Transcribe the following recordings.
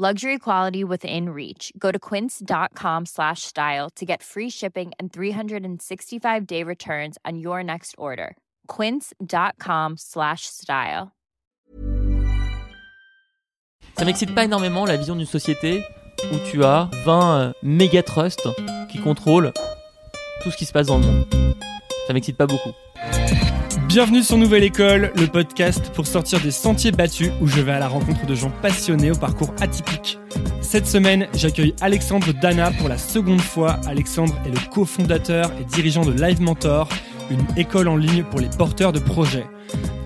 Luxury quality within reach. Go to quince.com slash style to get free shipping and 365 day returns on your next order. Quince.com slash style. Ça m'excite pas énormément la vision d'une société où tu as 20 euh, méga trusts qui contrôlent tout ce qui se passe dans le monde. Ça m'excite pas beaucoup. Bienvenue sur Nouvelle École, le podcast pour sortir des sentiers battus où je vais à la rencontre de gens passionnés au parcours atypique. Cette semaine, j'accueille Alexandre Dana pour la seconde fois. Alexandre est le cofondateur et dirigeant de Live Mentor, une école en ligne pour les porteurs de projets.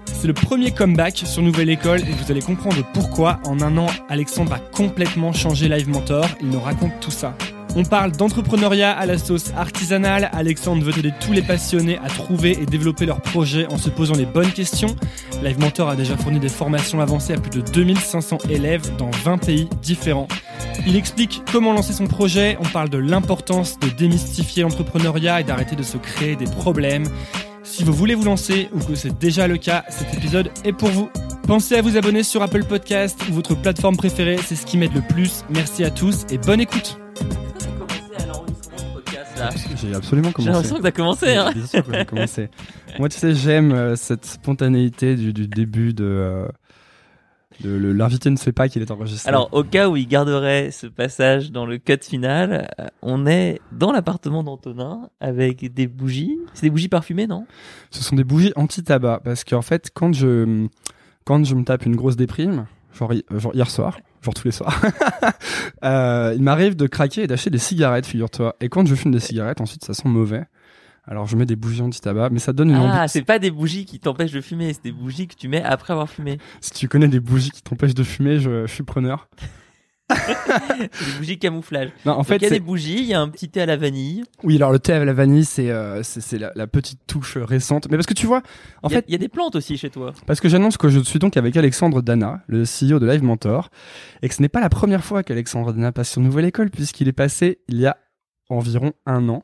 C'est le premier comeback sur Nouvelle École et vous allez comprendre pourquoi en un an, Alexandre a complètement changé Live Mentor. Il nous raconte tout ça. On parle d'entrepreneuriat à la sauce artisanale. Alexandre veut aider tous les passionnés à trouver et développer leurs projets en se posant les bonnes questions. Live Mentor a déjà fourni des formations avancées à plus de 2500 élèves dans 20 pays différents. Il explique comment lancer son projet. On parle de l'importance de démystifier l'entrepreneuriat et d'arrêter de se créer des problèmes. Si vous voulez vous lancer ou que c'est déjà le cas, cet épisode est pour vous. Pensez à vous abonner sur Apple Podcast ou votre plateforme préférée, c'est ce qui m'aide le plus. Merci à tous et bonne écoute. J'ai absolument J'ai commencé. l'impression que t'as commencé. Hein Bien sûr que j'ai commencé. Moi, tu sais, j'aime euh, cette spontanéité du, du début de. euh, de le- L'invité ne sait pas qu'il est enregistré. Alors, au cas où il garderait ce passage dans le cut final, euh, on est dans l'appartement d'Antonin avec des bougies. C'est des bougies parfumées, non? Ce sont des bougies anti-tabac parce qu'en fait, quand je quand je me tape une grosse déprime, genre, hi- genre hier soir, genre tous les soirs, euh, il m'arrive de craquer et d'acheter des cigarettes, figure-toi. Et quand je fume des cigarettes, ensuite ça sent mauvais. Alors je mets des bougies anti-tabac, mais ça donne une Ah, c'est pas des bougies qui t'empêchent de fumer, c'est des bougies que tu mets après avoir fumé. Si tu connais des bougies qui t'empêchent de fumer, je, je suis preneur. Des bougies camouflage. Non, en fait, il y a des bougies, il y a un petit thé à la vanille. oui, alors le thé à la vanille, c'est euh, c'est la, la petite touche récente. Mais parce que tu vois, en il, y a, fait, il y a des plantes aussi chez toi. Parce que j'annonce que je suis donc avec Alexandre Dana, le CEO de Live Mentor, et que ce n'est pas la première fois qu'Alexandre Dana passe sur Nouvelle École, puisqu'il est passé il y a environ un an,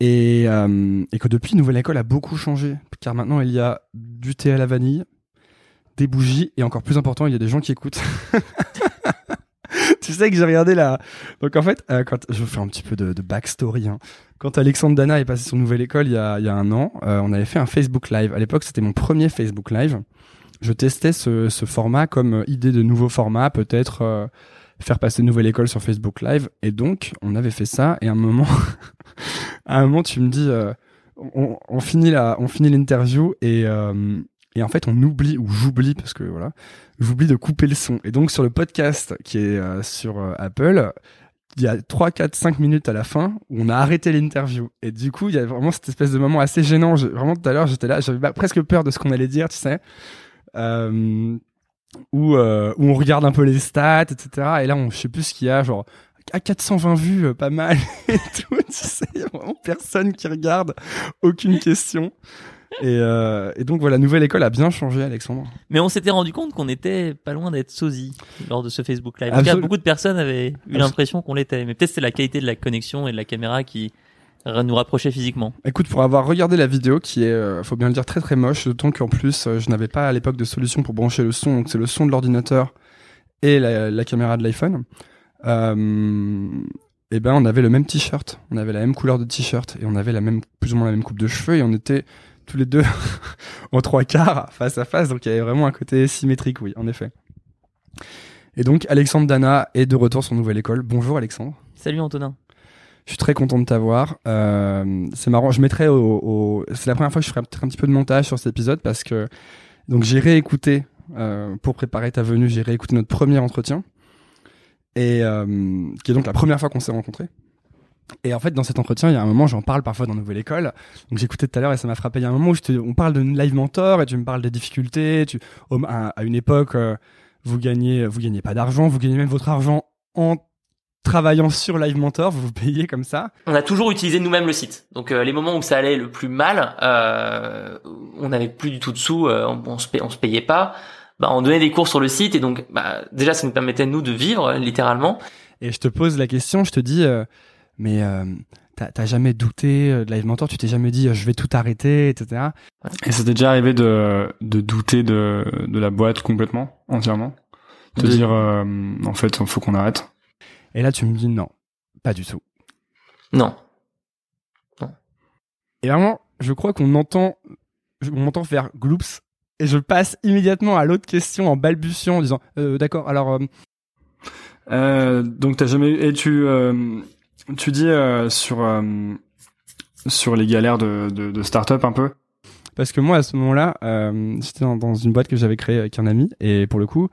et, euh, et que depuis, Nouvelle École a beaucoup changé, car maintenant il y a du thé à la vanille, des bougies, et encore plus important, il y a des gens qui écoutent. tu sais que j'ai regardé la... Donc en fait, euh, quand je fais un petit peu de, de backstory, hein. quand Alexandre Dana est passé sur Nouvelle École il y a, il y a un an, euh, on avait fait un Facebook Live. À l'époque, c'était mon premier Facebook Live. Je testais ce, ce format comme euh, idée de nouveau format, peut-être euh, faire passer Nouvelle École sur Facebook Live. Et donc, on avait fait ça. Et à un moment, à un moment, tu me dis, euh, on, on finit la, on finit l'interview et et en fait, on oublie ou j'oublie parce que voilà, j'oublie de couper le son. Et donc sur le podcast qui est euh, sur euh, Apple, il y a 3, 4, 5 minutes à la fin où on a arrêté l'interview. Et du coup, il y a vraiment cette espèce de moment assez gênant. Vraiment, tout à l'heure, j'étais là, j'avais bah, presque peur de ce qu'on allait dire, tu sais. Euh, où, on regarde un peu les stats, etc. Et là, on, je sais plus ce qu'il y a, genre à 420 vues, pas mal et tout. Tu sais, y a vraiment personne qui regarde, aucune question. Et, euh, et donc voilà, nouvelle école a bien changé, Alexandre. Mais on s'était rendu compte qu'on était pas loin d'être sosie lors de ce Facebook Live. En tout cas, beaucoup de personnes avaient eu l'impression qu'on l'était. Mais peut-être c'est la qualité de la connexion et de la caméra qui nous rapprochait physiquement. Écoute, pour avoir regardé la vidéo, qui est, euh, faut bien le dire, très très moche, d'autant qu'en plus, euh, je n'avais pas à l'époque de solution pour brancher le son, donc c'est le son de l'ordinateur et la, la caméra de l'iPhone. Euh, et ben, on avait le même t-shirt, on avait la même couleur de t-shirt et on avait la même, plus ou moins la même coupe de cheveux et on était tous les deux en trois quarts face à face, donc il y avait vraiment un côté symétrique, oui, en effet. Et donc, Alexandre Dana est de retour sur Nouvelle École. Bonjour Alexandre. Salut Antonin. Je suis très content de t'avoir. Euh, c'est marrant. Je mettrai au, au- c'est la première fois que je ferai un petit peu de montage sur cet épisode parce que donc j'ai réécouté euh, pour préparer ta venue. J'ai réécouté notre premier entretien et euh, qui est donc la première fois qu'on s'est rencontrés. Et en fait, dans cet entretien, il y a un moment, j'en parle parfois dans Nouvelle École. Donc j'écoutais tout à l'heure et ça m'a frappé. Il y a un moment où je te, on parle de live mentor et tu me parles des difficultés. Tu, à, à une époque, euh, vous gagnez, vous gagnez pas d'argent, vous gagnez même votre argent en travaillant sur Live Mentor, vous vous payez comme ça. On a toujours utilisé nous-mêmes le site. Donc euh, les moments où ça allait le plus mal, euh, on n'avait plus du tout de sous, on, on se pay- on se payait pas. Bah, on donnait des cours sur le site et donc bah, déjà ça nous permettait nous de vivre littéralement. Et je te pose la question, je te dis, mais euh, t'as t'as jamais douté euh, de Live Mentor Tu t'es jamais dit, euh, je vais tout arrêter, etc. Et ça t'est déjà arrivé de, de douter de, de la boîte complètement, entièrement? Te De- dire, euh, en fait, il faut qu'on arrête? Et là, tu me dis, non, pas du tout. Non. Et vraiment, je crois qu'on entend, on m'entend faire gloops. Et je passe immédiatement à l'autre question en balbutiant, en disant, euh, d'accord, alors, euh, euh, Donc t'as jamais... Et tu, euh, tu dis euh, sur, euh, sur les galères de, de, de start-up un peu Parce que moi, à ce moment-là, euh, j'étais dans, dans une boîte que j'avais créée avec un ami, et pour le coup,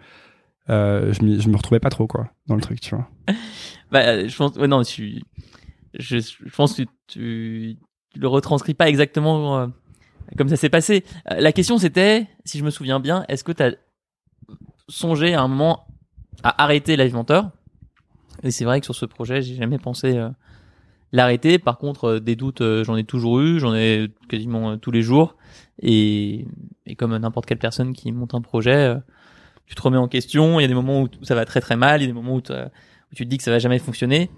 euh, je, je me retrouvais pas trop, quoi, dans le truc, tu vois. Bah, euh, je pense, ouais, non, tu, je, je pense que tu, tu le retranscris pas exactement euh, comme ça s'est passé. Euh, la question c'était, si je me souviens bien, est-ce que tu as songé à un moment à arrêter Live Mentor? Et c'est vrai que sur ce projet, j'ai jamais pensé euh, l'arrêter. Par contre, euh, des doutes, euh, j'en ai toujours eu, j'en ai quasiment tous les jours. Et, comme n'importe quelle personne qui monte un projet, tu te remets en question. Il y a des moments où ça va très très mal, il y a des moments où, où tu te dis que ça va jamais fonctionner.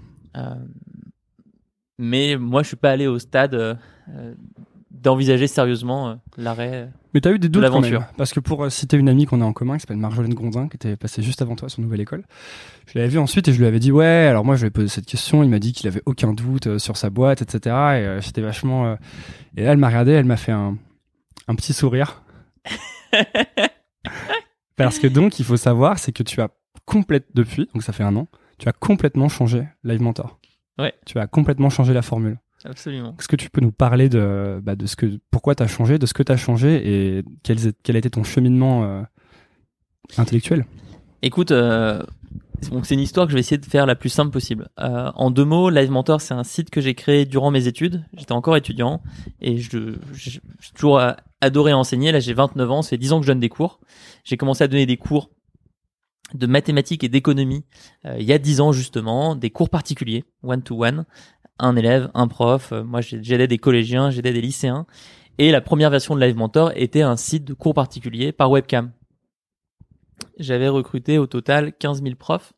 Mais moi, je suis pas allé au stade d'envisager sérieusement euh, l'arrêt. Mais t'as eu des doutes quand l'aventure. même. Parce que pour euh, citer une amie qu'on a en commun, qui s'appelle Marjolaine Grondin, qui était passée juste avant toi sur Nouvelle École, je l'avais vu ensuite et je lui avais dit, ouais, alors moi je lui ai posé cette question, il m'a dit qu'il avait aucun doute euh, sur sa boîte, etc. Et euh, j'étais vachement... euh, Et là, elle m'a regardé, elle m'a fait un, un petit sourire. Parce que donc, il faut savoir, c'est que tu as complètement, depuis, donc ça fait un an, tu as complètement changé Live Mentor. Ouais. Tu as complètement changé la formule. Absolument. Est-ce que tu peux nous parler de, bah, de ce que, pourquoi tu as changé, de ce que tu as changé et quel, quel a été ton cheminement euh, intellectuel? Écoute, euh, donc c'est une histoire que je vais essayer de faire la plus simple possible. Euh, en deux mots, Live Mentor, c'est un site que j'ai créé durant mes études. J'étais encore étudiant et je, je- j'ai toujours euh, adoré enseigner. Là, j'ai 29 ans, ça fait 10 ans que je donne des cours. J'ai commencé à donner des cours de mathématiques et d'économie euh, il y a 10 ans justement, des cours particuliers, one-to-one, un élève, un prof. Euh, moi, j'ai- j'aidais des collégiens, j'aidais des lycéens. Et la première version de Live Mentor était un site de cours particuliers par webcam j'avais recruté au total 15 000 profs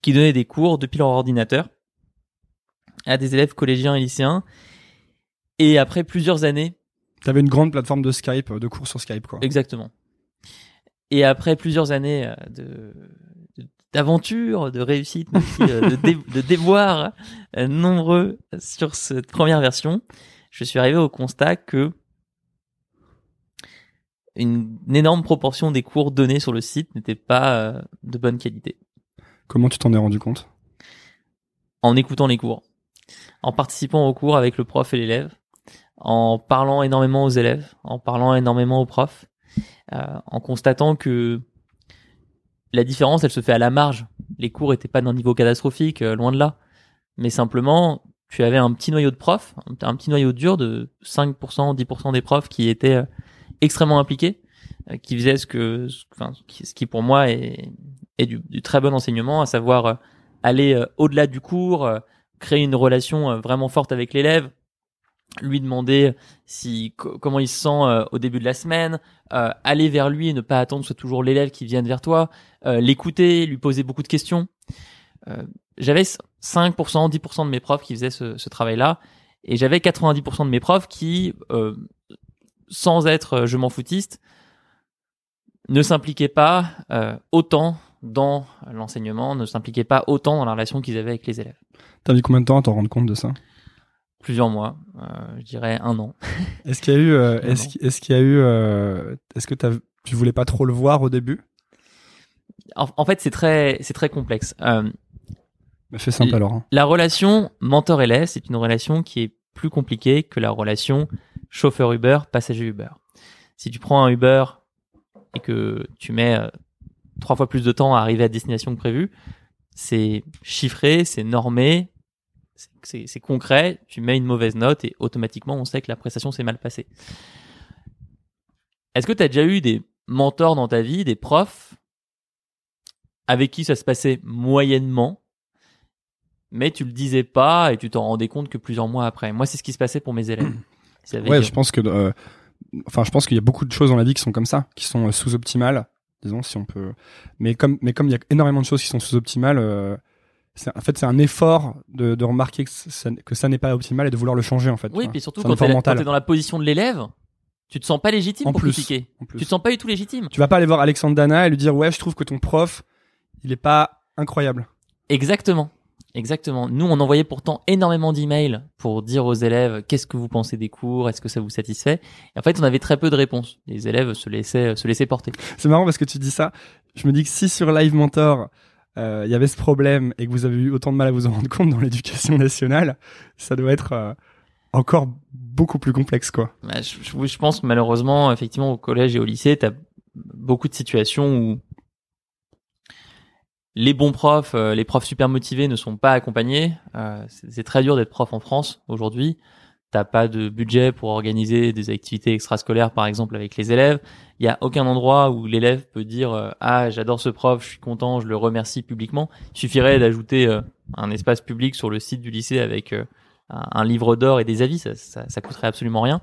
qui donnaient des cours depuis leur ordinateur à des élèves collégiens et lycéens. Et après plusieurs années, Tu avais une grande plateforme de Skype, euh, de cours sur Skype, quoi. exactement. Et après plusieurs années euh, de- d'aventure, de réussite, mais aussi, de, dé- de déboires euh, nombreux sur cette première version, je suis arrivé au constat que une, une énorme proportion des cours donnés sur le site n'étaient pas euh, de bonne qualité. Comment tu t'en es rendu compte? En écoutant les cours, en participant aux cours avec le prof et l'élève, en parlant énormément aux élèves, en parlant énormément aux profs, euh, en constatant que la différence, elle se fait à la marge. Les cours étaient pas d'un niveau catastrophique, euh, loin de là. Mais simplement, tu avais un petit noyau de profs, un, petit noyau dur de 5%, 10% des profs qui étaient euh, extrêmement impliqués, euh, qui faisaient ce que, enfin, ce qui pour moi est, du, très bon enseignement, à savoir aller au-delà du cours, créer une relation vraiment forte avec l'élève, lui demander si co- comment il se sent euh, au début de la semaine, euh, aller vers lui et ne pas attendre que ce soit toujours l'élève qui vienne vers toi, euh, l'écouter, lui poser beaucoup de questions. Euh, j'avais 5%, 10% de mes profs qui faisaient ce, ce travail-là, et j'avais 90% de mes profs qui, euh, sans être euh, je m'en foutiste, ne s'impliquaient pas autant dans l'enseignement, ne s'impliquaient pas autant dans la relation qu'ils avaient avec les élèves. T'as mis combien de temps à t'en rendre compte de ça? Plusieurs mois, euh, je dirais un an. Est-ce qu'il y a eu, euh, est-ce, qu'il- y a eu, euh, est-ce que tu voulais pas trop le voir au début? En, en fait, c'est très, c'est très complexe. Mais Fais simple alors. hein. la relation mentor-élève, c'est une relation qui est plus compliquée que la relation chauffeur Uber, passager Uber. Si tu prends un Uber et que tu mets trois fois plus de temps à arriver à destination que prévu, c'est chiffré, c'est normé, c'est- concret, tu mets une mauvaise note et automatiquement on sait que la prestation s'est mal passée. Est-ce que tu as déjà eu des mentors dans ta vie, des profs avec qui ça se passait moyennement mais tu le disais pas et tu t'en rendais compte que plusieurs mois après? Moi, c'est ce qui se passait pour mes élèves. Ouais, je pense que, euh, enfin, je pense qu'il y a beaucoup de choses dans la vie qui sont comme ça, qui sont euh, sous-optimales, disons, si on peut. Mais comme, mais comme il y a énormément de choses qui sont sous-optimales, euh, en fait, c'est un effort de, de remarquer que ça, que ça n'est pas optimal et de vouloir le changer, en fait. Oui, puis surtout quand t'es dans la position de l'élève, tu te sens pas légitime En pour plus. critiquer. En plus. Tu te sens pas du tout légitime. Tu vas pas aller voir Alexandre Dana et lui dire ouais, je trouve que ton prof, il est pas incroyable. Exactement. Exactement. Nous, on envoyait pourtant énormément d'emails pour dire aux élèves qu'est-ce que vous pensez des cours, est-ce que ça vous satisfait? Et en fait, on avait très peu de réponses. Les élèves se laissaient, se laissaient porter. C'est marrant parce que tu dis ça. Je me dis que si sur Live Mentor il y avait ce problème et que vous avez eu autant de mal à vous en rendre compte dans l'éducation nationale, ça doit être euh, encore beaucoup plus complexe quoi. Bah, je, pense que malheureusement, effectivement, au collège et au lycée, tu as beaucoup de situations où les bons profs, euh, les profs super motivés ne sont pas accompagnés. Euh, c'est très dur d'être prof en France aujourd'hui. T'as pas de budget pour organiser des activités extrascolaires, par exemple, avec les élèves. Il y a aucun endroit où l'élève peut dire euh, ah j'adore ce prof, je suis content, je le remercie publiquement. Il suffirait d'ajouter euh, un espace public sur le site du lycée avec euh, un, livre d'or et des avis, ça, ça, ça coûterait absolument rien.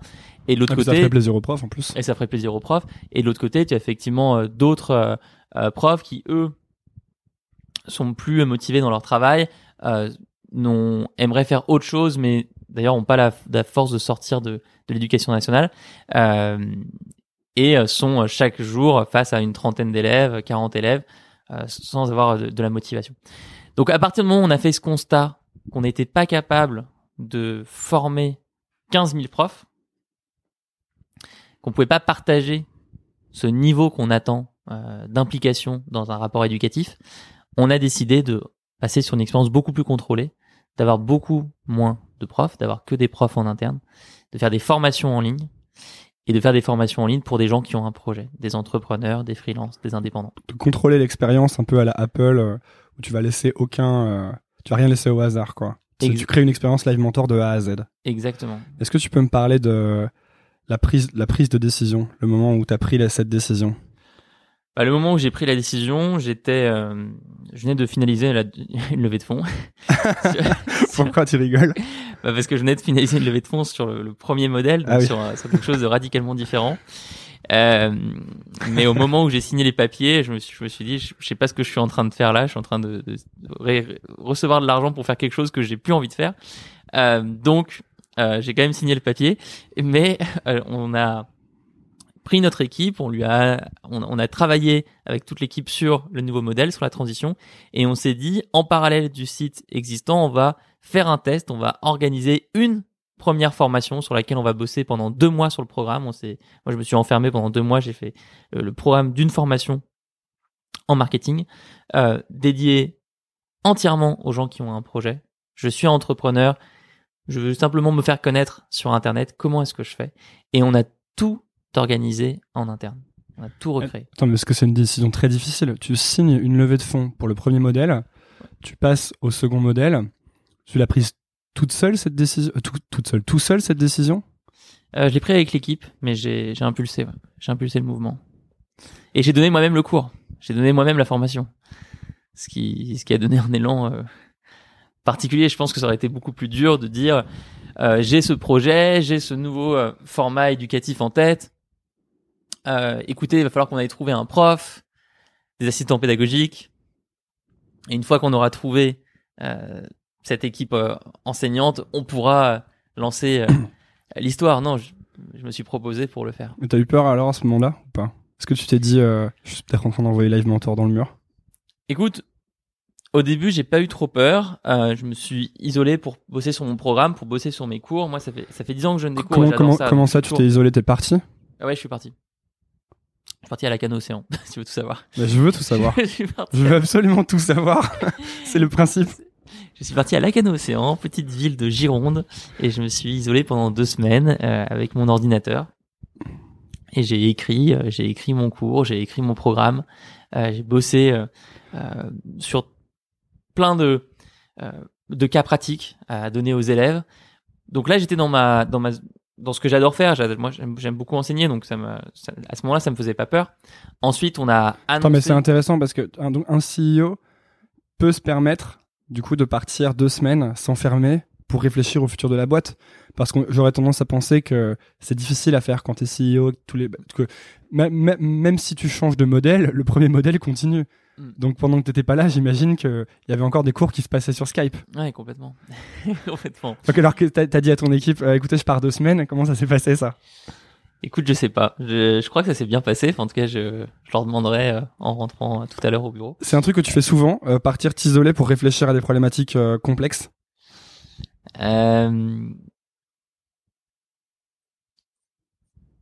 Et de l'autre Ah, puis ça côté, ferait plaisir aux profs en plus. et ça ferait plaisir aux profs. Et de l'autre côté, tu as effectivement d'autres profs qui, eux, sont plus motivés dans leur travail, euh, n'ont- aimeraient faire autre chose, mais d'ailleurs n'ont pas la, force de sortir de, de l'éducation nationale, euh, et euh, sont euh, chaque jour face à une trentaine d'élèves, 40 élèves, sans avoir de, de la motivation. Donc à partir du moment où on a fait ce constat qu'on n'était pas capable de former 15 000 profs, qu'on pouvait pas partager ce niveau qu'on attend euh, d'implication dans un rapport éducatif, on a décidé de passer sur une expérience beaucoup plus contrôlée, d'avoir beaucoup moins de profs, d'avoir que des profs en interne, de faire des formations en ligne et de faire des formations en ligne pour des gens qui ont un projet, des entrepreneurs, des freelances, des indépendants. De contrôler l'expérience un peu à la Apple euh, où tu vas laisser aucun, euh, tu vas rien laisser au hasard quoi. Ex- Tu crées une expérience Live Mentor de A à Z. Exactement. Est-ce que tu peux me parler de la prise, la prise de décision, le moment où tu as pris la- cette décision? Bah, le moment où j'ai pris la décision, j'étais, euh, je venais de finaliser la, une levée de fonds. Pourquoi tu rigoles? Bah, parce que je venais de finaliser une levée de fonds sur le, le premier modèle, donc Ah oui. sur, euh, sur quelque chose de radicalement différent. Euh, mais au moment où j'ai signé les papiers, je me suis, je me suis dit, je, je sais pas ce que je suis en train de faire là. Je suis en train de, de ré- recevoir de l'argent pour faire quelque chose que j'ai plus envie de faire. Euh, donc, euh, j'ai quand même signé le papier, mais euh, on a pris notre équipe, on lui a, on, on a travaillé avec toute l'équipe sur le nouveau modèle, sur la transition, et on s'est dit, en parallèle du site existant, on va faire un test, on va organiser une première formation sur laquelle on va bosser pendant deux mois sur le programme. On s'est, moi, je me suis enfermé pendant deux mois, j'ai fait euh, le programme d'une formation en marketing euh, dédié entièrement aux gens qui ont un projet. Je suis entrepreneur, je veux simplement me faire connaître sur Internet. Comment est-ce que je fais? Et on a tout organisé en interne. On a tout recréé. Attends, mais est-ce que c'est une décision très difficile? Tu signes une levée de fonds pour le premier modèle, tu passes au second modèle, tu l'as prise toute seule cette décision, euh, tout- toute seule, tout seul cette décision? Euh, je l'ai pris avec l'équipe, mais j'ai impulsé, j'ai impulsé le mouvement. Et j'ai donné moi-même le cours. J'ai donné moi-même la formation. ce qui ce qui a donné un élan euh, particulier. Je pense que ça aurait été beaucoup plus dur de dire euh, j'ai ce projet, j'ai ce nouveau euh, format éducatif en tête. Euh, écoutez, il va falloir qu'on aille trouver un prof, des assistants pédagogiques. Et une fois qu'on aura trouvé euh, cette équipe euh, enseignante, on pourra lancer euh, l'histoire. Non, je, je me suis proposé pour le faire. T'as eu peur alors à ce moment-là ou pas? Est-ce que tu t'es dit, euh, je suis peut-être en train d'envoyer Live Mentor dans le mur? Écoute, au début, j'ai pas eu trop peur. Euh, je me suis isolé pour bosser sur mon programme, pour bosser sur mes cours. Moi, ça fait ça fait dix ans que je donne des cours. Comment, ça. comment ça, tu t'es isolé, t'es parti? Ah ouais, je suis parti. Je suis parti à la canne océan. si tu veux tout savoir. Bah, Je veux tout savoir. Je veux absolument tout savoir. C'est le principe. Je suis parti à Lacanau Océan, petite ville de Gironde, et je me suis isolé pendant deux semaines euh, avec mon ordinateur. Et j'ai écrit, euh, j'ai écrit mon cours, j'ai écrit mon programme, euh, j'ai bossé sur plein de de cas pratiques à donner aux élèves. Donc là, j'étais dans ma dans ma dans ce que j'adore faire. Moi, j'aime j'aime beaucoup enseigner, donc ça me ça- à ce moment-là, ça me faisait pas peur. Ensuite, on a annoncé. Attends, mais c'est intéressant parce que un, donc, un CEO peut se permettre, du coup, de partir deux semaines, s'enfermer pour réfléchir au futur de la boîte. Parce que j'aurais tendance à penser que c'est difficile à faire quand t'es CEO, tous les, que même, même- même si tu changes de modèle, le premier modèle continue. Mm. Donc pendant que t'étais pas là, j'imagine qu'il y avait encore des cours qui se passaient sur Skype. Ouais, complètement, complètement. Donc alors que t'as as dit à ton équipe, euh, écoutez, je pars deux semaines, comment ça s'est passé ça? Écoute, je sais pas. Je, je crois que ça s'est bien passé. Enfin, en tout cas, je, je leur demanderai euh, en rentrant euh, tout à l'heure au bureau. C'est un truc que tu fais souvent, euh, partir t'isoler pour réfléchir à des problématiques euh, complexes? Euh...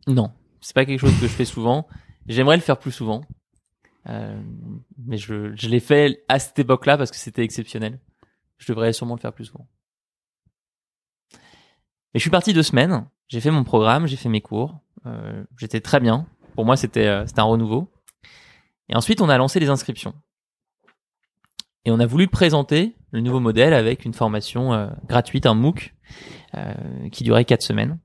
Non, c'est pas quelque chose que je fais souvent. J'aimerais le faire plus souvent, Euh, mais je, je l'ai fait à cette époque-là parce que c'était exceptionnel. Je devrais sûrement le faire plus souvent. Mais je suis parti deux semaines. J'ai fait mon programme, j'ai fait mes cours. Euh, J'étais très bien. Pour moi, c'était euh, un renouveau. Et ensuite, on a lancé les inscriptions. Et on a voulu présenter le nouveau modèle avec une formation euh, gratuite, un MOOC, euh, qui durait quatre semaines.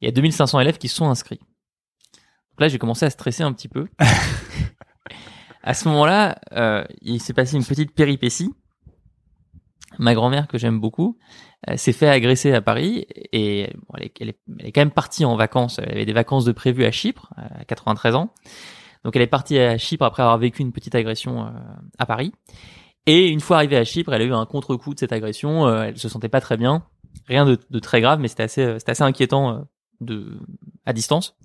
Il y a 2500 élèves qui se sont inscrits. Donc là, j'ai commencé à stresser un petit peu. à ce moment-là, il s'est passé une petite péripétie. Ma grand-mère, que j'aime beaucoup, s'est fait agresser à Paris et elle, est, elle, est, elle est quand même partie en vacances. Elle avait des vacances de prévues à Chypre, à 93 ans. Donc elle est partie à Chypre après avoir vécu une petite agression euh, à Paris. Et une fois arrivée à Chypre, elle a eu un contre-coup de cette agression. Euh, elle se sentait pas très bien. Rien de, de très grave, mais c'était assez, euh, c'était assez inquiétant euh, de à distance.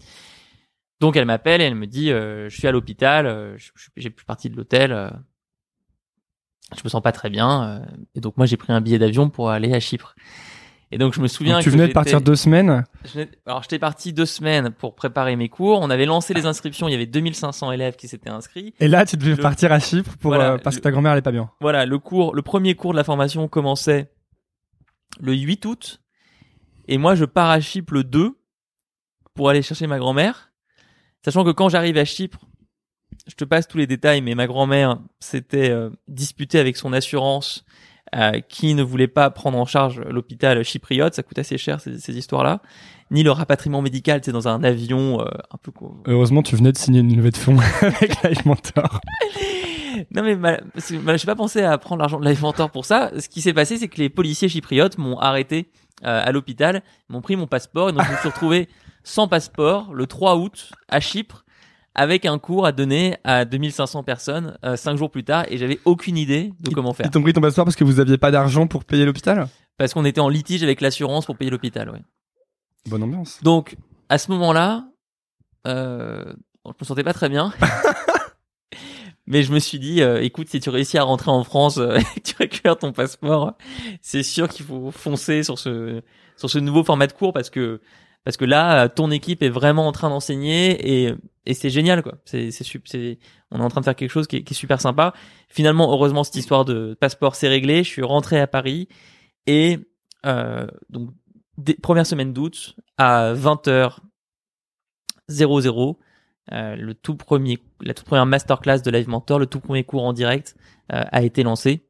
Donc elle m'appelle et elle me dit euh, je suis à l'hôpital, euh, j'ai plus partie de l'hôtel, euh, je me sens pas très bien. euh, et donc moi j'ai pris un billet d'avion pour aller à Chypre. Et donc je me souviens Donc, tu que venais de partir deux semaines. je alors j'étais parti deux semaines pour préparer mes cours. On avait lancé les inscriptions. Il y avait 2500 élèves qui s'étaient inscrits. Et là, tu devais Le- partir à Chypre pour, Voilà, euh, parce le- que ta grand-mère est pas bien. Voilà, le cours, le premier cours de la formation commençait le 8 août. Et moi, je pars à Chypre le 2 pour aller chercher ma grand-mère. Sachant que quand j'arrive à Chypre, je te passe tous les détails, mais ma grand-mère s'était euh, disputée avec son assurance euh, qui ne voulait pas prendre en charge l'hôpital chypriote. Ça coûte assez cher, ces, ces histoires-là. Ni le rapatriement médical, c'est dans un avion euh, un peu... Heureusement, tu venais de signer une levée de fonds avec Live Mentor. Non mais mal, mal, j'ai pas pensé à prendre l'argent de Life Mentor pour ça. Ce qui s'est passé, c'est que les policiers chypriotes m'ont arrêté euh, à l'hôpital, m'ont pris mon passeport et donc je me suis retrouvé sans passeport le 3 août à Chypre avec un cours à donner à 2500 personnes euh, cinq jours plus tard et j'avais aucune idée de comment faire Ils t'ont pris ton passeport parce que vous aviez pas d'argent pour payer l'hôpital? Parce qu'on était en litige avec l'assurance pour payer l'hôpital. Ouais. Bonne ambiance. Donc à ce moment-là, euh, je me sentais pas très bien. Mais je me suis dit, euh, écoute, si tu réussis à rentrer en France euh, et que tu récupères ton passeport, c'est sûr qu'il faut foncer sur ce sur ce nouveau format de cours parce que parce que là, ton équipe est vraiment en train d'enseigner et et c'est génial quoi. C'est c'est on est en train de faire quelque chose qui est, qui est super sympa. Finalement, heureusement, cette histoire de passeport s'est réglée. Je suis rentré à Paris et euh, donc première semaine d'août à 20h 00 euh, le tout premier la toute première masterclass de Live Mentor le tout premier cours en direct euh, a été lancé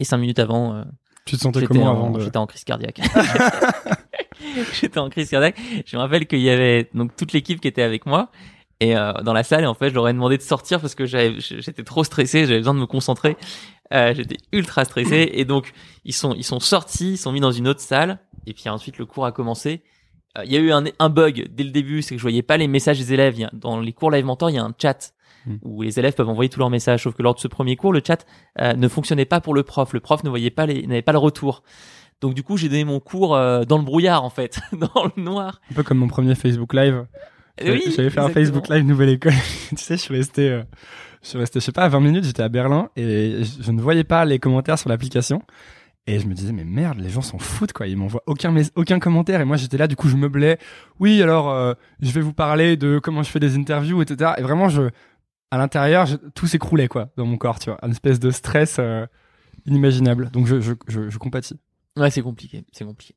et cinq minutes avant euh, Tu te sentais comment en, avant de... j'étais en crise cardiaque j'étais en crise cardiaque. Je me rappelle qu'il y avait donc toute l'équipe qui était avec moi. Et euh, dans la salle et en fait je leur ai demandé de sortir parce que j'avais j'étais trop stressé j'avais besoin de me concentrer. Euh, j'étais ultra stressé. Et donc ils sont ils sont sortis ils sont mis dans une autre salle. Et puis ensuite le cours a commencé. Euh, il y a eu un, un bug dès le début c'est que je voyais pas les messages des élèves. A- dans les cours live mentor il y a un chat Hmm. où les élèves peuvent envoyer tous leurs messages. Sauf que lors de ce premier cours le chat euh, ne fonctionnait pas pour le prof. Le prof ne voyait pas les n'avait pas le retour donc du coup j'ai donné mon cours euh, dans le brouillard en fait dans le noir Un peu comme mon premier Facebook Live. Et oui, J'avais fait un. Facebook Live Nouvelle École. tu sais, je suis resté, euh, je suis resté, je sais pas, 20 minutes, j'étais à Berlin et je, je ne voyais pas les commentaires sur l'application. Et je me disais, mais merde, les gens s'en foutent, quoi. Ils m'envoient aucun, aucun commentaire. Et moi, j'étais là, du coup, je meublais. Oui, alors, euh, je vais vous parler de comment je fais des interviews, etc. Et vraiment, je, à l'intérieur, tout s'écroulait, quoi, dans mon corps, tu vois. Une espèce de stress euh, inimaginable. Donc, je, je, je, je compatis. Ouais, c'est compliqué, c'est compliqué.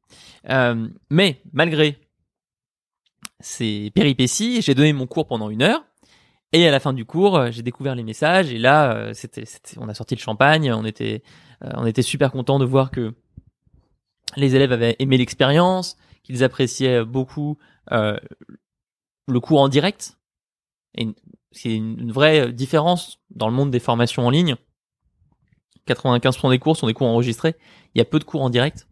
Euh, mais malgré ces péripéties, j'ai donné mon cours pendant une heure. Et à la fin du cours, euh, j'ai découvert les messages. Et là, euh, c'était, on a sorti le champagne. On était, super content de voir que les élèves avaient aimé l'expérience, qu'ils appréciaient beaucoup le cours en direct. Et c'est une vraie différence dans le monde des formations en ligne. 95% des cours sont des cours enregistrés. Il y a peu de cours en direct.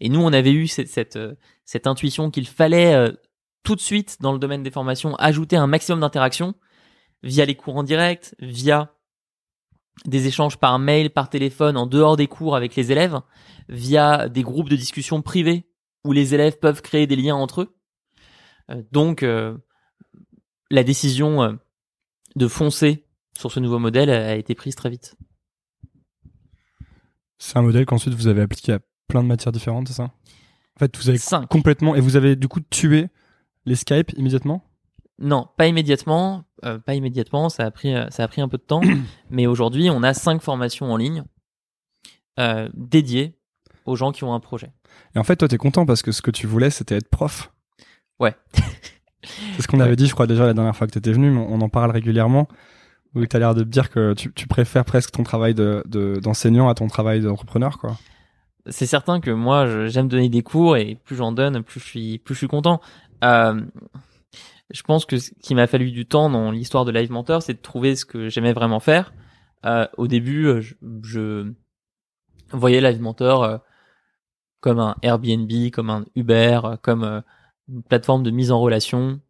Et nous, on avait eu cette, cette, euh, cette intuition qu'il fallait euh, tout de suite, dans le domaine des formations, ajouter un maximum d'interactions via les cours en direct, via des échanges par mail, par téléphone, en dehors des cours avec les élèves, via des groupes de discussion privés où les élèves peuvent créer des liens entre eux. Euh, donc, euh, la décision euh, de foncer sur ce nouveau modèle a été prise très vite. C'est un modèle qu'ensuite vous avez appliqué à plein de matières différentes, c'est ça? En fait, vous avez Cinq. complètement, et vous avez du coup tué les Skype immédiatement? Non, pas immédiatement. euh, pas immédiatement. Ça a pris, euh, ça a pris un peu de temps. mais aujourd'hui, on a cinq formations en ligne euh, dédiées aux gens qui ont un projet. Et en fait, toi, t'es content parce que ce que tu voulais, c'était être prof? Ouais. C'est ce qu'on avait dit, je crois, déjà la dernière fois que t'étais venu, mais on en parle régulièrement. Où t'as l'air de dire que tu, tu préfères presque ton travail de, de- d'enseignant à ton travail d'entrepreneur, quoi. C'est certain que moi, j'aime donner des cours et plus j'en donne, plus je suis, plus je suis content. Euh, je pense que ce qui m'a fallu du temps dans l'histoire de Live Mentor, c'est de trouver ce que j'aimais vraiment faire. Euh, au début, euh, je, je voyais Live Mentor euh, comme un Airbnb, comme un Uber, euh, comme une plateforme de mise en relation,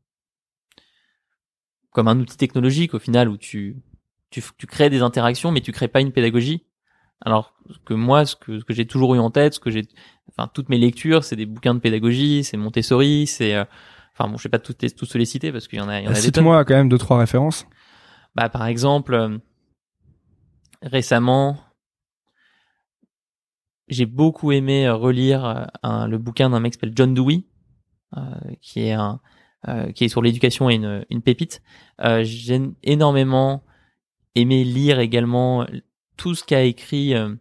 comme un outil technologique au final où tu, tu, tu crées des interactions, mais tu crées pas une pédagogie. Alors que moi, ce que, ce que j'ai toujours eu en tête, ce que j'ai, enfin toutes mes lectures, c'est des bouquins de pédagogie, c'est Montessori, c'est, euh, enfin bon, je vais pas tous, les- tous les citer parce qu'il y en a, il y en a. Cite-moi quand même deux, trois références. Bah, par exemple, euh, récemment, j'ai beaucoup aimé euh, relire euh, un- le bouquin d'un mec qui s'appelle John Dewey, euh, qui est un, qui est sur l'éducation et une, une pépite. Euh, j'ai énormément aimé lire également tout ce qu'a écrit euh,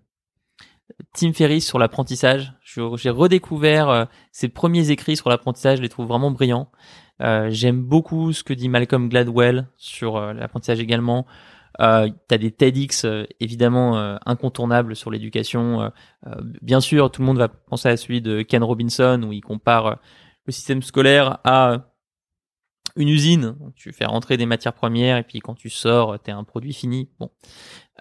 Tim Ferriss sur l'apprentissage. J'ai redécouvert euh, ses premiers écrits sur l'apprentissage, je les trouve vraiment brillants. Euh, J'aime beaucoup ce que dit Malcolm Gladwell sur euh, l'apprentissage également. Euh, T'as des TEDx euh, évidemment euh, incontournables sur l'éducation. Euh, euh, bien sûr, tout le monde va penser à celui de Ken Robinson où il compare euh, le système scolaire à une usine. Tu fais rentrer des matières premières et puis quand tu sors, t'es un produit fini. Bon,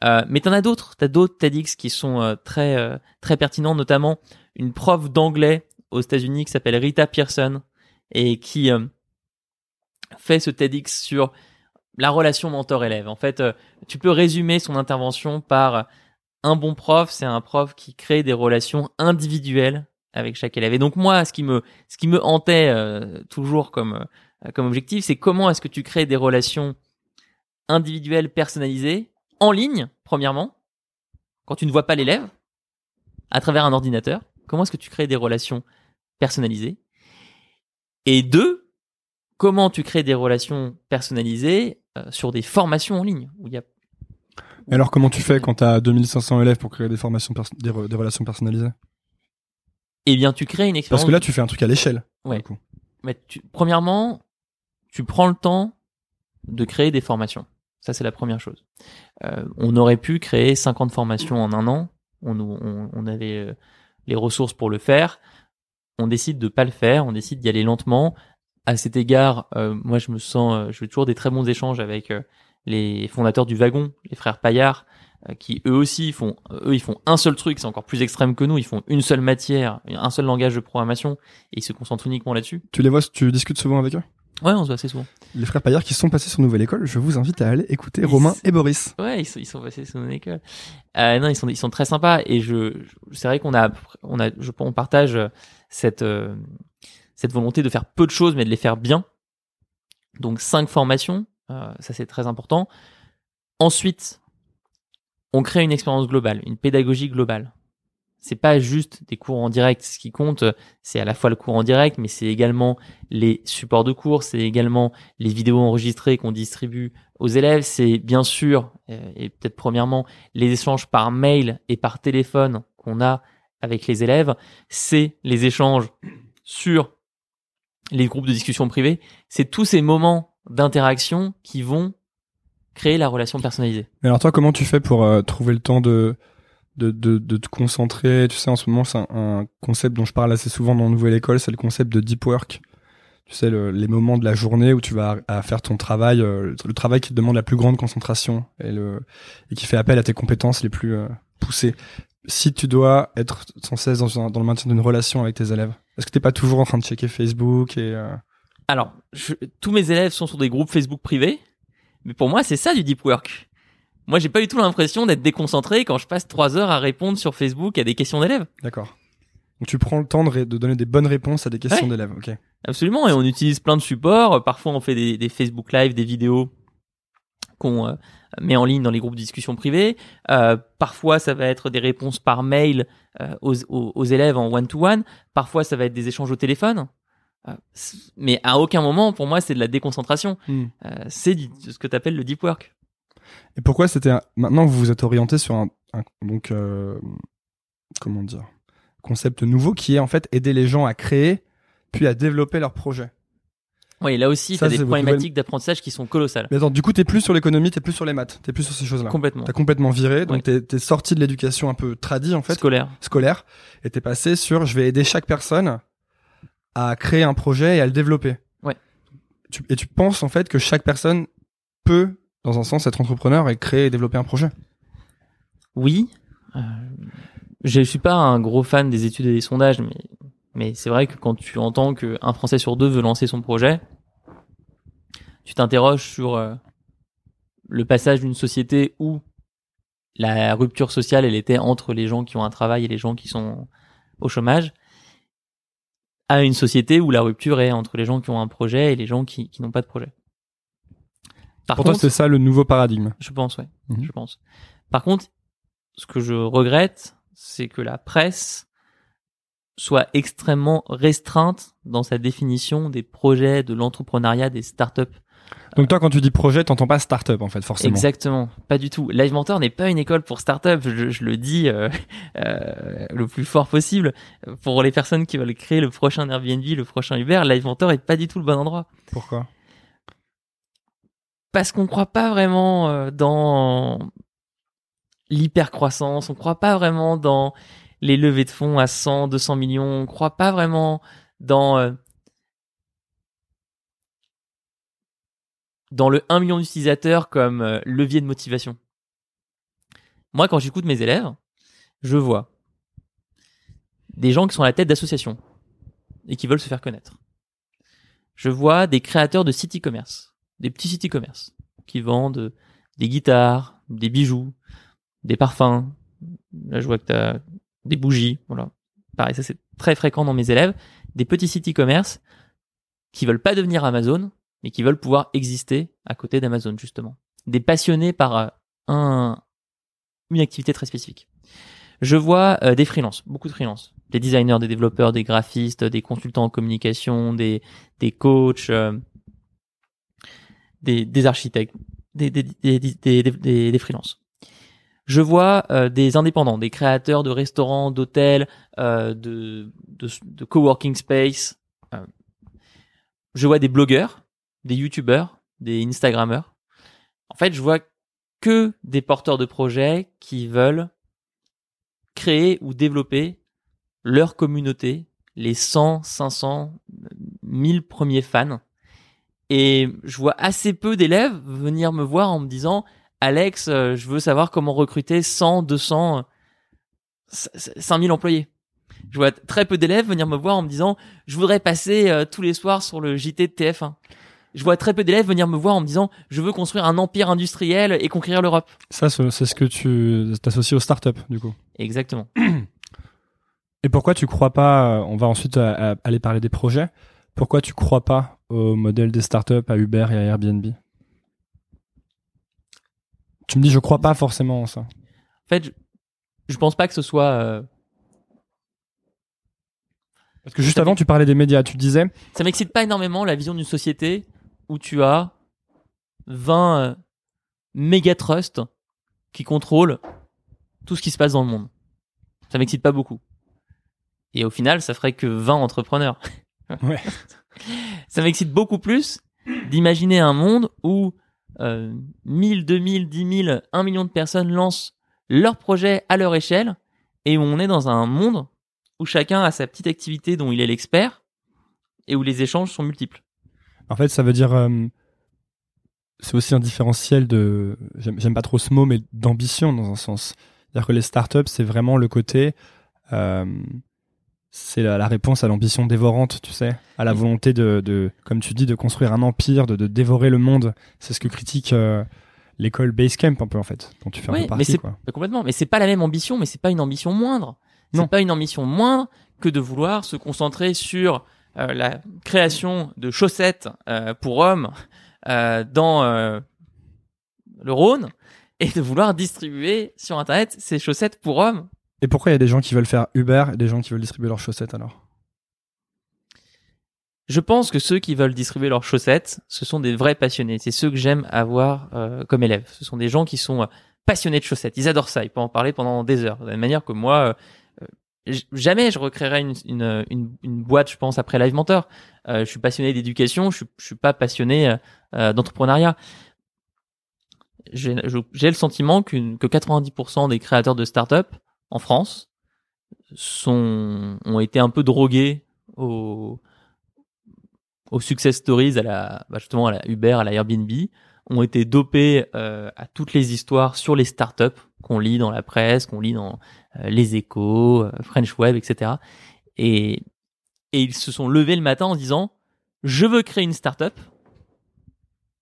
euh, mais t'en as d'autres. T'as d'autres TEDx qui sont euh, très euh, très pertinents, notamment une prof d'anglais aux États-Unis qui s'appelle Rita Pearson et qui fait ce TEDx sur la relation mentor-élève. En fait, tu peux résumer son intervention par un bon prof, c'est un prof qui crée des relations individuelles avec chaque élève. Et donc moi, ce qui me, ce qui me hantait toujours comme, comme objectif, c'est comment est-ce que tu crées des relations individuelles personnalisées en ligne, premièrement, quand tu ne vois pas l'élève, à travers un ordinateur. Comment est-ce que tu crées des relations personnalisées? Et deux, comment tu crées des relations personnalisées euh, sur des formations en ligne où il y a Et alors, comment tu fais quand t'as 2500 élèves pour créer des formations, des, re- des relations personnalisées? Eh bien, tu crées une expérience. Parce que là, tu fais un truc à l'échelle. Ouais. Mais tu- premièrement, tu prends le temps de créer des formations. Ça, c'est la première chose. Euh, on aurait pu créer 50 formations en un an. On, on, on avait euh, les ressources pour le faire. On décide de pas le faire. On décide d'y aller lentement. à cet égard, euh, moi je me sens, euh, je fais toujours des très bons échanges avec euh, les fondateurs du wagon, les frères Paillard, qui eux aussi font, eux ils font un seul truc, c'est encore plus extrême que nous, ils font une seule matière, un seul langage de programmation, et ils se concentrent uniquement là-dessus. Tu les vois, tu discutes souvent avec eux? Ouais, on se voit assez souvent. Les frères Paillard qui sont passés sur Nouvelle École, je vous invite à aller écouter Ils Romain et Boris. Ouais, ils sont, ils sont passés sur notre école. Euh, non, ils sont, ils sont très sympas et je, je- c'est vrai qu'on a, on a, je, on partage euh, cette, euh, cette volonté de faire peu de choses mais de les faire bien. Donc cinq formations, euh, ça c'est très important. Ensuite, on crée une expérience globale, une pédagogie globale. C'est pas juste des cours en direct. Ce qui compte, c'est à la fois le cours en direct, mais c'est également les supports de cours, c'est également les vidéos enregistrées qu'on distribue aux élèves. C'est bien sûr, euh, et peut-être premièrement, les échanges par mail et par téléphone qu'on a avec les élèves. C'est les échanges sur les groupes de discussion privés. C'est tous ces moments d'interaction qui vont créer la relation personnalisée. Mais alors toi, comment tu fais pour euh, trouver le temps de, de, te concentrer Tu sais, en ce moment, c'est un, concept dont je parle assez souvent dans Nouvelle École, c'est le concept de deep work. Tu sais, le- les moments de la journée où tu vas faire ton travail, euh, le travail qui te demande la plus grande concentration et, le, et qui fait appel à tes compétences les plus euh, poussées. Si tu dois être sans cesse dans, le maintien d'une relation avec tes élèves, est-ce que t'es pas toujours en train de checker Facebook et euh, Alors, tous mes élèves sont sur des groupes Facebook privés, mais pour moi, c'est ça du deep work. Moi, j'ai pas du tout l'impression d'être déconcentré quand je passe trois heures à répondre sur Facebook à des questions d'élèves. D'accord. Donc tu prends le temps de, donner des bonnes réponses à des questions Ouais. d'élèves. Ok. Absolument, et on utilise plein de supports. Parfois, on fait des, des Facebook Live, des vidéos qu'on euh, met en ligne dans les groupes de discussion privés. Euh, parfois, ça va être des réponses par mail euh, aux, aux- aux élèves en one-to-one. Parfois, ça va être des échanges au téléphone. Euh, mais à aucun moment, pour moi, c'est de la déconcentration. Hmm. C'est ce que tu appelles le deep work. Et pourquoi c'était un- maintenant vous vous êtes orienté sur un, un- donc euh, comment dire concept nouveau qui est en fait aider les gens à créer puis à développer leurs projets. Oui, là aussi, tu as des problématiques d'apprentissage qui sont colossales. Mais attends, du coup t'es plus sur l'économie, t'es plus sur les maths, t'es plus sur ces choses-là. Complètement. T'as complètement viré, donc Ouais. t'es t'es sorti de l'éducation un peu tradie en fait, Scolaire. scolaire, et t'es passé sur je vais aider chaque personne à créer un projet et à le développer. Ouais. Tu- et tu penses en fait que chaque personne peut, dans un sens, être entrepreneur et créer et développer un projet. Oui. Euh, je suis pas un gros fan des études et des sondages, mais, mais c'est vrai que quand tu entends qu'un Français sur deux veut lancer son projet, tu t'interroges sur euh, le passage d'une société où la rupture sociale, elle était entre les gens qui ont un travail et les gens qui sont au chômage, à une société où la rupture est entre les gens qui ont un projet et les gens qui, qui n'ont pas de projet. Par Pour toi, c'est ça le nouveau paradigme. je pense, ouais. Mhm. Je pense. Par contre, ce que je regrette, c'est que la presse soit extrêmement restreinte dans sa définition des projets, de l'entrepreneuriat, des startups. Donc toi, quand tu dis projet, t'entends pas start-up en fait, forcément. Exactement, pas du tout. Live Mentor n'est pas une école pour startup, je, je le dis euh, euh, le plus fort possible. Pour les personnes qui veulent créer le prochain Airbnb, le prochain Uber, Live Mentor est pas du tout le bon endroit. Pourquoi? Parce qu'on croit pas vraiment euh, dans l'hypercroissance, on croit pas vraiment dans les levées de fonds à 100, 200 millions, on croit pas vraiment dans euh, dans le 1 million d'utilisateurs comme euh, levier de motivation. Moi, quand j'écoute mes élèves, je vois des gens qui sont à la tête d'associations et qui veulent se faire connaître. Je vois des créateurs de sites e-commerce des petits sites e-commerce qui vendent des guitares, des bijoux, des parfums. Là, je vois que tu as des bougies. Voilà. Pareil, ça c'est très fréquent dans mes élèves. Des petits sites e-commerce qui veulent pas devenir Amazon, mais qui veulent pouvoir exister à côté d'Amazon, justement. Des passionnés par euh, un, une activité très spécifique. Je vois euh, des freelances, beaucoup de freelances. Des designers, des développeurs, des graphistes, des consultants en communication, des, des coachs, euh, des, des architectes, des, des, des, des, freelances. Je vois euh, des indépendants, des créateurs de restaurants, d'hôtels, euh, de, de, de coworking space. Euh, je vois des blogueurs, des youtubeurs, des instagrammeurs. En fait, je vois que des porteurs de projets qui veulent créer ou développer leur communauté, les 100, 500, 1000 premiers fans. Et je vois assez peu d'élèves venir me voir en me disant Alex, euh, je veux savoir comment recruter 100, 200, 5000 employés. Je vois très peu d'élèves venir me voir en me disant je voudrais passer euh, tous les soirs sur le JT de TF1. Je vois très peu d'élèves venir me voir en me disant je veux construire un empire industriel et conquérir l'Europe. Ça, c'est ce que tu t'associes aux startups, du coup. Exactement. Et pourquoi tu crois pas, euh, on va ensuite aller parler des projets, pourquoi tu crois pas au modèle des startups, à Uber et à Airbnb Tu me dis, je crois pas forcément en ça. En fait, je, je pense pas que ce soit euh, Parce que juste avant, tu parlais des médias, tu disais, ça m'excite pas énormément la vision d'une société où tu as 20 euh, méga trusts qui contrôlent tout ce qui se passe dans le monde. Ça m'excite pas beaucoup. Et au final, ça ferait que 20 entrepreneurs. Ouais. ça m'excite beaucoup plus d'imaginer un monde où euh, 1000, 2000, 10 000, 1 million de personnes lancent leur projet à leur échelle et où on est dans un monde où chacun a sa petite activité dont il est l'expert et où les échanges sont multiples. en fait, ça veut dire, euh, c'est aussi un différentiel de, j'aime pas trop ce mot, mais d'ambition dans un sens. C'est-à-dire que les startups, c'est vraiment le côté, euh, c'est la, la réponse à l'ambition dévorante, tu sais, à la volonté de, de, comme tu dis, de construire un empire, de, de dévorer le monde. C'est ce que critique euh, l'école Basecamp un peu en fait, dont tu fais un Oui, peu mais partie. c'est Quoi. mais complètement. Mais c'est pas la même ambition, mais c'est pas une ambition moindre. Non. C'est pas une ambition moindre que de vouloir se concentrer sur euh, la création de chaussettes euh, pour hommes euh, dans euh, le Rhône et de vouloir distribuer sur Internet ces chaussettes pour hommes. Et pourquoi il y a des gens qui veulent faire Uber et des gens qui veulent distribuer leurs chaussettes alors? Je pense que ceux qui veulent distribuer leurs chaussettes, ce sont des vrais passionnés. C'est ceux que j'aime avoir euh, comme élèves. Ce sont des gens qui sont euh, passionnés de chaussettes. Ils adorent ça. Ils peuvent en parler pendant des heures. De la même manière que moi, euh, j- jamais je recréerai une, une, une, boîte, je pense, après Live Mentor. Euh, je suis passionné d'éducation. Je je suis pas passionné euh, euh, d'entrepreneuriat. J'ai le sentiment qu'une- que 90% des créateurs de start-up en France sont, ont été un peu drogués au, aux success stories, à la, bah justement Uber, à la Airbnb, ont été dopés euh, à toutes les histoires sur les startups qu'on lit dans la presse, qu'on lit dans euh, les échos, euh, French Web, etc. Et, et ils se sont levés le matin en disant, je veux créer une startup,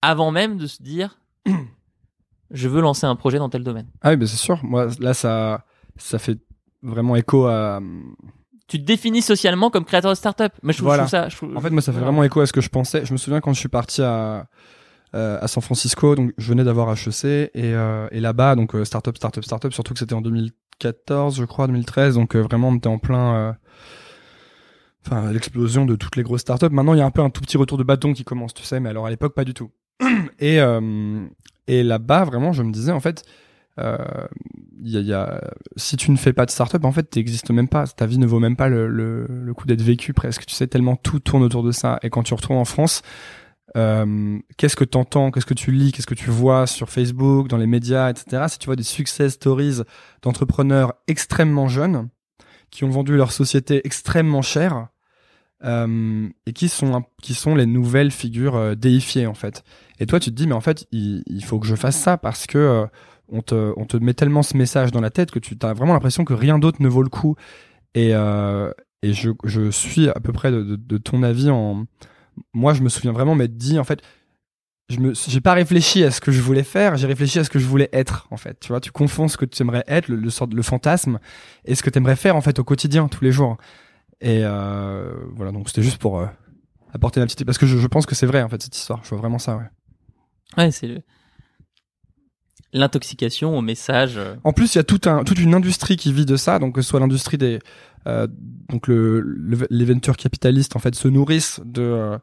avant même de se dire, je veux lancer un projet dans tel domaine. Ah oui, bah c'est sûr. Moi, là, ça, ça fait vraiment écho à. Tu te définis socialement comme créateur de startup. Mais je trouve, Voilà. je trouve ça. je trouve- En fait, moi, ça fait vraiment écho à ce que je pensais. Je me souviens quand je suis parti à euh, à San Francisco, donc je venais d'avoir HEC et euh, et là-bas, donc euh, startup, startup, startup. Surtout que c'était en 2014, je crois, 2013. Donc vraiment, on était en plein. Enfin, l'explosion de toutes les grosses startups. Maintenant, il y a un peu un tout petit retour de bâton qui commence, tu sais, mais alors à l'époque, pas du tout. Et, et là-bas, vraiment, je me disais, en fait, il il y a, si tu ne fais pas de startup, en fait, t'existes même pas. Ta vie ne vaut même pas le, le, coup d'être vécu presque. Tu sais, tellement tout tourne autour de ça. Et quand tu retournes en France, euh, qu'est-ce que t'entends, qu'est-ce que tu lis, qu'est-ce que tu vois sur Facebook, dans les médias, etc. Si tu vois des success stories d'entrepreneurs extrêmement jeunes qui ont vendu leur société extrêmement cher euh, et qui sont qui sont les nouvelles figures euh, déifiées en fait. Et toi, tu te dis mais en fait, il, faut que je fasse ça parce que euh, on te on te met tellement ce message dans la tête que tu as vraiment l'impression que rien d'autre ne vaut le coup. Et euh, et je je suis à peu près de, de, ton avis en moi je me souviens vraiment m'être dit en fait je me j'ai pas réfléchi à ce que je voulais faire j'ai réfléchi à ce que je voulais être en fait. Tu vois tu confonds ce que tu aimerais être le, le fantasme et ce que tu aimerais faire en fait au quotidien tous les jours. Et euh, voilà donc c'était juste pour euh, apporter ma petite parce que je, je pense que c'est vrai en fait cette histoire. Je vois vraiment ça ouais. Ouais, c'est l'intoxication au message. euh, En plus, il y a toute une industrie qui vit de ça, donc que ce soit l'industrie des, euh, donc le, le- les ventures capitalistes en fait se nourrissent de, euh,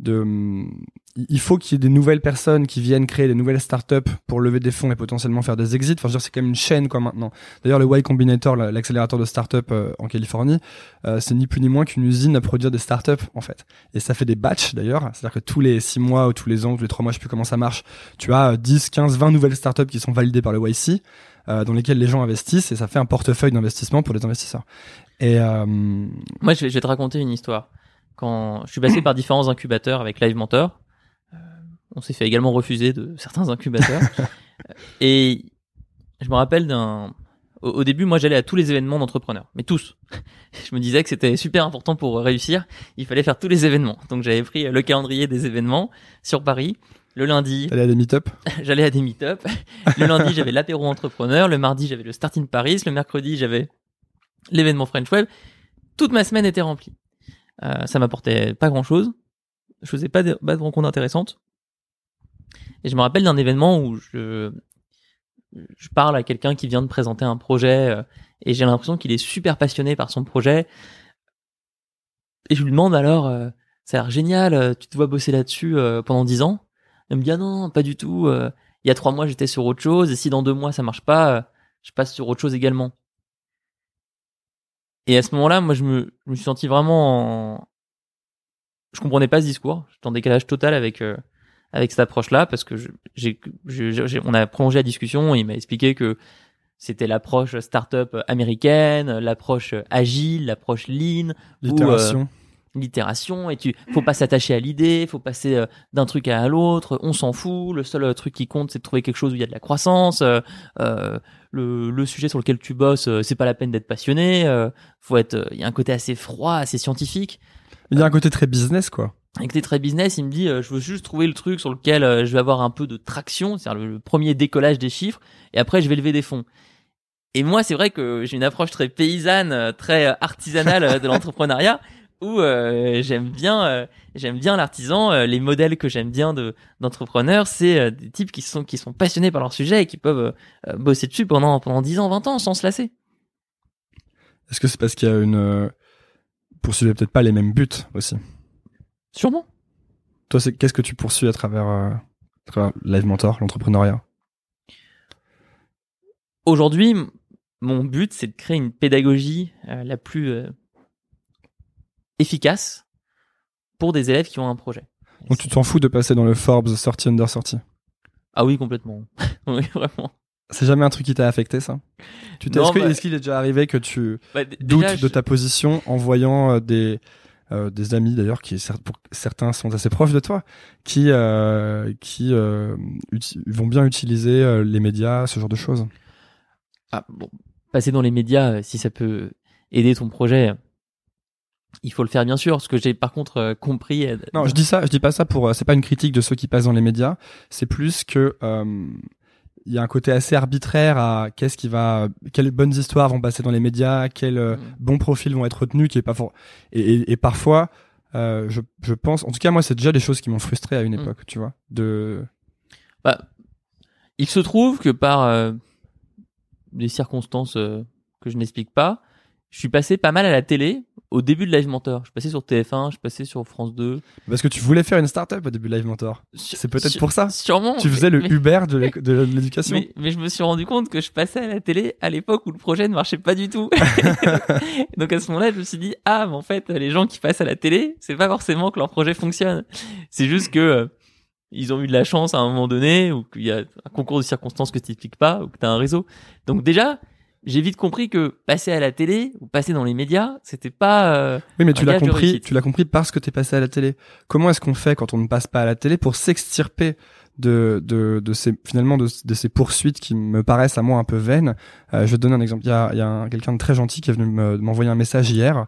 de, hum, il faut qu'il y ait des nouvelles personnes qui viennent créer des nouvelles startups pour lever des fonds et potentiellement faire des exits. Enfin, c'est quand même une chaîne quoi maintenant. D'ailleurs, le Y Combinator, la- l'accélérateur de startups euh, en Californie, euh, c'est ni plus ni moins qu'une usine à produire des startups en fait. Et ça fait des batchs d'ailleurs, c'est-à-dire que tous les six mois ou tous les ans, ou tous les trois mois, je sais plus comment ça marche, tu as euh, 10, 15, 20 nouvelles startups qui sont validées par le YC, euh, dans lesquelles les gens investissent et ça fait un portefeuille d'investissement pour les investisseurs. Et euh, Moi, je vais, je vais te raconter une histoire. quand je suis passé par différents incubateurs avec Live Mentor. On s'est fait également refuser de certains incubateurs. et je me rappelle d'un au, au début, moi, j'allais à tous les événements d'entrepreneurs, mais tous. je me disais que c'était super important pour réussir. Il fallait faire tous les événements. Donc, j'avais pris le calendrier des événements sur Paris. Le lundi, T'allais à des meet-up j'allais à des meet-up. Le lundi, j'avais l'apéro entrepreneur. Le mardi, j'avais le Start in Paris. Le mercredi, j'avais l'événement French Web. Toute ma semaine était remplie. Euh, ça m'apportait pas grand-chose. Je faisais pas de, pas de rencontres intéressantes. Et je me rappelle d'un événement où je, je parle à quelqu'un qui vient de présenter un projet euh, et j'ai l'impression qu'il est super passionné par son projet. Et je lui demande alors, euh, ça a l'air génial, euh, tu te vois bosser là-dessus euh, pendant dix ans? Elle me dit ah non, pas du tout. il y a trois mois j'étais sur autre chose et si dans deux mois ça marche pas, je passe sur autre chose également. Et à ce moment-là, moi je me, je suis senti vraiment, en... je comprenais pas ce discours. J'étais en décalage total avec avec cette approche-là parce que je- j'ai, je- j'ai- on a prolongé la discussion. Et il m'a expliqué que c'était l'approche startup américaine, l'approche agile, l'approche lean, ou, euh, L'itération. l'itération et tu faut pas s'attacher à l'idée, faut passer euh, d'un truc à l'autre, on s'en fout, le seul euh, truc qui compte c'est de trouver quelque chose où il y a de la croissance, euh, le, le sujet sur lequel tu bosses c'est pas la peine d'être passionné, faut être il y a un côté assez froid, assez scientifique. Il y a un côté très business, quoi. Avec tes très business, il me dit euh, je veux juste trouver le truc sur lequel euh, je vais avoir un peu de traction, c'est-à-dire le, le premier décollage des chiffres et après je vais lever des fonds. Et moi, c'est vrai que j'ai une approche très paysanne, euh, très euh, artisanale euh, de l'entrepreneuriat où euh, j'aime bien euh, j'aime bien l'artisan les modèles que j'aime bien de d'entrepreneurs c'est des types qui sont qui sont passionnés par leur sujet et qui peuvent bosser dessus pendant pendant 10 ans 20 ans sans se lasser Est-ce que c'est parce qu'il y a une... poursuivez peut-être pas les mêmes buts aussi? Sûrement. Toi, c'est qu'est-ce que tu poursuis à travers, euh, à travers Live Mentor, l'entrepreneuriat? Aujourd'hui mon but c'est de créer une pédagogie euh, la plus euh, efficace pour des élèves qui ont un projet. Donc tu t'en fous de passer dans le Forbes sortie under sortie? Ah oui complètement. Oui vraiment. C'est jamais un truc qui t'a affecté, ça? Tu Est-ce bah- est-ce qu'il est déjà arrivé que tu Bah, doutes déjà, de je- ta position en voyant euh, des euh, des amis d'ailleurs qui pour certains sont assez proches de toi qui euh, qui euh, vont bien utiliser euh, les médias ce genre de choses Ah, bon, passer dans les médias, euh, si ça peut aider ton projet, il faut le faire bien sûr. Ce que j'ai par contre euh, compris. non je dis ça je dis pas ça pour euh, c'est pas une critique de ceux qui passent dans les médias c'est plus que euh, il y a un côté assez arbitraire à qu'est-ce qui va quelles bonnes histoires vont passer dans les médias quels euh, Mm. bons profils vont être retenus qui est pas fort et, et, et parfois euh, je, je pense en tout cas moi c'est déjà des choses qui m'ont frustré à une Mm. époque tu vois de Bah, il se trouve que par euh, des circonstances euh, que je n'explique pas, je suis passé pas mal à la télé au début de Live Mentor. Je passé sur TF1, je passé sur France 2. parce que tu voulais faire une start-up au début de Live Mentor c'est peut-être pour ça Sûrement. tu faisais le mais- Uber de l'éducation Mais, mais je me suis rendu compte que je passais à la télé à l'époque où le projet ne marchait pas du tout. Donc à ce moment-là, je me suis dit ah, mais en fait, les gens qui passent à la télé, c'est pas forcément que leur projet fonctionne. C'est juste que euh, ils ont eu de la chance à un moment donné ou qu'il y a un concours de circonstances que tu t'expliques pas ou que t'as un réseau. Donc déjà, j'ai vite compris que passer à la télé ou passer dans les médias, c'était pas euh, Oui, mais tu l'as compris, tu l'as compris parce que t'es passé à la télé. Comment est-ce qu'on fait quand on ne passe pas à la télé pour s'extirper de, de, de ces, finalement, de, de ces poursuites qui me paraissent à moi un peu vaines? Euh, je vais te donner un exemple. Il y a, y a un- quelqu'un de très gentil qui est venu me- m'envoyer un message hier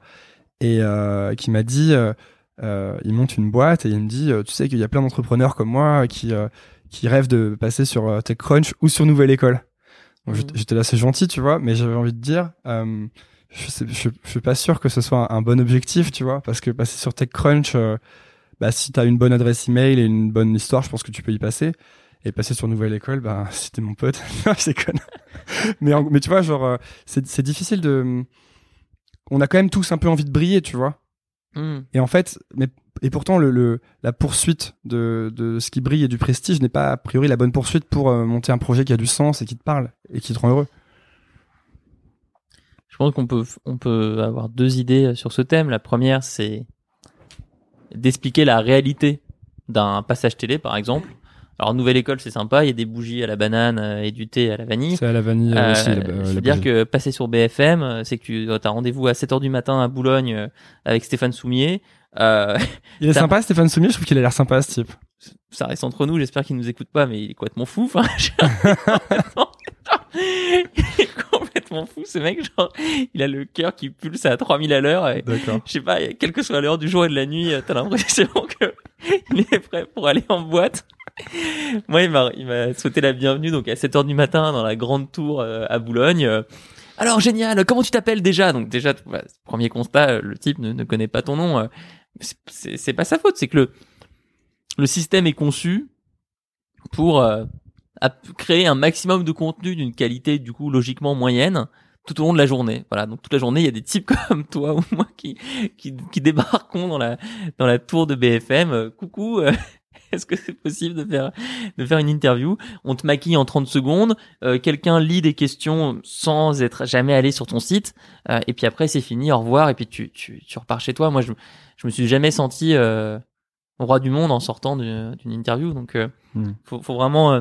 et euh, qui m'a dit, euh, il monte une boîte et il me dit, tu sais qu'il y a plein d'entrepreneurs comme moi qui, qui rêvent de passer sur TechCrunch ou sur Nouvelle École. Mhm. j'étais- là, c'est gentil, tu vois, mais j'avais envie de dire, euh, je, sais, je, je suis pas sûr que ce soit un, un bon objectif, tu vois, parce que passer sur TechCrunch, euh, bah, si t'as une bonne adresse email et une bonne histoire, je pense que tu peux y passer. Et passer sur Nouvelle École, bah, si t'es mon pote, c'est con. mais, en- mais tu vois, genre, euh, c'est difficile de. On a quand même tous un peu envie de briller, tu vois. Hmm, Et en fait, mais et pourtant le, le la poursuite de de ce qui brille et du prestige n'est pas a priori la bonne poursuite pour euh, monter un projet qui a du sens et qui te parle et qui te rend heureux. Je pense qu'on peut, on peut avoir deux idées sur ce thème. La première, c'est d'expliquer la réalité d'un passage télé, par exemple. Alors, nouvelle école, c'est sympa. Il y a des bougies à la banane euh, et du thé à la vanille. C'est à la vanille Euh, aussi. La, je veux dire que passer sur BFM, euh, c'est que tu as rendez-vous à 7 heures du matin à Boulogne euh, avec Stéphane Soumier. Euh, Il est sympa, Stéphane Soumier. Je trouve qu'il a l'air sympa, ce type. ça reste entre nous, j'espère qu'il nous écoute pas, mais il est complètement fou. Enfin, il est complètement fou, ce mec. Genre, il a le cœur qui pulse à 3000 à l'heure. D'accord. je sais pas, quelle que soit l'heure du jour et de la nuit, euh, t'as l'impression que il est prêt pour aller en boîte. Moi, il m'a, souhaité la bienvenue, donc à 7 heures du matin, dans la grande tour euh, à Boulogne. Euh, Alors, génial, comment tu t'appelles déjà? Donc, déjà, bah, premier constat, euh, le type ne, connaît pas ton nom. c'est- pas sa faute, c'est que le, le système est conçu pour euh, créer un maximum de contenu d'une qualité, du coup, logiquement moyenne tout au long de la journée. Voilà, donc toute la journée, il y a des types comme toi ou moi qui qui, qui débarquons dans la dans la tour de BFM. Coucou, est-ce que c'est possible de faire de faire une interview? On te maquille en 30 secondes. euh, Quelqu'un lit des questions sans être jamais allé sur ton site. euh, et puis après, c'est fini. Au revoir. Et puis tu tu tu repars chez toi. Moi, je je me suis jamais senti euh, roi du monde en sortant d'une interview. Donc, euh, Hmm. faut faut vraiment euh,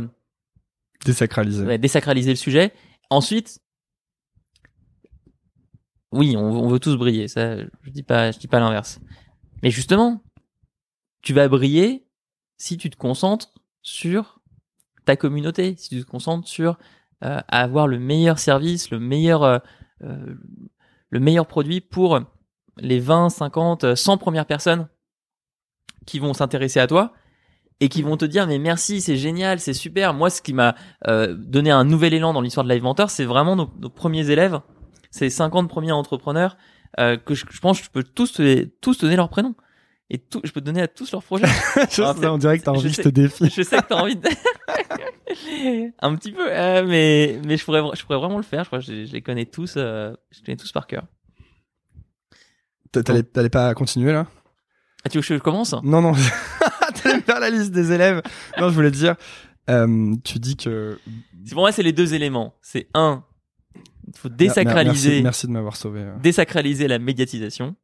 Désacralisé. ouais, désacraliser le sujet. Ensuite, oui, on, on veut tous briller. Ça, je dis pas, je dis pas l'inverse. Mais justement, tu vas briller si tu te concentres sur ta communauté, si tu te concentres sur euh, avoir le meilleur service, le meilleur, euh, euh, le meilleur produit pour les 20, 50, 100 premières personnes qui vont s'intéresser à toi et qui vont te dire mais merci c'est génial c'est super. Moi ce qui m'a euh, donné un nouvel élan dans l'histoire de Live Mentor c'est vraiment nos, premiers élèves ces 50 premiers entrepreneurs euh, que je, pense que je peux tous te, tous donner leur prénom et tout, je peux te donner à tous leurs projets Je Ah, sais, on dirait que t'as je envie que sais- je te défie. je sais que t'as envie de un petit peu euh, mais mais je pourrais je pourrais vraiment le faire je crois que je, je les connais tous euh, je les connais tous par cœur T'a- T'allais t'allais pas continuer là? Ah, tu veux que je commence? Non, non. T'allais faire la liste des élèves. Non, je voulais te dire. euh, tu dis que. Pour moi c'est les deux éléments c'est un il faut désacraliser Merci, merci de m'avoir sauvé. désacraliser la médiatisation.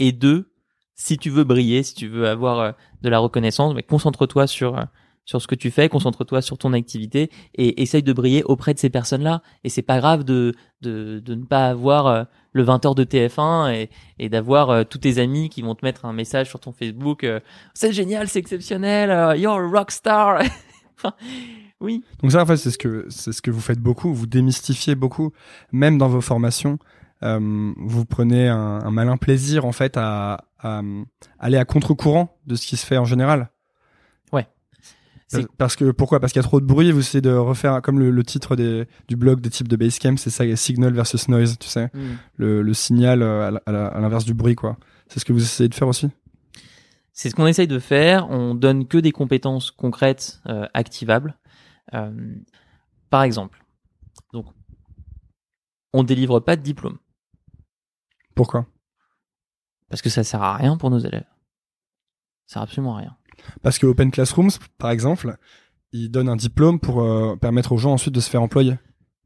Et deux, si tu veux briller, si tu veux avoir euh, de la reconnaissance, mais concentre-toi sur euh, sur ce que tu fais, concentre-toi sur ton activité et essaye de briller auprès de ces personnes-là. Et c'est pas grave de de, de ne pas avoir euh, le 20h de TF1 et, et d'avoir tous tes amis qui vont te mettre un message sur ton Facebook. c'est génial, c'est exceptionnel, you're a rockstar. enfin, oui. Donc ça, en fait, c'est ce que c'est ce que vous faites beaucoup. Vous démystifiez beaucoup, même dans vos formations. Vous prenez un, malin plaisir en fait à, aller à contre-courant de ce qui se fait en général. Ouais. C'est- Parce- que pourquoi? Parce qu'il y a trop de bruit. Vous essayez de refaire comme le, le titre des, du blog des types de Basecamp, c'est ça, signal versus noise, tu sais, Hmm. le, le signal euh, à l'inverse du bruit, quoi. C'est ce que vous essayez de faire aussi? C'est ce qu'on essaye de faire. On donne que des compétences concrètes, euh, activables. Euh, par exemple, donc, on délivre pas de diplôme Pourquoi? Parce que ça sert à rien pour nos élèves. Ça sert absolument à rien. Parce que Open Classrooms, par exemple, ils donnent un diplôme pour euh, permettre aux gens ensuite de se faire employer.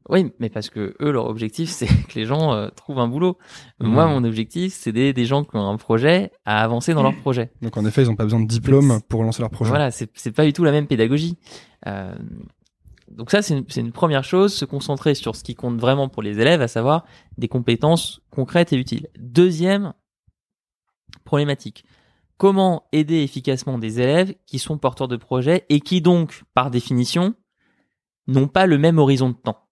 Oui, mais parce que eux, leur objectif, c'est que les gens euh, trouvent un boulot. Mhm. Moi, mon objectif, c'est d'aider des gens qui ont un projet à avancer dans leur projet. Donc en effet, ils n'ont pas besoin de diplôme pour lancer leur projet. Voilà, c'est pas du tout la même pédagogie. Euh, donc ça, c'est une, c'est une première chose, se concentrer sur ce qui compte vraiment pour les élèves, à savoir des compétences concrètes et utiles. Deuxième problématique, comment aider efficacement des élèves qui sont porteurs de projets et qui donc, par définition, n'ont pas le même horizon de temps?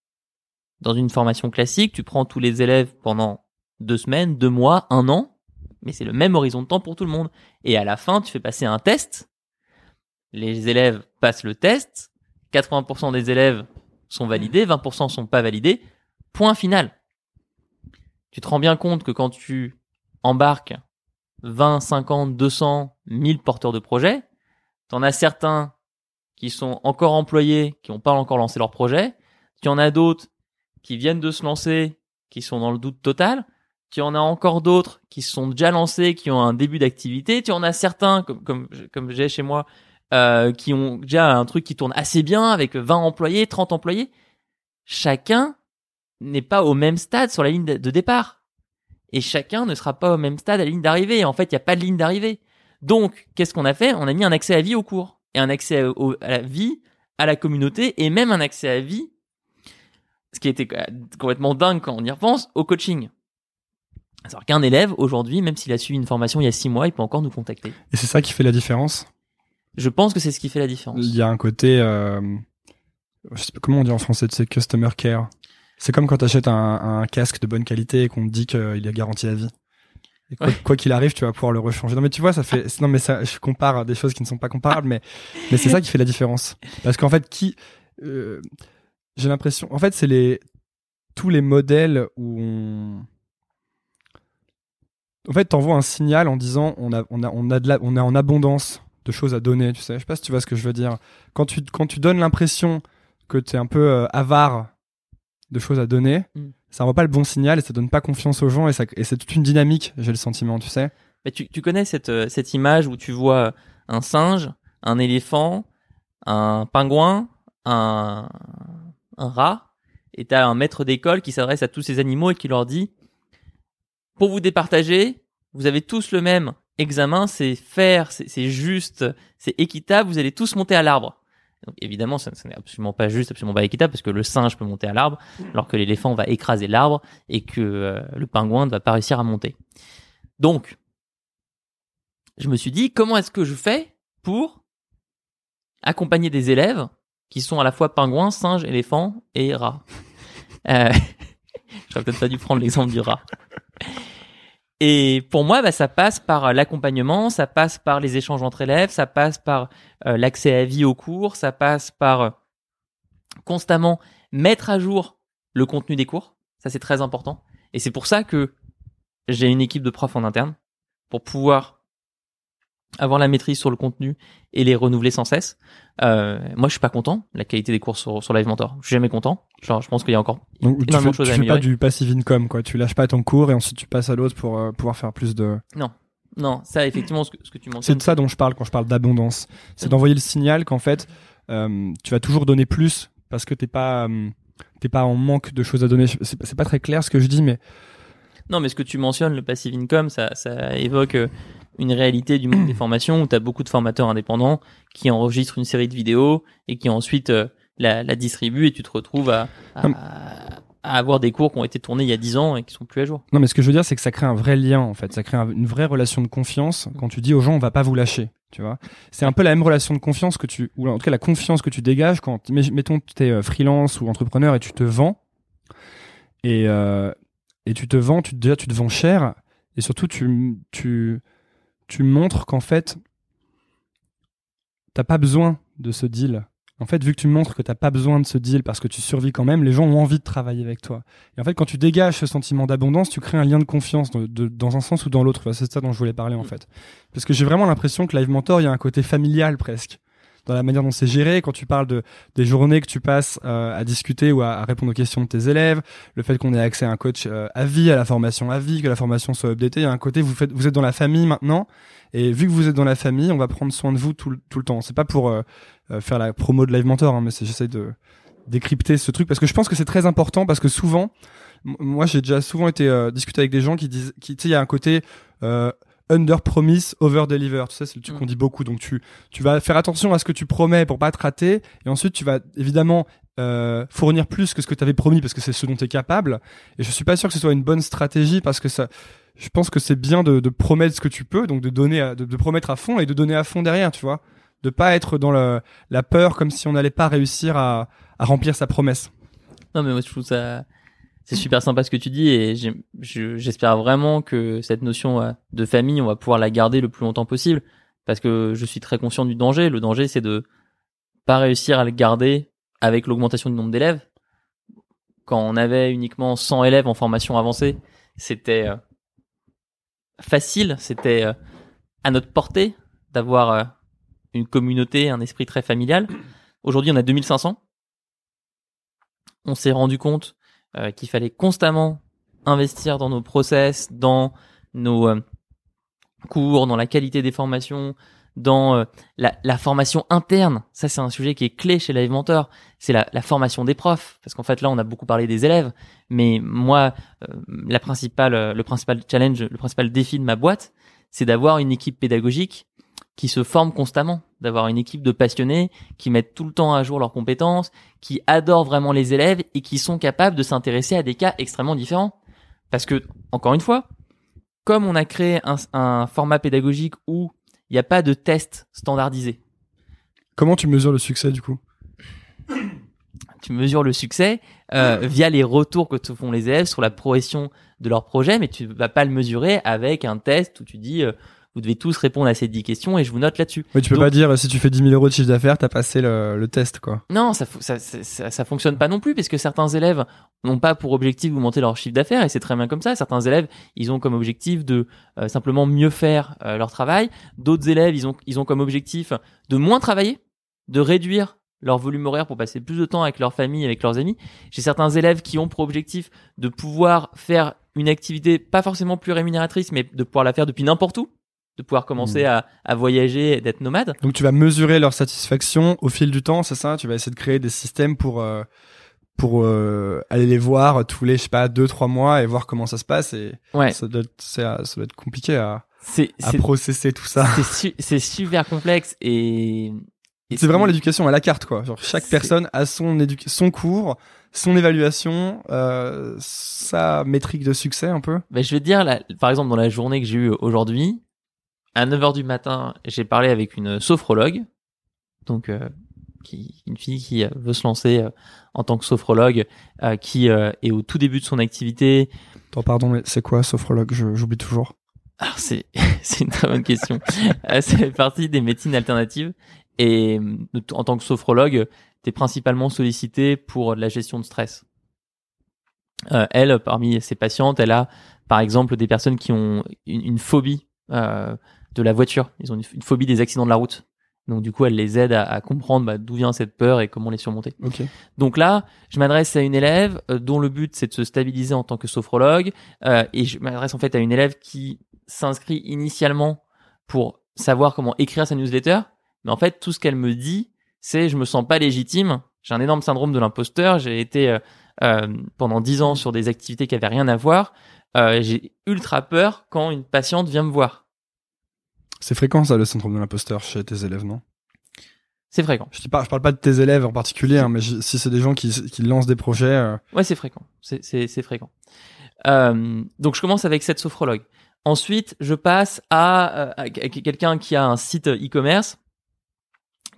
Dans une formation classique, tu prends tous les élèves pendant deux semaines, deux mois, un an, mais c'est le même horizon de temps pour tout le monde. Et à la fin, tu fais passer un test. Les élèves passent le test. 80% des élèves sont validés, 20% sont pas validés. Point final. Tu te rends bien compte que quand tu embarques 20, 50, 200, 1000 porteurs de projets, t'en as certains qui sont encore employés, qui n'ont pas encore lancé leur projet. Tu en as d'autres qui viennent de se lancer, qui sont dans le doute total. Tu en as encore d'autres qui sont déjà lancés, qui ont un début d'activité. Tu en as certains, comme, comme, comme j'ai chez moi, euh, qui ont déjà un truc qui tourne assez bien avec 20 employés, 30 employés. Chacun n'est pas au même stade sur la ligne de départ. Et chacun ne sera pas au même stade à la ligne d'arrivée. En fait, il n'y a pas de ligne d'arrivée. Donc, qu'est-ce qu'on a fait? On a mis un accès à vie au cours. Et un accès à, au- à la vie, à la communauté, et même un accès à vie, ce qui était euh, complètement dingue quand on y repense, au coaching. Alors qu'un élève, aujourd'hui, même s'il a suivi une formation il y a six mois, il peut encore nous contacter. Et c'est ça qui fait la différence? Je pense que c'est ce qui fait la différence. Il y a un côté, euh, je sais pas comment on dit en français, c'est customer care? C'est comme quand tu achètes un, un, casque de bonne qualité et qu'on te dit qu'il est garanti à vie. Et quoi, Ouais. qu'il arrive, tu vas pouvoir le rechanger. Non mais tu vois, ça fait. Non mais ça, je compare des choses qui ne sont pas comparables, mais mais c'est ça qui fait la différence. Parce qu'en fait, qui, euh, j'ai l'impression, en fait, c'est les tous les modèles où on, en fait, t'envoies un signal en disant on a on a on a de la, on a en abondance de choses à donner. Tu sais, je sais pas si tu vois ce que je veux dire. Quand tu quand tu donnes l'impression que tu es un peu euh, avare de choses à donner, Mm. ça envoie pas le bon signal et ça donne pas confiance aux gens et, ça, et c'est toute une dynamique, j'ai le sentiment, tu sais. Mais tu, tu connais cette, euh, cette image où tu vois un singe, un éléphant, un pingouin, un, un rat, et t'as un maître d'école qui s'adresse à tous ces animaux et qui leur dit pour vous départager, vous avez tous le même examen, c'est faire, c'est juste, c'est équitable, vous allez tous monter à l'arbre. Donc évidemment, ça n'est absolument pas juste, absolument pas équitable, parce que le singe peut monter à l'arbre, alors que l'éléphant va écraser l'arbre et que euh, le pingouin ne va pas réussir à monter. Donc, je me suis dit, comment est-ce que je fais pour accompagner des élèves qui sont à la fois pingouins, singes, éléphants et rats? Euh, J'aurais peut-être pas dû prendre l'exemple du rat. Et pour moi, bah, ça passe par l'accompagnement, ça passe par les échanges entre élèves, ça passe par euh, l'accès à vie aux cours, ça passe par euh, constamment mettre à jour le contenu des cours. Ça, c'est très important. Et c'est pour ça que j'ai une équipe de profs en interne pour pouvoir avoir la maîtrise sur le contenu et les renouveler sans cesse. Euh, moi, je suis pas content. La qualité des cours sur, sur Live Mentor, je suis jamais content. Genre, je pense qu'il y a encore Donc, tu Énormément de choses tu à fais pas améliorer. du passive income, quoi. Tu lâches pas ton cours et ensuite tu passes à l'autre pour euh, pouvoir faire plus de. non. Ça, effectivement, ce que, ce que tu C'est mentionnes. de ça dont je parle quand je parle d'abondance. C'est d'envoyer le signal qu'en fait, euh, tu vas toujours donner plus parce que t'es pas, t'es pas en manque de choses à donner. C'est c'est pas très clair ce que je dis, mais Non, mais ce que tu mentionnes, le passive income, ça, ça évoque une réalité du monde des formations où tu as beaucoup de formateurs indépendants qui enregistrent une série de vidéos et qui ensuite euh, la, la distribuent et tu te retrouves à, à, Non. à avoir des cours qui ont été tournés il y a 10 ans et qui sont plus à jour. Non, mais ce que je veux dire, c'est que ça crée un vrai lien, en fait. Ça crée un- une vraie relation de confiance quand tu dis aux gens, on va pas vous lâcher. Tu vois, c'est un peu la même relation de confiance que tu, ou en tout cas la confiance que tu dégages quand, mettons, tu es freelance ou entrepreneur et tu te vends. Et, euh, et tu te vends, tu, déjà, tu te vends cher. Et surtout, tu, tu, tu montres qu'en fait, t'as pas besoin de ce deal. En fait, vu que tu montres que t'as pas besoin de ce deal parce que tu survis quand même, les gens ont envie de travailler avec toi. Et en fait, quand tu dégages ce sentiment d'abondance, tu crées un lien de confiance de- de- dans un sens ou dans l'autre. C'est ça dont je voulais parler en fait. Parce que j'ai vraiment l'impression que Live Mentor, il y a un côté familial presque dans la manière dont c'est géré. Quand tu parles de des journées que tu passes euh, à discuter ou à, à répondre aux questions de tes élèves, le fait qu'on ait accès à un coach euh, à vie, à la formation à vie, que la formation soit updatée, il y a un côté vous faites, vous êtes dans la famille maintenant. Et vu que vous êtes dans la famille, on va prendre soin de vous tout, le- tout le temps. C'est pas pour euh, euh, faire la promo de Live Mentor, hein, mais j'essaie de décrypter ce truc parce que je pense que c'est très important parce que souvent, moi j'ai déjà souvent été euh, discuté avec des gens qui disent, qui tu sais, il y a un côté euh, under promise, over deliver. Tu sais, c'est le truc Mm. qu'on dit beaucoup. Donc tu tu vas faire attention à ce que tu promets pour pas te rater, et ensuite tu vas évidemment euh, fournir plus que ce que tu avais promis parce que c'est ce dont tu es capable. Et je suis pas sûr que ce soit une bonne stratégie parce que ça, je pense que c'est bien de, de promettre ce que tu peux, donc de donner, à- de, de promettre à fond et de donner à fond derrière, tu vois, de pas être dans le, la peur comme si on n'allait pas réussir à, à remplir sa promesse. Non, mais moi, je trouve ça, c'est super sympa ce que tu dis et j'espère vraiment que cette notion euh, de famille, on va pouvoir la garder le plus longtemps possible parce que je suis très conscient du danger. Le danger, c'est de pas réussir à le garder avec l'augmentation du nombre d'élèves. Quand on avait uniquement 100 élèves en formation avancée, c'était euh, facile, c'était euh, à notre portée d'avoir une communauté, un esprit très familial. Aujourd'hui, on a 2500 on s'est rendu compte euh, qu'il fallait constamment investir dans nos process, dans nos euh, cours, dans la qualité des formations, dans euh, la, la formation interne. Ça, c'est un sujet qui est clé chez Live Mentor. C'est la, la formation des profs, parce qu'en fait là, on a beaucoup parlé des élèves, mais moi, euh, la principale, euh, le principal challenge, le principal défi de ma boîte, c'est d'avoir une équipe pédagogique qui se forme constamment, d'avoir une équipe de passionnés qui mettent tout le temps à jour leurs compétences, qui adorent vraiment les élèves et qui sont capables de s'intéresser à des cas extrêmement différents. Parce que, encore une fois, comme on a créé un, un format pédagogique où il n'y a pas de test standardisé, Comment tu mesures le succès du coup? Tu mesures le succès euh, via les retours que te font les élèves sur la progression de leur projet, mais tu vas pas le mesurer avec un test où tu dis euh, vous devez tous répondre à ces 10 questions et je vous note là-dessus. Mais tu peux Donc- pas dire si tu fais 10 000 euros de chiffre d'affaires, t'as passé le, le test quoi. Non, ça, ça, ça, ça fonctionne pas non plus parce que certains élèves n'ont pas pour objectif d'augmenter leur chiffre d'affaires et c'est très bien comme ça. Certains élèves, ils ont comme objectif de euh, simplement mieux faire euh, leur travail. D'autres élèves, ils ont, ils ont comme objectif de moins travailler, de réduire leur volume horaire pour passer plus de temps avec leur famille, avec leurs amis. J'ai certains élèves qui ont pour objectif de pouvoir faire une activité pas forcément plus rémunératrice, mais de pouvoir la faire depuis n'importe où, de pouvoir commencer à, à voyager, d'être nomade. Donc tu vas mesurer leur satisfaction au fil du temps, c'est ça? Tu vas essayer de créer des systèmes pour euh, pour euh, aller les voir tous les je sais pas deux trois mois et voir comment ça se passe et Ouais, ça doit être, ça doit être compliqué à, à processer tout ça. c'est su- c'est super complexe et, et C'est vraiment l'éducation à la carte quoi. Genre chaque personne a son édu- son cours, son évaluation, euh, sa métrique de succès un peu. Ben, je vais te dire, là, par exemple, dans la journée que j'ai eue aujourd'hui, à 9h du matin, j'ai parlé avec une sophrologue, donc euh, qui, une fille qui euh, veut se lancer euh, en tant que sophrologue, euh, qui euh, est au tout début de son activité. Attends, pardon, mais c'est quoi sophrologue? J'oublie toujours. Alors c'est c'est une très bonne question. Euh, ça fait partie des médecines alternatives et euh, en tant que sophrologue, tu es principalement sollicité pour la gestion de stress. Euh, elle, parmi ses patientes, elle a par exemple des personnes qui ont une, une phobie euh, de la voiture. Ils ont une, une phobie des accidents de la route. Donc du coup, elle les aide à, à comprendre bah, d'où vient cette peur et comment les surmonter. Ok. Donc là, je m'adresse à une élève euh, dont le but c'est de se stabiliser en tant que sophrologue euh, et je m'adresse en fait à une élève qui s'inscrit initialement pour savoir comment écrire sa newsletter, mais en fait tout ce qu'elle me dit, c'est je me sens pas légitime, j'ai un énorme syndrome de l'imposteur, j'ai été euh, pendant dix ans sur des activités qui avaient rien à voir, j'ai ultra peur quand une patiente vient me voir. C'est fréquent ça le syndrome de l'imposteur chez tes élèves, non? C'est fréquent. je, je parle pas de tes élèves en particulier, hein, mais je- si c'est des gens qui, qui lancent des projets, euh, Ouais, c'est fréquent. C'est, fréquent. Euh, donc, je commence avec cette sophrologue. Ensuite, je passe à, euh, à quelqu'un qui a un site e-commerce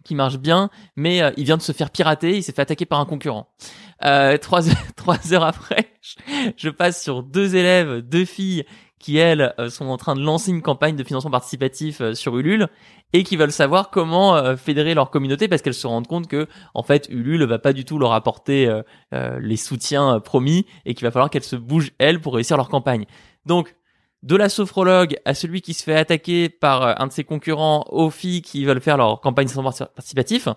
qui marche bien, mais euh, il vient de se faire pirater, il s'est fait attaquer par un concurrent. Euh, trois, heures, trois heures après, je passe sur deux élèves, deux filles qui, elles, euh, sont en train de lancer une campagne de financement participatif euh, sur Ulule et qui veulent savoir comment euh, fédérer leur communauté parce qu'elles se rendent compte que, en fait, Ulule va pas du tout leur apporter les soutiens promis et qu'il va falloir qu'elles se bougent, elles, pour réussir leur campagne. Donc, de la sophrologue à celui qui se fait attaquer par un de ses concurrents aux qui veulent faire leur campagne de financement participatif,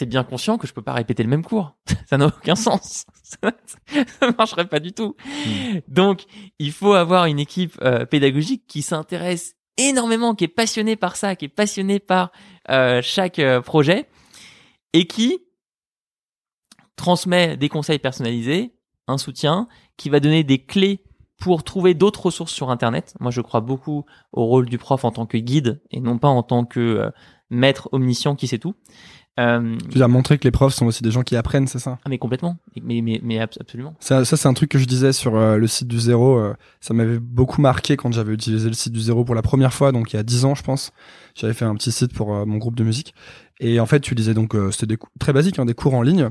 t'es bien conscient que je peux pas répéter le même cours. Ça n'a aucun sens. Ça, ça marcherait pas du tout. Donc, il faut avoir une équipe euh, pédagogique qui s'intéresse énormément, qui est passionnée par ça, qui est passionnée par euh, chaque euh, projet et qui transmet des conseils personnalisés, un soutien, qui va donner des clés pour trouver d'autres ressources sur Internet. Moi, je crois beaucoup au rôle du prof en tant que guide et non pas en tant que maître omniscient qui sait tout. Euh, tu as montré que les profs sont aussi des gens qui apprennent, c'est ça? Ah, mais complètement, mais mais mais abs- absolument. Ça, ça c'est un truc que je disais sur euh, le site du zéro. euh, ça m'avait beaucoup marqué quand j'avais utilisé le site du zéro pour la première fois, donc il y a dix ans, je pense. J'avais fait un petit site pour mon groupe de musique. Et en fait, tu disais donc, euh, c'était très basique, hein, des cours en ligne,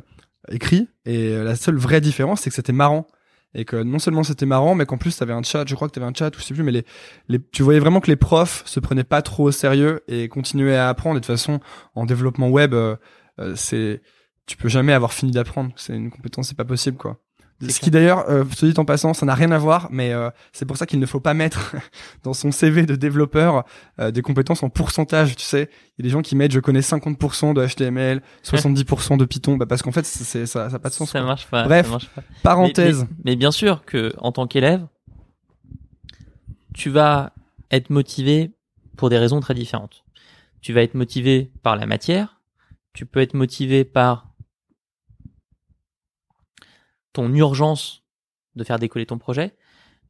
écrits. Et la seule vraie différence, c'est que c'était marrant. Et que non seulement c'était marrant, mais qu'en plus t'avais un chat. Je crois que t'avais un chat, ou je sais plus, mais les, les, tu voyais vraiment que les profs se prenaient pas trop au sérieux et continuaient à apprendre. Et de toute façon, en développement web, euh, euh, c'est, tu peux jamais avoir fini d'apprendre. C'est une compétence, c'est pas possible, quoi. Ce qui d'ailleurs, euh, se dit en passant, ça n'a rien à voir, mais euh, c'est pour ça qu'il ne faut pas mettre dans son CV de développeur euh, des compétences en pourcentage. Tu sais, il y a des gens qui mettent je connais 50% de HTML, 70% de Python, bah parce qu'en fait c'est c'est- ça, ça a pas de sens. Ça quoi. marche pas. Bref, ça marche pas. Parenthèse. Mais, mais- mais bien sûr que en tant qu'élève, tu vas être motivé pour des raisons très différentes. Tu vas être motivé par la matière, tu peux être motivé par ton urgence de faire décoller ton projet,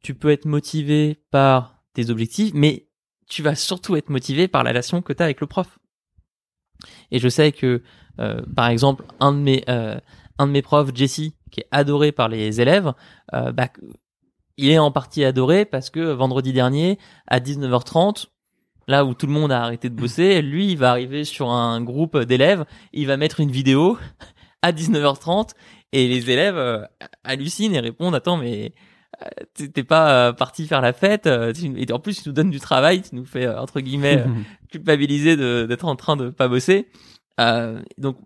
tu peux être motivé par tes objectifs, mais tu vas surtout être motivé par la relation que tu as avec le prof. Et je sais que, euh, par exemple, un de mes, euh, un de mes profs, Jesse, qui est adoré par les élèves, euh, bah, il est en partie adoré parce que vendredi dernier, à 19h30, là où tout le monde a arrêté de bosser, lui, il va arriver sur un groupe d'élèves, il va mettre une vidéo à 19h30 et les élèves euh, hallucinent et répondent attends mais euh, t'es pas euh, parti faire la fête euh, et en plus tu nous donnes du travail tu nous fais euh, entre guillemets culpabiliser d'être en train de pas bosser. Euh, donc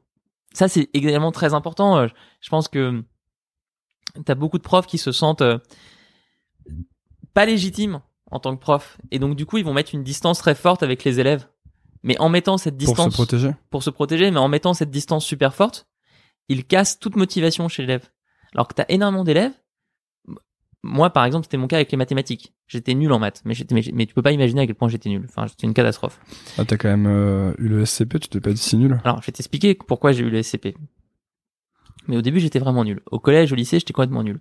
ça c'est également très important. Je pense que t'as beaucoup de profs qui se sentent euh, pas légitimes en tant que prof. Et donc du coup ils vont mettre une distance très forte avec les élèves. Mais en mettant cette Pour distance se protéger. pour se protéger, mais en mettant cette distance super forte, il casse toute motivation chez l'élève. Alors que t'as énormément d'élèves. Moi, par exemple, c'était mon cas avec les mathématiques. J'étais nul en maths, mais, j'étais, mais, mais tu peux pas imaginer à quel point j'étais nul. Enfin, c'était une catastrophe. Ah, t'as quand même euh, eu le SCP, tu t'es pas dit si nul. Alors, je vais t'expliquer pourquoi j'ai eu le SCP. Mais au début, j'étais vraiment nul. Au collège, au lycée, j'étais complètement nul.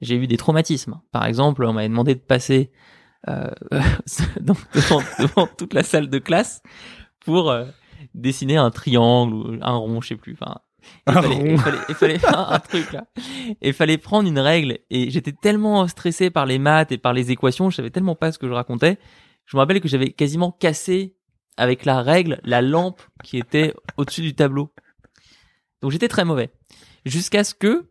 J'ai eu des traumatismes. Par exemple, on m'avait demandé de passer euh, donc, devant, devant toute la salle de classe pour euh, dessiner un triangle ou un rond, je sais plus. Enfin, il Un fallait, rond. il fallait, il fallait faire un truc là. Et fallait prendre une règle. Et j'étais tellement stressé par les maths et par les équations, je savais tellement pas ce que je racontais. Je me rappelle que j'avais quasiment cassé avec la règle la lampe qui était au-dessus du tableau. Donc j'étais très mauvais. Jusqu'à ce que,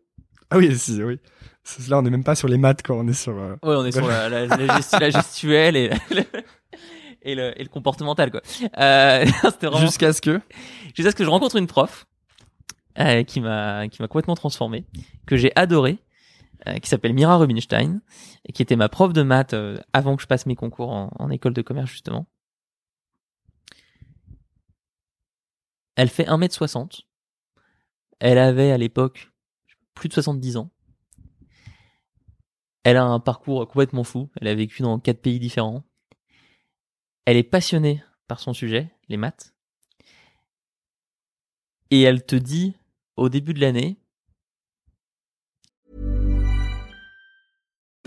Ah oui, si, oui. C'est- Là, on est même pas sur les maths quand on est sur. euh, ouais, on est sur la, la, la, gestu- la gestuelle et, et, le, et le comportemental quoi. Euh, Jusqu'à ce que. jusqu'à ce que je rencontre une prof euh, qui m'a qui m'a complètement transformé, que j'ai adoré, euh, qui s'appelle Mira Rubinstein, et qui était ma prof de maths euh, avant que je passe mes concours en, école de commerce justement. Elle fait 1m60. Elle avait à l'époque plus de 70 ans. Elle a un parcours complètement fou. Elle a vécu dans quatre pays différents. Elle est passionnée par son sujet, les maths. Et elle te dit au début de l'année,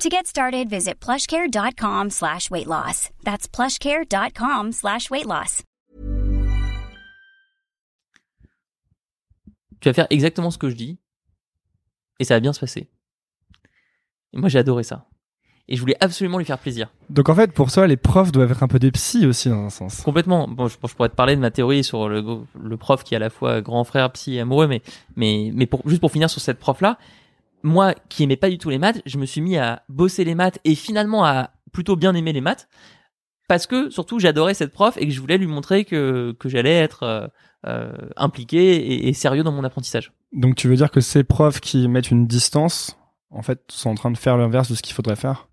To get started, visit plushcare.com slash weight loss. That's plushcare.com slash weight loss. tu vas faire exactement ce que je dis, et ça va bien se passer. Et moi j'ai adoré ça. Et je voulais absolument lui faire plaisir. Donc en fait, pour toi, les profs doivent être un peu des psys aussi dans un sens. Complètement. Bon, je, je pourrais te parler de ma théorie sur le, le prof qui est à la fois grand frère, psy et amoureux, mais, mais, mais pour, juste pour finir sur cette prof-là, moi qui aimais pas du tout les maths, je me suis mis à bosser les maths et finalement à plutôt bien aimer les maths parce que surtout j'adorais cette prof et que je voulais lui montrer que, que j'allais être euh, euh, impliqué et, et sérieux dans mon apprentissage. Donc tu veux dire que ces profs qui mettent une distance, en fait, sont en train de faire l'inverse de ce qu'il faudrait faire?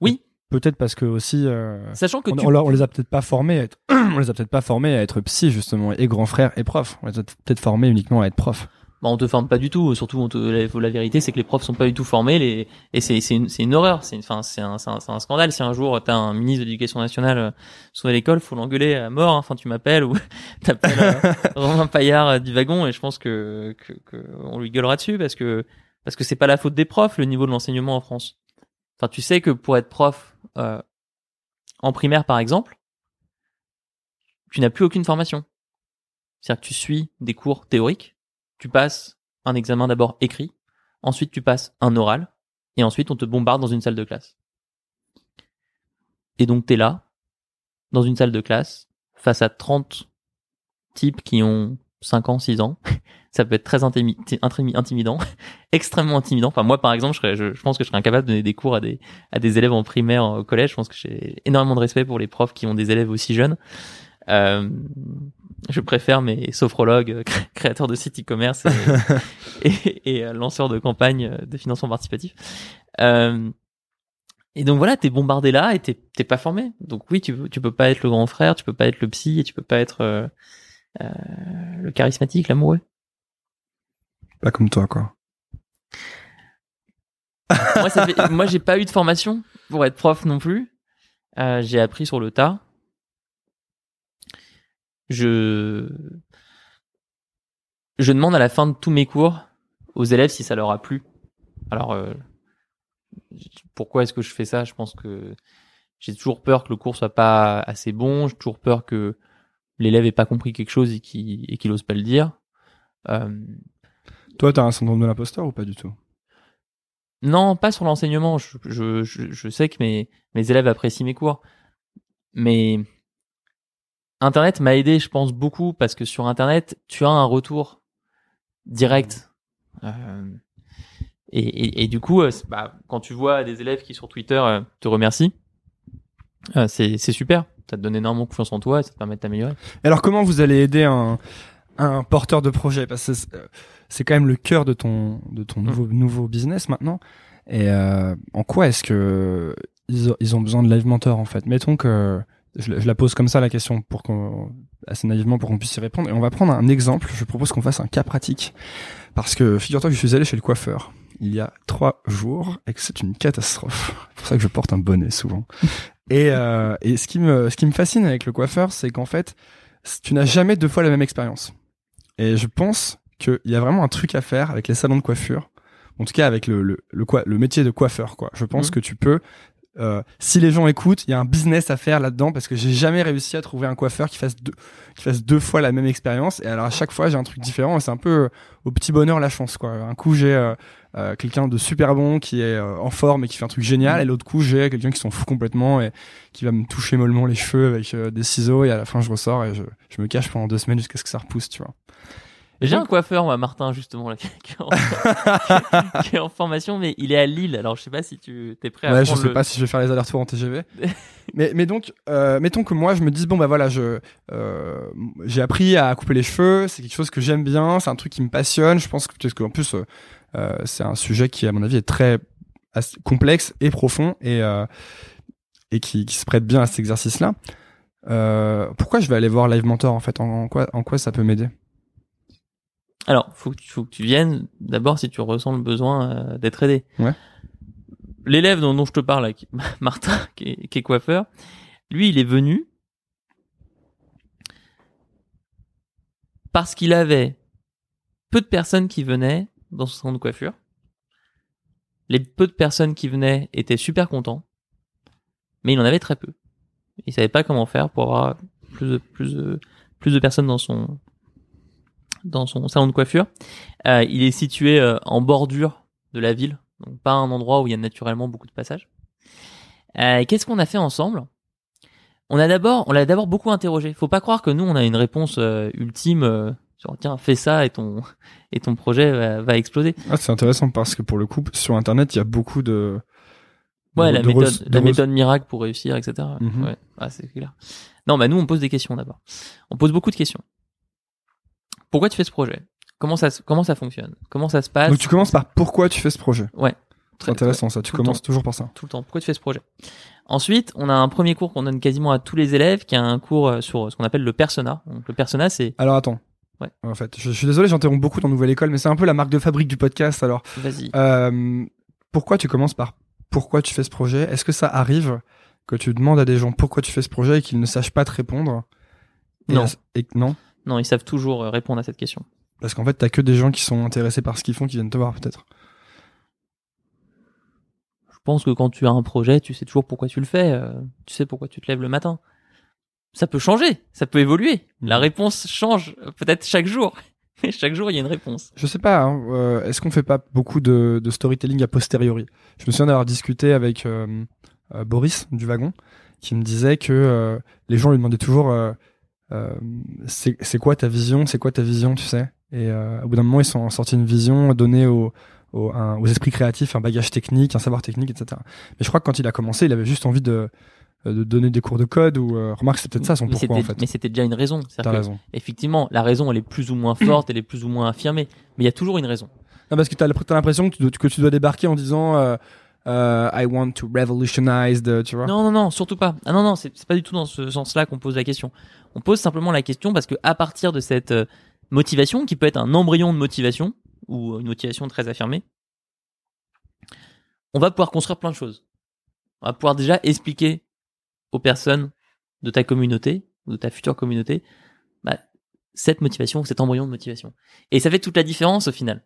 Oui. Peut-être parce que aussi, euh, Sachant que on, tu... on leur- on les a peut-être pas formés, à être, on les a peut-être pas formés à être psy justement, et grand frère et prof. On les a peut-être formés uniquement à être prof. Bah, on te forme pas du tout. Surtout, on te, la, la vérité, c'est que les profs sont pas du tout formés. Les, et c'est, une, horreur. C'est, une- enfin, c'est un, scandale. Si un jour t'as un ministre de l'éducation nationale euh, sur l'école, faut l'engueuler à mort. hein. Enfin, tu m'appelles ou t'appelles euh, Romain Paillard euh, du wagon et je pense que, que, que on lui gueulera dessus parce que parce que c'est pas la faute des profs le niveau de l'enseignement en France. Enfin, tu sais que pour être prof euh, en primaire, par exemple, tu n'as plus aucune formation. C'est-à-dire que tu suis des cours théoriques tu passes un examen d'abord écrit, ensuite tu passes un oral, et ensuite on te bombarde dans une salle de classe. Et donc t'es là, dans une salle de classe, face à 30 types qui ont 5 ans, 6 ans. ça peut être très intimi- intimi- intimidant, extrêmement intimidant. Enfin, moi, par exemple, je, serais, je, pense que je serais incapable de donner des cours à des, à des élèves en primaire, au collège. Je pense que j'ai énormément de respect pour les profs qui ont des élèves aussi jeunes. Euh, je préfère mes sophrologues, euh, cré- créateurs de sites e-commerce et, et, et, euh, lanceurs de campagnes de financement participatif. Euh, et donc voilà, t'es bombardé là et t'es t'es pas formé. Donc oui, tu tu peux pas être le grand frère, tu peux pas être le psy et tu peux pas être euh, euh, le charismatique, l'amoureux. Pas comme toi, quoi. moi, ça fait- moi, j'ai pas eu de formation pour être prof non plus. Euh, j'ai appris sur le tas. Je je demande à la fin de tous mes cours aux élèves si ça leur a plu. Alors euh, pourquoi est-ce que je fais ça? Je pense que j'ai toujours peur que le cours soit pas assez bon. J'ai toujours peur que l'élève ait pas compris quelque chose et qu'il et qu'il ose pas le dire. Euh, Toi, t'as un syndrome de l'imposteur ou pas du tout? Non, pas sur l'enseignement. Je, je, je, je sais que mes, mes élèves apprécient mes cours. Mais Internet m'a aidé, je pense, beaucoup parce que sur Internet, tu as un retour direct. Euh, et, et, et du coup, euh, bah, quand tu vois des élèves qui sur Twitter euh, te remercient, c'est super. Ça te donne énormément confiance en toi et ça te permet de t'améliorer. Alors, comment vous allez aider un, un porteur de projet? Parce que c'est- quand même le cœur de ton, de ton nouveau, nouveau business maintenant. Et en quoi est-ce que ils, ont- ils ont besoin de live mentor en fait? Mettons que je, la- je la pose comme ça la question pour qu'on assez naïvement pour qu'on puisse y répondre. Et on va prendre un exemple. Je propose qu'on fasse un cas pratique parce que figure-toi que je suis allé chez le coiffeur il y a trois jours et que c'est une catastrophe. C'est pour ça que je porte un bonnet souvent. Et, euh, et ce qui me ce qui me fascine avec le coiffeur, c'est qu'en fait, tu n'as jamais deux fois la même expérience. Et je pense qu'il y a vraiment un truc à faire avec les salons de coiffure. En tout cas, avec le le le, le métier de coiffeur, quoi. Je pense Mhm. que tu peux. Euh, si les gens écoutent, il y a un business à faire là-dedans parce que j'ai jamais réussi à trouver un coiffeur qui fasse deux, qui fasse deux fois la même expérience. Et alors à chaque fois, j'ai un truc différent. Et c'est un peu euh, au petit bonheur la chance, quoi. Un coup, j'ai euh, euh, quelqu'un de super bon qui est en forme et qui fait un truc génial. Et l'autre coup, j'ai quelqu'un qui s'en fout complètement et qui va me toucher mollement les cheveux avec des ciseaux. Et à la fin, je ressors et je, je me cache pendant deux semaines jusqu'à ce que ça repousse, tu vois. J'ai un coiffeur, moi, Martin, justement, là, qui, est en, qui est en formation, mais il est à Lille. Alors, je sais pas si tu es prêt à Ouais, je sais le- pas si je vais faire les allers-retours en TGV. mais, mais donc, euh, mettons que moi, je me dise, bon, bah voilà, je, euh, j'ai appris à couper les cheveux, c'est quelque chose que j'aime bien, c'est un truc qui me passionne. Je pense que, parce qu'en plus, euh, c'est un sujet qui, à mon avis, est très complexe et profond et, euh, et qui, qui se prête bien à cet exercice-là. Euh, pourquoi je vais aller voir Live Mentor, en fait? En, en quoi, en quoi ça peut m'aider? Alors, faut que, tu- faut que tu viennes d'abord si tu ressens le besoin euh, d'être aidé. Ouais. L'élève dont, dont je te parle, là, qui- Martin, qui est, qui est coiffeur, lui, il est venu parce qu'il avait peu de personnes qui venaient dans son salon de coiffure. Les peu de personnes qui venaient étaient super contents, mais il en avait très peu. Il savait pas comment faire pour avoir plus de, plus de, plus de personnes dans son, dans son salon de coiffure. Euh, il est situé euh, en bordure de la ville, donc pas un endroit où il y a naturellement beaucoup de passages. Euh, Qu'est-ce qu'on a fait ensemble? On a d'abord, on l'a d'abord beaucoup interrogé. Faut pas croire que nous on a une réponse ultime. sur tiens, fais ça et ton et ton projet va, va exploser. Ah, c'est intéressant parce que pour le coup, sur Internet, il y a beaucoup de, Ouais, de- la de méthode miracle pour réussir, etc. Mhm. Ouais, ah, c'est clair. Non, bah nous on pose des questions d'abord. On pose beaucoup de questions. Pourquoi tu fais ce projet? Comment ça, comment ça fonctionne? Comment ça se passe? Donc tu commences par pourquoi tu fais ce projet? Ouais. C'est intéressant ça. Tu commences toujours par ça. tout le temps. Pourquoi tu fais ce projet? Ensuite, on a un premier cours qu'on donne quasiment à tous les élèves, qui est un cours euh, sur ce qu'on appelle le persona. Donc le persona, c'est Alors attends. Ouais. En fait, je, je suis désolé, j'interromps beaucoup dans Nouvelle École, mais c'est un peu la marque de fabrique du podcast. Alors, vas-y. euh, pourquoi tu commences par pourquoi tu fais ce projet? Est-ce que ça arrive que tu demandes à des gens pourquoi tu fais ce projet et qu'ils ne sachent pas te répondre? Et Non. et, non, Non, ils savent toujours euh, répondre à cette question. parce qu'en fait, t'as que des gens qui sont intéressés par ce qu'ils font qui viennent te voir peut-être. Je pense que quand tu as un projet, tu sais toujours pourquoi tu le fais. euh, tu sais pourquoi tu te lèves le matin. Ça peut changer, ça peut évoluer. La réponse change peut-être chaque jour. Mais chaque jour, il y a une réponse. Je sais pas. hein, euh, Est-ce qu'on fait pas beaucoup de, de storytelling a posteriori? Je me souviens d'avoir discuté avec euh, Boris du wagon, qui me disait que les gens lui demandaient toujours c'est c'est quoi ta vision, c'est quoi ta vision, tu sais? Et euh, au bout d'un moment, ils sont sortis une vision donnée aux, aux, un- aux esprits créatifs, un bagage technique, un savoir technique, etc. Mais je crois que quand il a commencé, il avait juste envie de, de donner des cours de code ou euh, remarque, c'est peut-être ça son mais pourquoi en fait. Mais c'était déjà une raison. Que, raison. Effectivement, la raison, elle est plus ou moins forte, elle est plus ou moins affirmée. Mais il y a toujours une raison. Non, parce que t'as t'as l'impression que tu, dois, que tu dois débarquer en disant euh, euh, I want to revolutionize, the. Non, non, non, surtout pas. Ah non, non, c'est c'est pas du tout dans ce sens-là qu'on pose la question. On pose simplement la question parce que à partir de cette euh, motivation, qui peut être un embryon de motivation ou une motivation très affirmée, on va pouvoir construire plein de choses. On va pouvoir déjà expliquer aux personnes de ta communauté ou de ta future communauté bah, cette motivation, cet embryon de motivation. Et ça fait toute la différence au final.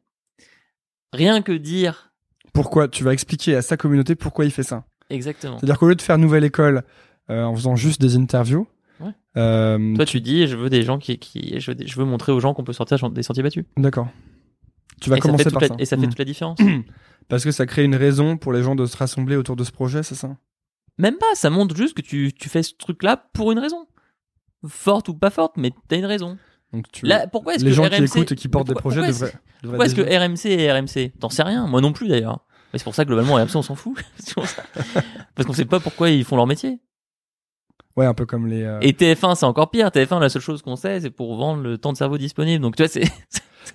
Rien que dire Pourquoi Tu vas expliquer à sa communauté pourquoi il fait ça. exactement. C'est-à-dire qu'au lieu de faire nouvelle école euh, en faisant juste des interviews, Ouais. euh, Toi, tu dis, je veux des gens qui, qui je, veux, des- je veux montrer aux gens qu'on peut sortir des sentiers battus. d'accord. Tu vas et ça commencer toute par la, ça. Et ça fait Mm. toute la différence. Parce que ça crée une raison pour les gens de se rassembler autour de ce projet, c'est ça? Même pas, ça montre juste que tu, tu fais ce truc-là pour une raison. Forte ou pas forte, mais t'as une raison. Donc tu... Là, pourquoi est-ce les que gens RMC qui écoutent et qui portent des projets devraient Pourquoi est-ce que RMC et RMC T'en sais rien, moi non plus d'ailleurs. Mais c'est pour ça que globalement RMC on s'en fout. Parce qu'on sait pas pourquoi ils font leur métier. Ouais, un peu comme les. euh, Et TF1 c'est encore pire. TF1 la seule chose qu'on sait c'est pour vendre le temps de cerveau disponible. Donc tu vois c'est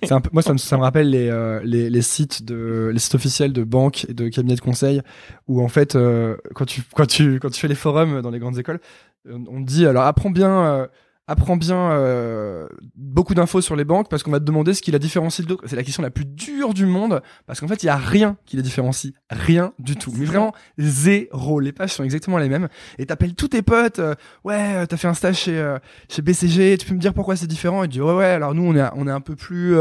C'est un peu, moi, ça me, ça me rappelle les, euh, les, les sites de, les sites officiels de banques et de cabinets de conseil où en fait, euh, quand tu, quand tu, quand tu fais les forums dans les grandes écoles, on on te dit alors apprends bien, euh, apprends bien euh, beaucoup d'infos sur les banques parce qu'on va te demander ce qui la différencie de l'autre. C'est la question la plus dure du monde parce qu'en fait, il y a rien qui les différencie, rien du tout. Mais vraiment zéro. Les pages sont exactement les mêmes et t'appelles tous tes potes. euh, ouais, euh, t'as fait un stage chez euh, chez BCG. Tu peux me dire pourquoi c'est différent? Et tu dis ouais ouais. Alors nous, on est on est un peu plus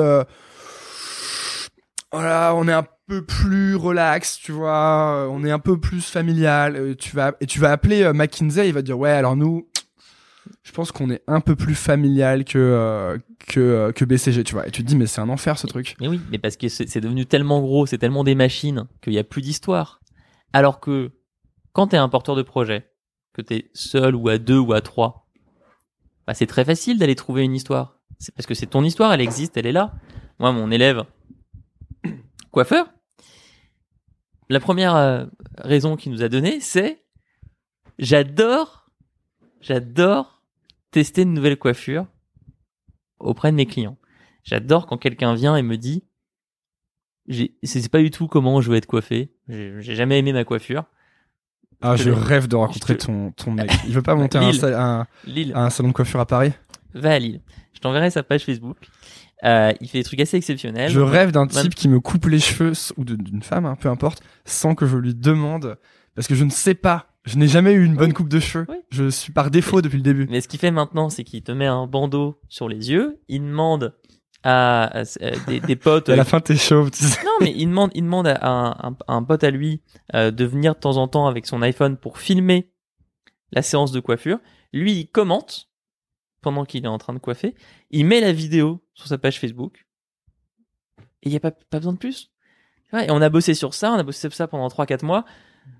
voilà, on est un peu plus relax, tu vois, on est un peu plus familial. Tu vas et tu vas appeler McKinsey, il va te dire ouais, alors nous, je pense qu'on est un peu plus familial que euh, que euh, que BCG, tu vois. Et tu te dis mais c'est un enfer ce truc. Mais oui, mais parce que c'est devenu tellement gros, c'est tellement des machines qu'il y a plus d'histoire. Alors que quand t'es un porteur de projet, que t'es seul ou à deux ou à trois, bah c'est très facile d'aller trouver une histoire. C'est parce que c'est ton histoire, elle existe, elle est là. Moi, mon élève coiffeur, la première euh, raison qu'il nous a donnée, c'est j'adore, j'adore tester une nouvelle coiffure auprès de mes clients. J'adore quand quelqu'un vient et me dit j'ai- c'est pas du tout comment je veux être coiffé. J'ai jamais aimé ma coiffure. Ah, Je rêve de rencontrer te- ton ton mec. Il veut pas monter un, Lille. un, salon de coiffure à Paris? va à Lille. Je t'enverrai sa page Facebook. Euh, il fait des trucs assez exceptionnels. Je rêve d'un type qui me coupe les cheveux ou d'une femme, hein, peu importe, sans que je lui demande parce que je ne sais pas. Je n'ai jamais eu une bonne coupe de cheveux. Oui. Je suis par défaut depuis le début. Mais ce qu'il fait maintenant, c'est qu'il te met un bandeau sur les yeux. Il demande à, à- à des, des potes. À la fin, t'es chauve. tu sais. Non, mais il demande, il demande à un, un- un pote à lui euh, de venir de temps en temps avec son iPhone pour filmer la séance de coiffure. Lui, il commente pendant qu'il est en train de coiffer. Il met la vidéo sur sa page Facebook. Et il n'y a pas, pas besoin de plus. Ouais, et on a bossé sur ça, on a bossé sur ça pendant 3-4 mois.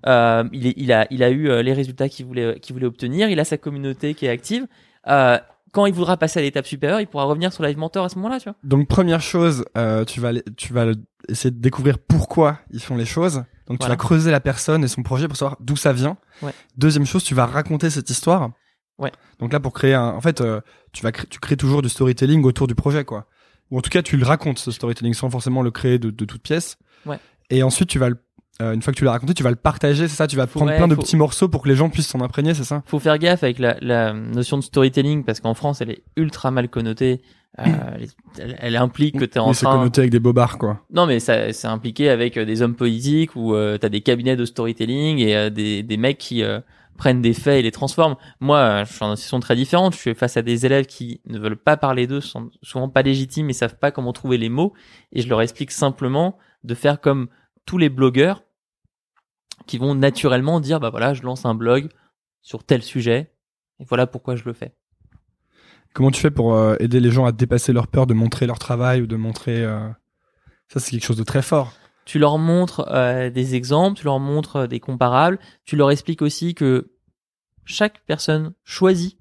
Euh, il, est- il, a, il a eu euh, les résultats qu'il voulait, qu'il voulait obtenir. Il a sa communauté qui est active. Euh, quand il voudra passer à l'étape supérieure, il pourra revenir sur Live Mentor à ce moment-là, tu vois. Donc première chose, euh, tu vas tu vas essayer de découvrir pourquoi ils font les choses. Donc tu vas creuser la personne et son projet pour savoir d'où ça vient. Ouais. Deuxième chose, tu vas raconter cette histoire. Ouais. Donc là pour créer un, en fait, euh, tu vas cré- tu crées toujours du storytelling autour du projet quoi. Ou en tout cas tu le racontes ce storytelling sans forcément le créer de, de toute pièce. Ouais. Et ensuite tu vas le, euh, une fois que tu l'as raconté, tu vas le partager, c'est ça. Tu vas prendre Ouais, plein de faut- petits morceaux pour que les gens puissent s'en imprégner, c'est ça. faut faire gaffe avec la, la notion de storytelling parce qu'en France elle est ultra mal connotée. Euh, elle, implique que t'es en c'est train. connoté avec des bobards quoi. Non mais ça c'est impliqué avec euh, des hommes politiques ou euh, t'as des cabinets de storytelling et euh, des, des mecs qui euh, prennent des faits et les transforment. Moi je suis en situation très différente. Je suis face à des élèves qui ne veulent pas parler d'eux, sont souvent pas légitimes et savent pas comment trouver les mots et je leur explique simplement de faire comme tous les blogueurs qui vont naturellement dire bah voilà je lance un blog sur tel sujet et voilà pourquoi je le fais. Comment tu fais pour euh, aider les gens à dépasser leur peur de montrer leur travail ou de montrer euh, ça c'est quelque chose de très fort. tu leur montres euh, des exemples, tu leur montres des comparables, tu leur expliques aussi que chaque personne choisit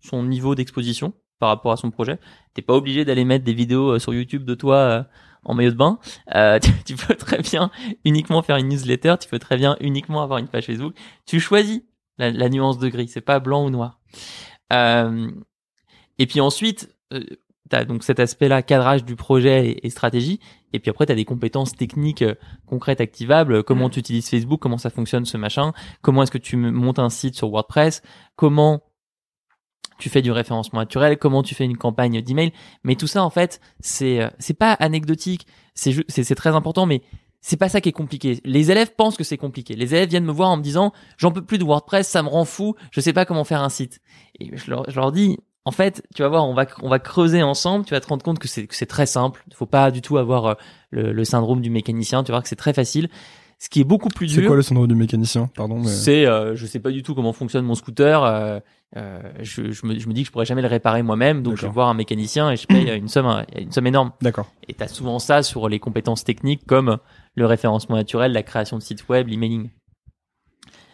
son niveau d'exposition par rapport à son projet. T'es pas obligé d'aller mettre des vidéos sur YouTube de toi en maillot de bain. Euh, tu, tu peux très bien uniquement faire une newsletter. Tu peux très bien uniquement avoir une page Facebook. Tu choisis la, la nuance de gris. C'est pas blanc ou noir. Euh, et puis ensuite, euh, t'as donc cet aspect-là, cadrage du projet et, et stratégie. Et puis après, t'as des compétences techniques euh, concrètes, activables. Comment tu utilises Facebook, comment ça fonctionne ce machin, comment est-ce que tu montes un site sur WordPress, comment tu fais du référencement naturel, comment tu fais une campagne d'email. Mais tout ça, en fait, c'est euh, c'est pas anecdotique. C'est c'est c'est très important, mais c'est pas ça qui est compliqué. Les élèves pensent que c'est compliqué. Les élèves viennent me voir en me disant j'en peux plus de WordPress, ça me rend fou, je sais pas comment faire un site. Et je leur, je leur dis en fait, tu vas voir, on va on va creuser ensemble, tu vas te rendre compte que c'est que c'est très simple. Il faut pas du tout avoir euh, le, le syndrome du mécanicien, tu vas voir que c'est très facile. Ce qui est beaucoup plus C'est dur, quoi le syndrome du mécanicien? Pardon, mais... c'est euh, je sais pas du tout comment fonctionne mon scooter. euh, euh, je, je, me, je me dis que je pourrais jamais le réparer moi-même, donc je vais voir un mécanicien et je paye une somme une somme énorme. D'accord. Et t'as souvent ça sur les compétences techniques comme le référencement naturel, la création de sites web, l'emailing.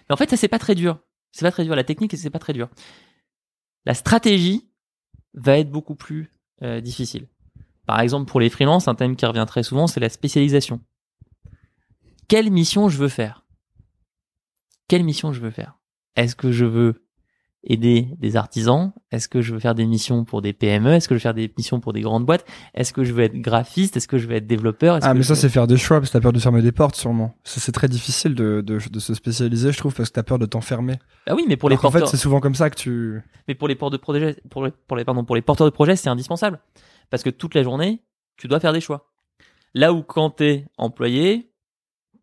Mais en fait, ça c'est pas très dur. C'est pas très dur. La technique, c'est pas très dur. La stratégie va être beaucoup plus euh, difficile. Par exemple, pour les freelances, un thème qui revient très souvent, c'est la spécialisation. Quelle mission je veux faire? Quelle mission je veux faire? Est-ce que je veux aider des artisans? Est-ce que je veux faire des missions pour des PME Est-ce que je veux faire des missions pour des grandes boîtes? Est-ce que je veux être graphiste? Est-ce que je veux être développeur? Ah, que mais ça, veux- c'est faire des choix parce que t'as peur de fermer des portes, sûrement. C'est très difficile de, de, de se spécialiser, je trouve, parce que t'as peur de t'enfermer. Ah oui, mais pour les Alors qu'en fait, porteurs, c'est souvent comme ça que tu. mais pour les porteurs de projet, pour les, pour les pardon, pour les porteurs de projet, c'est indispensable parce que toute la journée, tu dois faire des choix. Là où quand t'es employé,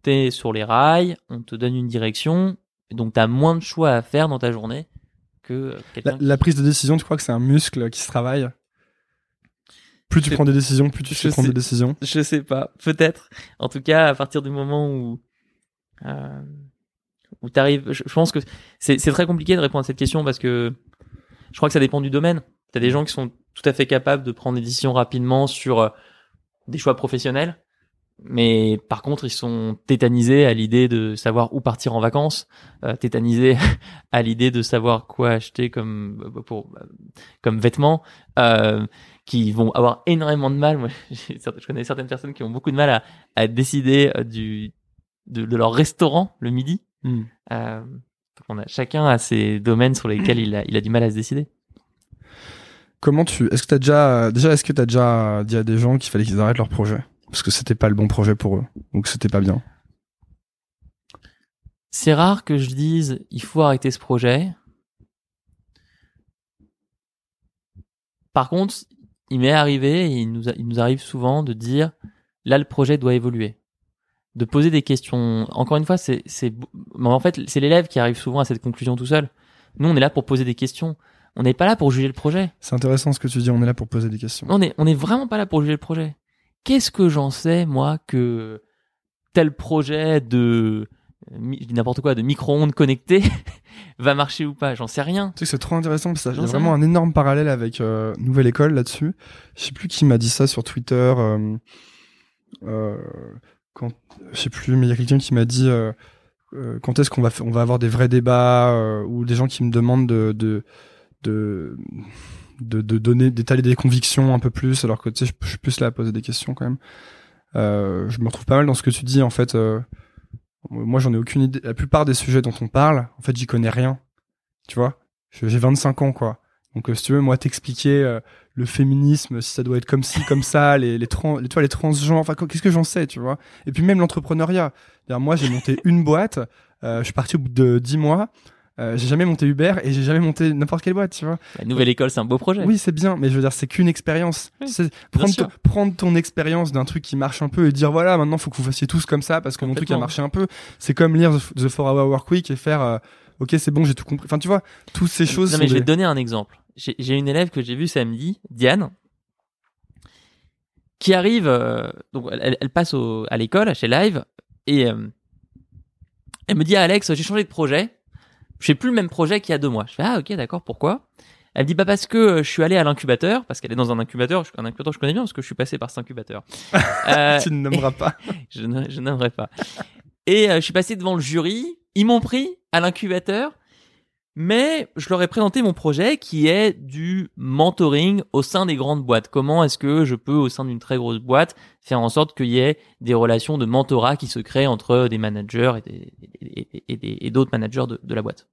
t'es sur les rails, on te donne une direction, donc t'as moins de choix à faire dans ta journée que euh, La, prise de décision, tu crois que c'est un muscle qui se travaille? Plus tu prends des décisions, plus tu sais prendre des décisions. Je sais pas, peut-être. En tout cas, à partir du moment où euh, où t'arrives, je, je pense que c'est c'est très compliqué de répondre à cette question parce que je crois que ça dépend du domaine. T'as des gens qui sont tout à fait capables de prendre des décisions rapidement sur euh, des choix professionnels, mais par contre ils sont tétanisés à l'idée de savoir où partir en vacances, euh, tétanisés à l'idée de savoir quoi acheter comme euh, pour comme vêtements. Euh, qui vont avoir énormément de mal. Moi, je connais certaines personnes qui ont beaucoup de mal à, à décider euh, du de, de leur restaurant le midi. Hmm. Euh, donc on a chacun a ses domaines sur lesquels il a, il a du mal à se décider. Comment tu. Est-ce que t'as déjà. Déjà, est-ce que t'as déjà dit à des gens qu'il fallait qu'ils arrêtent leur projet? Parce que c'était pas le bon projet pour eux. Ou que c'était pas bien. C'est rare que je dise il faut arrêter ce projet. Par contre, il m'est arrivé et il nous, a- il nous arrive souvent de dire là le projet doit évoluer, de poser des questions. Encore une fois, c'est c'est mais en fait c'est l'élève qui arrive souvent à cette conclusion tout seul. Nous on est là pour poser des questions. On n'est pas là pour juger le projet. C'est intéressant ce que tu dis, on est là pour poser des questions. On est on est vraiment pas là pour juger le projet. Qu'est-ce que j'en sais moi que tel projet de n'importe quoi de micro-ondes connecté va marcher ou pas? J'en sais rien. Tu sais que c'est trop intéressant parce a sais vraiment un énorme parallèle avec euh, Nouvelle École là-dessus. Je sais plus qui m'a dit ça sur Twitter. Euh, euh, quand, je sais plus, mais il y a quelqu'un qui m'a dit euh, euh, quand est-ce qu'on va on va avoir des vrais débats ou des gens qui me demandent de de de de, de donner d'étaler des convictions un peu plus alors que tu sais je, suis plus là à poser des questions quand même. Euh, je me retrouve pas mal dans ce que tu dis en fait. euh, moi j'en ai aucune idée. La plupart des sujets dont on parle, en fait j'y connais rien. Tu vois, j'ai 25 ans quoi. Donc euh, si tu veux moi t'expliquer euh, le féminisme, si ça doit être comme ci, comme ça, les les trans, les, tu vois, les transgenres, enfin qu'est-ce que j'en sais, tu vois? Et puis même l'entrepreneuriat. Moi j'ai monté une boîte, euh, je suis parti au bout de 10 mois. Euh, j'ai jamais monté Uber et j'ai jamais monté n'importe quelle boîte, tu vois. La nouvelle école, c'est un beau projet. Oui, c'est bien, mais je veux dire, c'est qu'une expérience. Oui, prendre, ton- prendre ton expérience d'un truc qui marche un peu et dire voilà, maintenant faut que vous fassiez tous comme ça parce que mon truc a marché un peu. C'est comme lire The The 4 Hour Work Week et faire euh, ok, c'est bon, j'ai tout compris. Enfin, tu vois, toutes ces choses. Non, mais je vais des- te donner un exemple. J'ai une élève que j'ai vue samedi, Diane, qui arrive, euh, donc elle, passe au, à l'école, chez Live, et euh, elle me dit Alex, j'ai changé de projet. Je fais plus le même projet qu'il y a deux mois. Je fais ah ok d'accord pourquoi? Elle me dit bah parce que euh, je suis allé à l'incubateur parce qu'elle est dans un incubateur. Je- Un incubateur je connais bien parce que je suis passé par cet incubateur. Euh, tu ne nommeras pas. je ne- je n'aimerais pas. Et euh, je suis passé devant le jury. Ils m'ont pris à l'incubateur. Mais je leur ai présenté mon projet qui est du mentoring au sein des grandes boîtes. Comment est-ce que je peux, au sein d'une très grosse boîte, faire en sorte qu'il y ait des relations de mentorat qui se créent entre des managers et, d'autres managers de la boîte?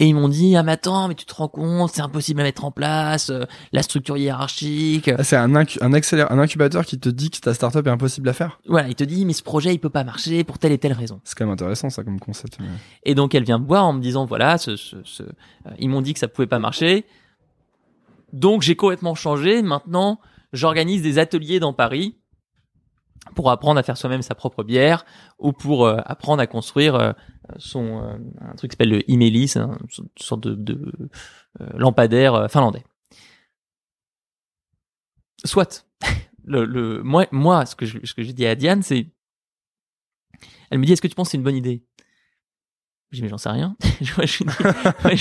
Et ils m'ont dit ah mais attends mais tu te rends compte c'est impossible à mettre en place euh, la structure hiérarchique. Ah, c'est un, incu- un, un incubateur qui te dit que ta startup est impossible à faire? Voilà il te dit mais ce projet il peut pas marcher pour telle et telle raison. C'est quand même intéressant ça comme concept. mais- Et donc elle vient me voir en me disant voilà, ce, ce, ce- euh, ils m'ont dit que ça pouvait pas marcher. Donc j'ai complètement changé. Maintenant, j'organise des ateliers dans Paris pour apprendre à faire soi-même sa propre bière ou pour euh, apprendre à construire euh, son euh, un truc qui s'appelle le Imelis, hein, une sorte de, de euh, lampadaire euh, finlandais. Soit. Le, le, moi, moi, ce que je, ce que j'ai dit à Diane, c'est, elle me dit, est-ce que tu penses que c'est une bonne idée? J'ai dit, mais j'en sais rien. je, moi, je,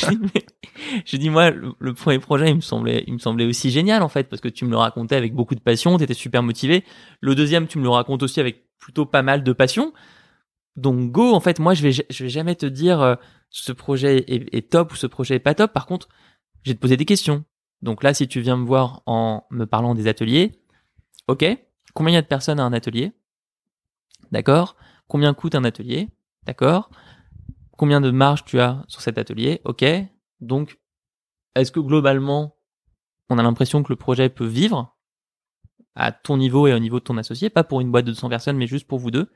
lui dis, moi, je, je le, premier projet, il me semblait, il me semblait aussi génial, en fait, parce que tu me le racontais avec beaucoup de passion, tu étais super motivé. Le deuxième, tu me le racontes aussi avec plutôt pas mal de passion. Donc, go, en fait, moi, je vais, je vais jamais te dire, euh, ce projet est, top ou ce projet est pas top. Par contre, je vais te poser des questions. Donc là, si tu viens me voir en me parlant des ateliers, ok, combien il y a de personnes à un atelier? D'accord Combien coûte un atelier? D'accord Combien de marge tu as sur cet atelier Ok. Donc, est-ce que globalement, on a l'impression que le projet peut vivre à ton niveau et au niveau de ton associé, pas pour une boîte de 200 personnes, mais juste pour vous deux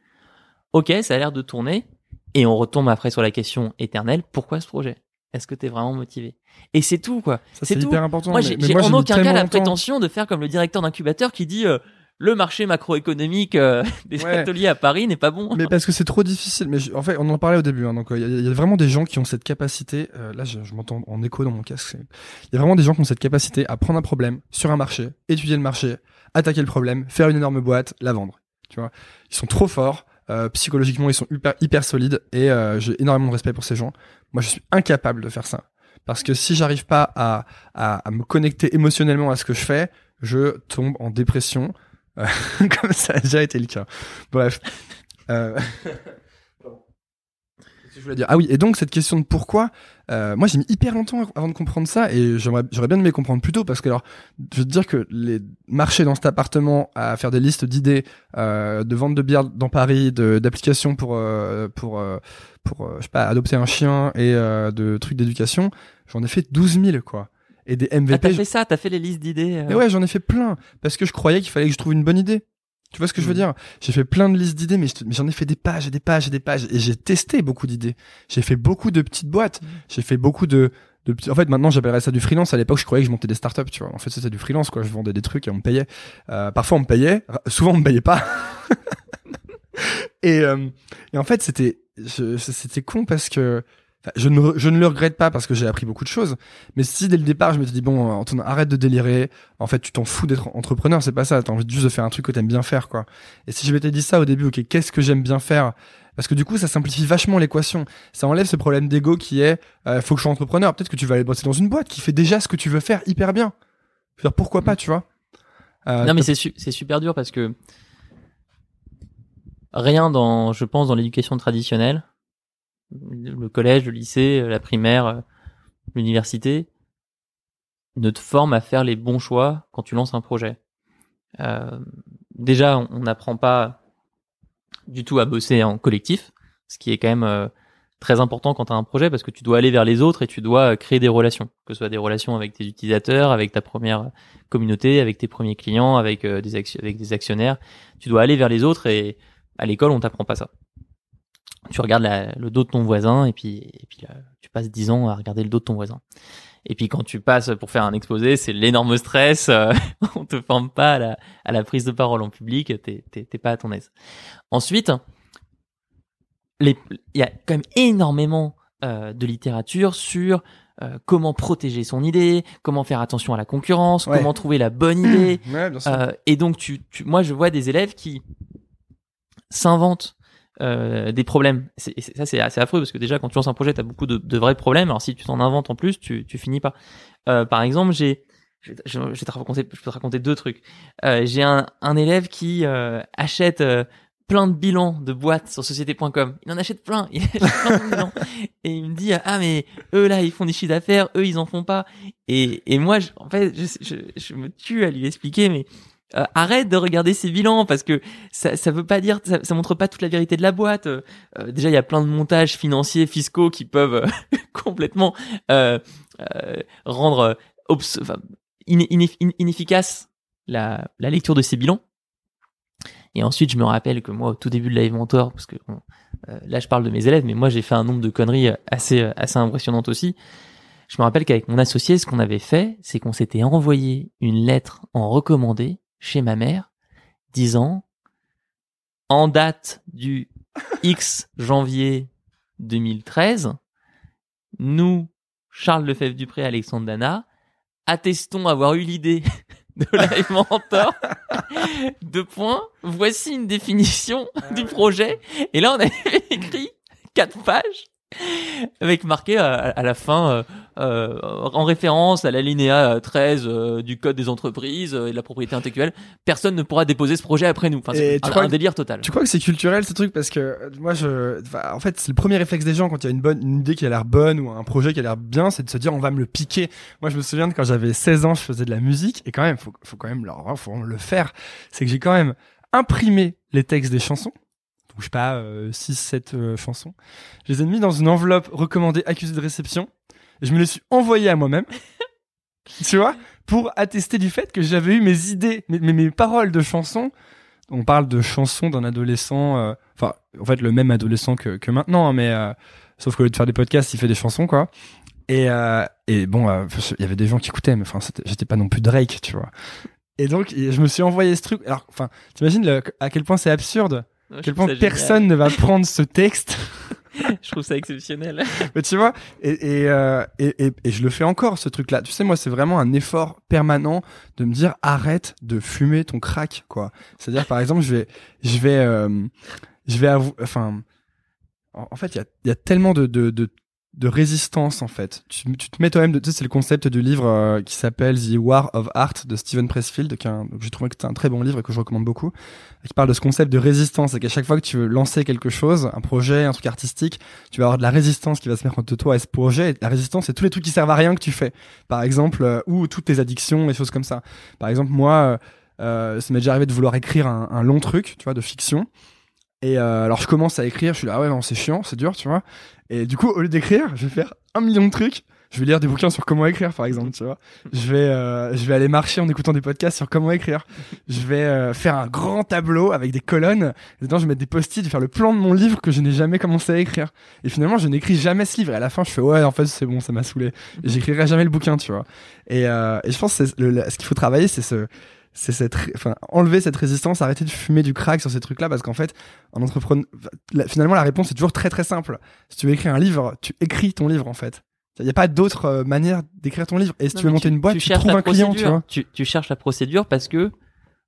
Ok, ça a l'air de tourner. Et on retombe après sur la question éternelle, pourquoi ce projet? Est-ce que tu es vraiment motivé? Et c'est tout, quoi. C'est hyper important. Moi, j'ai en aucun cas la prétention de faire comme le directeur d'incubateur qui dit euh, le marché macroéconomique euh, des Ouais. ateliers à Paris n'est pas bon. Mais parce que c'est trop difficile. Mais je- en fait, on en parlait au début. hein, donc, il y, a- il y a vraiment des gens qui ont cette capacité. euh, là, je, je m'entends en écho dans mon casque. Il y a vraiment des gens qui ont cette capacité à prendre un problème sur un marché, étudier le marché, attaquer le problème, faire une énorme boîte, la vendre. Tu vois, ils sont trop forts. euh, psychologiquement, ils sont hyper, hyper solides et euh, j'ai énormément de respect pour ces gens. Moi, je suis incapable de faire ça parce que si j'arrive pas à, à, à me connecter émotionnellement à ce que je fais, je tombe en dépression. comme ça a déjà été le cas. Bref. Euh... Je voulais dire? Ah oui, et donc cette question de pourquoi, euh, moi j'ai mis hyper longtemps avant de comprendre ça et j'aurais bien aimé comprendre plus tôt parce que alors je veux te dire que les marcher dans cet appartement à faire des listes d'idées euh, de vente de bière dans Paris, de d'applications pour euh, pour pour je sais pas adopter un chien et de trucs d'éducation, j'en ai fait 12 000 quoi. Et des Ah, MVP. t'as fait ça, t'as fait les listes d'idées. euh. Mais ouais, j'en ai fait plein parce que je croyais qu'il fallait que je trouve une bonne idée. Tu vois ce que je veux Mhm. dire? J'ai fait plein de listes d'idées, mais j'en ai fait des pages et des pages et des pages, et j'ai testé beaucoup d'idées. J'ai fait beaucoup de petites boîtes. J'ai fait beaucoup de, de petits- En fait, maintenant, j'appellerais ça du freelance. À l'époque, je croyais que je montais des startups. Tu vois, en fait, c'était du freelance. Quoi, je vendais des trucs et on me payait. Euh, parfois, on me payait. Souvent, on me payait pas. et, euh, et en fait, c'était, c'était con parce que je ne, je ne le regrette pas parce que j'ai appris beaucoup de choses. Mais si dès le départ, je me suis dit bon, Antoine, arrête de délirer. En fait, tu t'en fous d'être entrepreneur, c'est pas ça. T'as envie juste de faire un truc que t'aimes bien faire, quoi. Et si je m'étais dit ça au début, ok, qu'est-ce que j'aime bien faire? Parce que du coup, ça simplifie vachement l'équation. Ça enlève ce problème d'ego qui est, euh, faut que je sois entrepreneur. Peut-être que tu vas aller bosser dans une boîte qui fait déjà ce que tu veux faire hyper bien. Je veux dire, pourquoi pas, tu vois? Euh, Non, mais t'as- c'est su- c'est super dur parce que rien dans, je pense, dans l'éducation traditionnelle, le collège, le lycée, la primaire, euh, l'université, ne te forme à faire les bons choix quand tu lances un projet. Euh, déjà, on n'apprend pas du tout à bosser en collectif, ce qui est quand même euh, très important quand tu as un projet parce que tu dois aller vers les autres et tu dois euh, créer des relations, que ce soit des relations avec tes utilisateurs, avec ta première communauté, avec tes premiers clients, avec euh, des avec des actionnaires. Tu dois aller vers les autres et à l'école on t'apprend pas ça. Tu regardes la- le dos de ton voisin et puis et puis là, tu passes 10 ans à regarder le dos de ton voisin. Et puis quand tu passes pour faire un exposé, c'est l'énorme stress. euh, on te forme pas à la, à la prise de parole en public. T'es pas à ton aise. Ensuite, les- il y a quand même énormément euh, de littérature sur euh, comment protéger son idée, comment faire attention à la concurrence, Ouais. comment trouver la bonne idée. Ouais, bien sûr. Euh, et donc, tu, tu, moi, je vois des élèves qui s'inventent euh, des problèmes. Ça, c'est assez affreux parce que déjà, quand tu lances un projet, tu as beaucoup de, vrais problèmes. Alors, si tu t'en inventes en plus, tu, tu finis pas. Euh, par exemple, j'ai, je vais te raconter, je peux te raconter deux trucs. Euh, j'ai un, un élève qui euh, achète euh, plein de bilans de boîtes sur société.com. Il en achète plein. Il achète plein de bilans. Et il me dit, ah, mais eux, là, ils font des chiffres d'affaires. Eux, ils en font pas. Et, et moi, je- en fait, je, je, je me tue à lui expliquer, mais euh, arrête de regarder ces bilans parce que ça, ça veut pas dire, ça, ça montre pas toute la vérité de la boîte. Euh, déjà, il y a plein de montages financiers, fiscaux qui peuvent euh, complètement euh, euh, rendre obs- enfin, inefficace la, la lecture de ces bilans. Et ensuite, je me rappelle que moi, au tout début de Live Mentor, parce que euh, là, je parle de mes élèves, mais moi, j'ai fait un nombre de conneries assez assez impressionnantes aussi. Je me rappelle qu'avec mon associé, ce qu'on avait fait, c'est qu'on s'était envoyé une lettre en recommandé chez ma mère, disant en date du X janvier 2013, nous, Charles Lefebvre-Dupré, Alexandre Dana, attestons avoir eu l'idée de Live Mentor. Deux points. Voici une définition du projet. Et là, on avait écrit quatre pages avec marqué à, à la fin euh, euh, en référence à l'alinéa 13 euh, du code des entreprises euh, et de la propriété intellectuelle personne ne pourra déposer ce projet après nous enfin, c'est un, délire total Tu crois que c'est culturel ce truc? Parce que euh, moi je en fait c'est le premier réflexe des gens quand il y a une bonne une idée qui a l'air bonne ou un projet qui a l'air bien c'est de se dire on va me le piquer. Moi je me souviens de quand j'avais 16 ans je faisais de la musique et quand même faut faut quand même leur faut le faire. C'est que j'ai quand même imprimé les textes des chansons. Donc je sais pas 6 7 chansons. Je les ai mis dans une enveloppe recommandée accusée de réception et je me les suis envoyées à moi-même. tu vois? Pour attester du fait que j'avais eu mes idées mes, mes, paroles de chansons on parle de chansons d'un adolescent, euh, enfin, en fait, le même adolescent que, que maintenant, hein, mais euh, sauf qu'au lieu de faire des podcasts, il fait des chansons, quoi. Et, euh, et bon, euh, il y avait des gens qui écoutaient, mais enfin, j'étais pas non plus Drake, tu vois. Et donc, je me suis envoyé ce truc. Alors, enfin, t'imagines à quel point c'est absurde, Je quel point génial. personne ne va prendre ce texte. je trouve ça exceptionnel Mais tu vois, et, et, euh, et, et, et je le fais encore, ce truc-là. Tu sais, moi, c'est vraiment un effort permanent de me dire arrête de fumer ton crack, quoi. C'est-à-dire, par exemple, je vais, je vais, euh, je vais avouer, enfin, en, fait, il y a, il y a tellement de, de, de, de résistance, en fait. Tu, tu te mets toi-même, tu sais, c'est le concept du livre euh, qui s'appelle The War of Art de Steven Pressfield, qui j'ai trouvé que c'est un très bon livre et que je recommande beaucoup, qui parle de ce concept de résistance, et qu'à chaque fois que tu veux lancer quelque chose, un projet, un truc artistique, tu vas avoir de la résistance qui va se mettre entre toi et ce projet. Et la résistance, c'est tous les trucs qui servent à rien que tu fais. Par exemple, euh, ou toutes tes addictions, et choses comme ça. Par exemple, moi, euh, ça m'est déjà arrivé de vouloir écrire un, long truc, tu vois, de fiction. Et alors je commence à écrire, je suis là, ah ouais, c'est chiant, c'est dur, tu vois. Et du coup, au lieu d'écrire, je vais faire un million de trucs. Je vais lire des bouquins sur comment écrire, par exemple, tu vois. Je vais, euh, je vais aller marcher en écoutant des podcasts sur comment écrire. Je vais euh, faire un grand tableau avec des colonnes. Dedans, je vais mettre des post-it, je vais faire le plan de mon livre que je n'ai jamais commencé à écrire. Et finalement, je n'écris jamais ce livre. Et à la fin, je fais ouais, en fait, c'est bon, ça m'a saoulé. J'écrirai jamais le bouquin, tu vois. Et, euh, et je pense que le- le- ce qu'il faut travailler, c'est ce, c'est cette, enfin, enlever cette résistance, arrêter de fumer du crack sur ces trucs-là, parce qu'en fait, en entrepreneur, finalement, la réponse est toujours très très simple. Si tu veux écrire un livre, tu écris ton livre, en fait. Il n'y a pas d'autre euh, manière d'écrire ton livre. Et si Non, tu veux monter une boîte, tu, cherches trouves la un client, tu procédure. vois. Tu, tu cherches la procédure parce que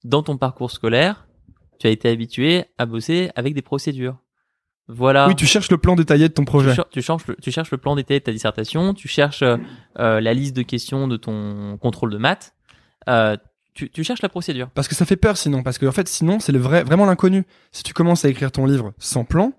dans ton parcours scolaire, tu as été habitué à bosser avec des procédures. Voilà. Oui, tu cherches le plan détaillé de ton projet. tu cherches le, tu cherches le plan détaillé de ta dissertation, tu cherches euh, euh, la liste de questions de ton contrôle de maths. Euh, tu, tu cherches la procédure. Parce que ça fait peur sinon, parce que en fait sinon c'est le vrai, vraiment l'inconnu. Si tu commences à écrire ton livre sans plan,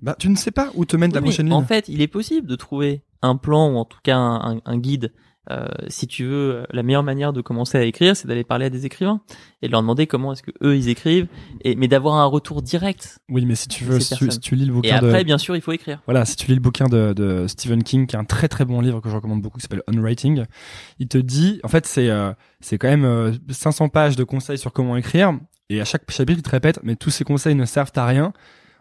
bah tu ne sais pas où te mène Oui, la prochaine en ligne. fait, il est possible de trouver un plan ou en tout cas un, un- un guide. Euh, si tu veux, la meilleure manière de commencer à écrire, c'est d'aller parler à des écrivains et de leur demander comment est-ce que eux ils écrivent, et mais d'avoir un retour direct. Oui, mais si tu veux, si tu, personnes. si tu lis le Et bouquin après, de, bien sûr, il faut écrire. voilà, si tu lis le bouquin de, de Stephen King, qui est un très très bon livre que je recommande beaucoup, qui s'appelle On Writing, il te dit, en fait c'est euh, c'est quand même euh, 500 pages de conseils sur comment écrire, et à chaque chapitre il te répète, mais tous ces conseils ne servent à rien.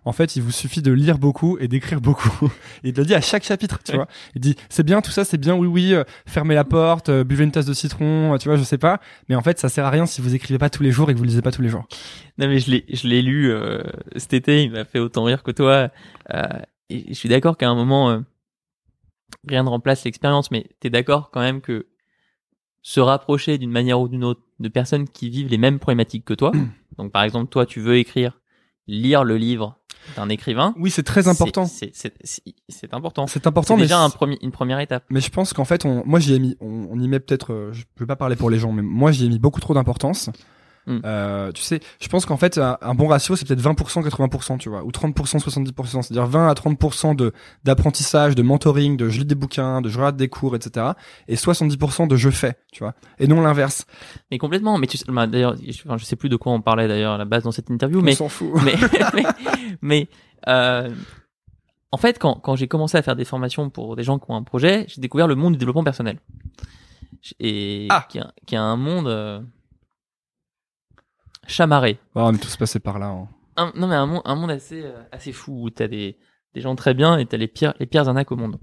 En fait, il vous suffit de lire beaucoup et d'écrire beaucoup. Il te le dit à chaque chapitre, tu Ouais. vois. Il dit, c'est bien, tout ça, c'est bien, oui, oui, euh, fermez la porte, euh, buvez une tasse de citron, euh, tu vois, je sais pas. Mais en fait, ça sert à rien si vous écrivez pas tous les jours et que vous lisez pas tous les jours. Non mais je l'ai, je l'ai lu euh, cet été, il m'a fait autant rire que toi. Euh, et je suis d'accord qu'à un moment, rien ne remplace l'expérience, mais t'es d'accord quand même que se rapprocher d'une manière ou d'une autre de personnes qui vivent les mêmes problématiques que toi. Donc par exemple, toi, tu veux écrire, lire le livre d'un écrivain. Oui, c'est très important. C'est, important. C'est important, C'est mais déjà un premier, une première étape. Mais je pense qu'en fait, on, moi j'y ai mis, on, on y met peut-être, euh, je peux pas parler pour les gens, mais moi j'y ai mis beaucoup trop d'importance. Mm. Euh, tu sais, je pense qu'en fait, un, un bon ratio, c'est peut-être 20%, 80%, tu vois, ou 30%, 70%. C'est-à-dire 20 à 30% de d'apprentissage, de mentoring, de je lis des bouquins, de je regarde des cours, etc. Et 70% de je fais, tu vois. Et non l'inverse. Mais complètement. Mais tu sais, bah, d'ailleurs, je, enfin, je sais plus de quoi on parlait d'ailleurs à la base dans cette interview, mais On s'en fout. mais mais, mais, euh, en fait, quand quand j'ai commencé à faire des formations pour des gens qui ont un projet, j'ai découvert le monde du développement personnel et Ah. qui, a, qui a un monde euh, chamarré. Oh, on est tous passés par là. hein. un, non mais un monde, un monde assez euh, assez fou où t'as des des gens très bien et t'as les pires les pires arnaques au monde.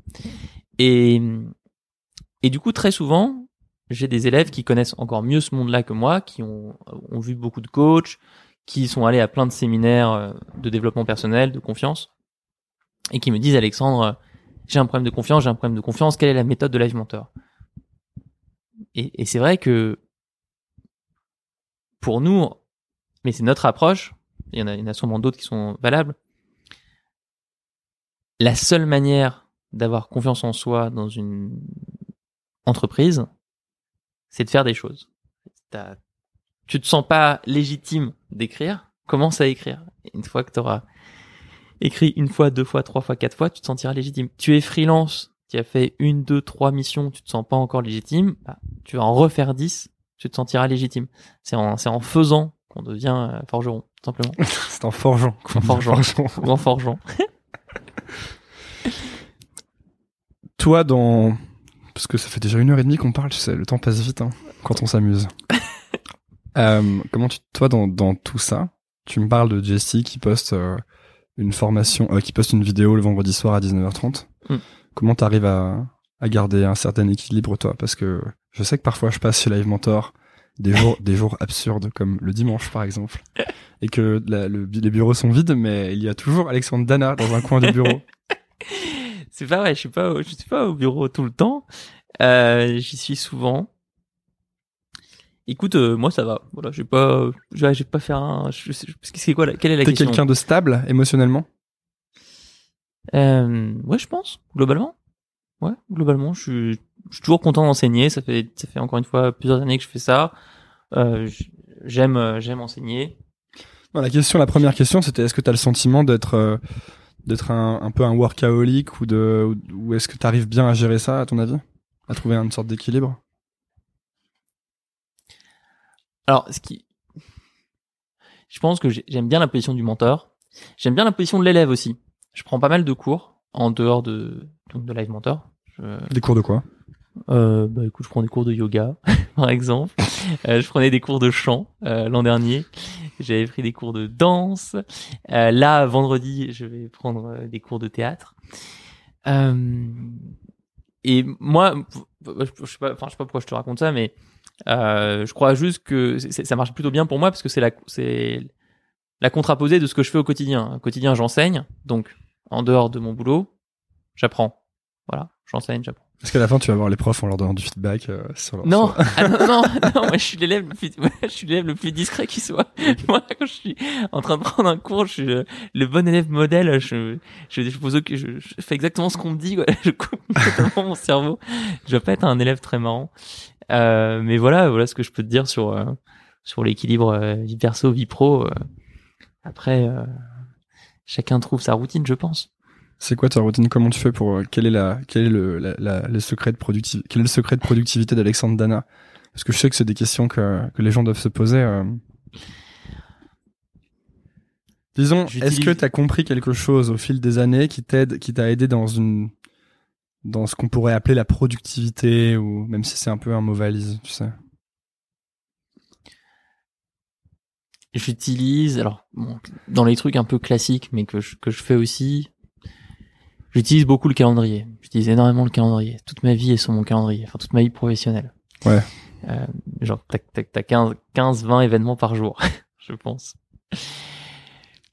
Et et du coup très souvent j'ai des élèves qui connaissent encore mieux ce monde-là que moi, qui ont ont vu beaucoup de coachs, qui sont allés à plein de séminaires euh, de développement personnel, de confiance, et qui me disent Alexandre, euh, j'ai un problème de confiance, j'ai un problème de confiance, quelle est la méthode de Live Mentor? Et, et c'est vrai que pour nous, mais c'est notre approche, il y en a, il y en a sûrement d'autres qui sont valables. La seule manière d'avoir confiance en soi dans une entreprise, c'est de faire des choses. Tu te sens pas légitime d'écrire, commence à écrire. Une fois que tu auras écrit une fois, deux fois, trois fois, quatre fois, tu te sentiras légitime. Tu es freelance, tu as fait une, deux, trois missions, tu te sens pas encore légitime, bah, tu vas en refaire dix, tu te sentiras légitime. C'est en, c'est en faisant qu'on devient euh, forgeron, tout simplement. C'est en forgeant. En forgeant. Ou en forgeant. Toi, dans parce que ça fait déjà une heure et demie qu'on parle, tu sais, le temps passe vite hein, quand on s'amuse. euh, comment tu, toi, dans, dans tout ça, tu me parles de Jessie qui poste euh, une formation, qui poste une vidéo le vendredi soir à 19h30. Mm. Comment t'arrives à, à garder un certain équilibre, toi? Parce que je sais que parfois je passe chez Live Mentor des jours, des jours absurdes comme le dimanche par exemple, et que la- le- les bureaux sont vides, mais il y a toujours Alexandre Dana dans un coin du bureau. C'est pas vrai, je suis pas, au- je suis pas au bureau tout le temps. Euh, J'y suis souvent. Écoute, euh, moi ça va. Voilà, j'ai pas, j'ai pas faire un. Je sais, c'est quoi la- Quelle est la T'es question quelqu'un de stable émotionnellement? Euh, ouais, je pense globalement. Ouais, globalement, je suis, je suis toujours content d'enseigner. Ça fait, ça fait encore une fois plusieurs années que je fais ça. Euh, j'aime, euh, j'aime enseigner. Non, la question, la première question, c'était est-ce que tu as le sentiment d'être euh, d'être un, un peu un workaholic ou de ou est-ce que tu arrives bien à gérer ça à ton avis, à trouver une sorte d'équilibre? Alors, ce qui, je pense que j'ai- j'aime bien la position du mentor. J'aime bien la position de l'élève aussi. Je prends pas mal de cours en dehors de donc de live mentor. Je, Des cours de quoi? Euh, bah écoute, je prends des cours de yoga, par exemple. Euh, je prenais des cours de chant euh, l'an dernier. J'avais pris des cours de danse. Euh, là, vendredi, je vais prendre euh, des cours de théâtre. Euh, et moi, je, sais pas, enfin, je sais pas pourquoi je te raconte ça, mais je crois juste que ça marche plutôt bien pour moi parce que c'est la, c'est la contraposée de ce que je fais au quotidien. Au quotidien, j'enseigne, donc en dehors de mon boulot, j'apprends. Voilà, j'enseigne, j'apprends. Est-ce qu'à la fin tu vas voir les profs en leur donnant du feedback euh, sur leur Non, ah non, non, non, moi je suis l'élève le plus, moi, je suis l'élève le plus discret qui soit. Moi, quand je suis en train de prendre un cours, je suis le, le bon élève modèle. Je, je, je, pose aucun- je, je fais exactement ce qu'on me dit. quoi. Je coupe totalement mon cerveau. Je vais pas être un élève très marrant. Euh, mais voilà, voilà ce que je peux te dire sur euh, sur l'équilibre euh, vie perso vie pro. euh. Après, euh, chacun trouve sa routine, je pense. C'est quoi ta routine? Comment tu fais pour euh, quel est la quel est le la, la- le secret de productivité quel est le secret de productivité d'Alexandre Dana? Parce que je sais que c'est des questions que que les gens doivent se poser. euh. Disons, est-ce que tu as compris quelque chose au fil des années qui t'aide, qui t'a aidé dans une dans ce qu'on pourrait appeler la productivité ou même si c'est un peu un mot valise, tu sais? J'utilise, alors bon, dans les trucs un peu classiques, mais que je, que je fais aussi, j'utilise beaucoup le calendrier. J'utilise énormément le calendrier. Toute ma vie est sur mon calendrier, enfin toute ma vie professionnelle. Ouais. Euh, genre, t'as, t'as, t'as 15, 15, 20 événements par jour, je pense.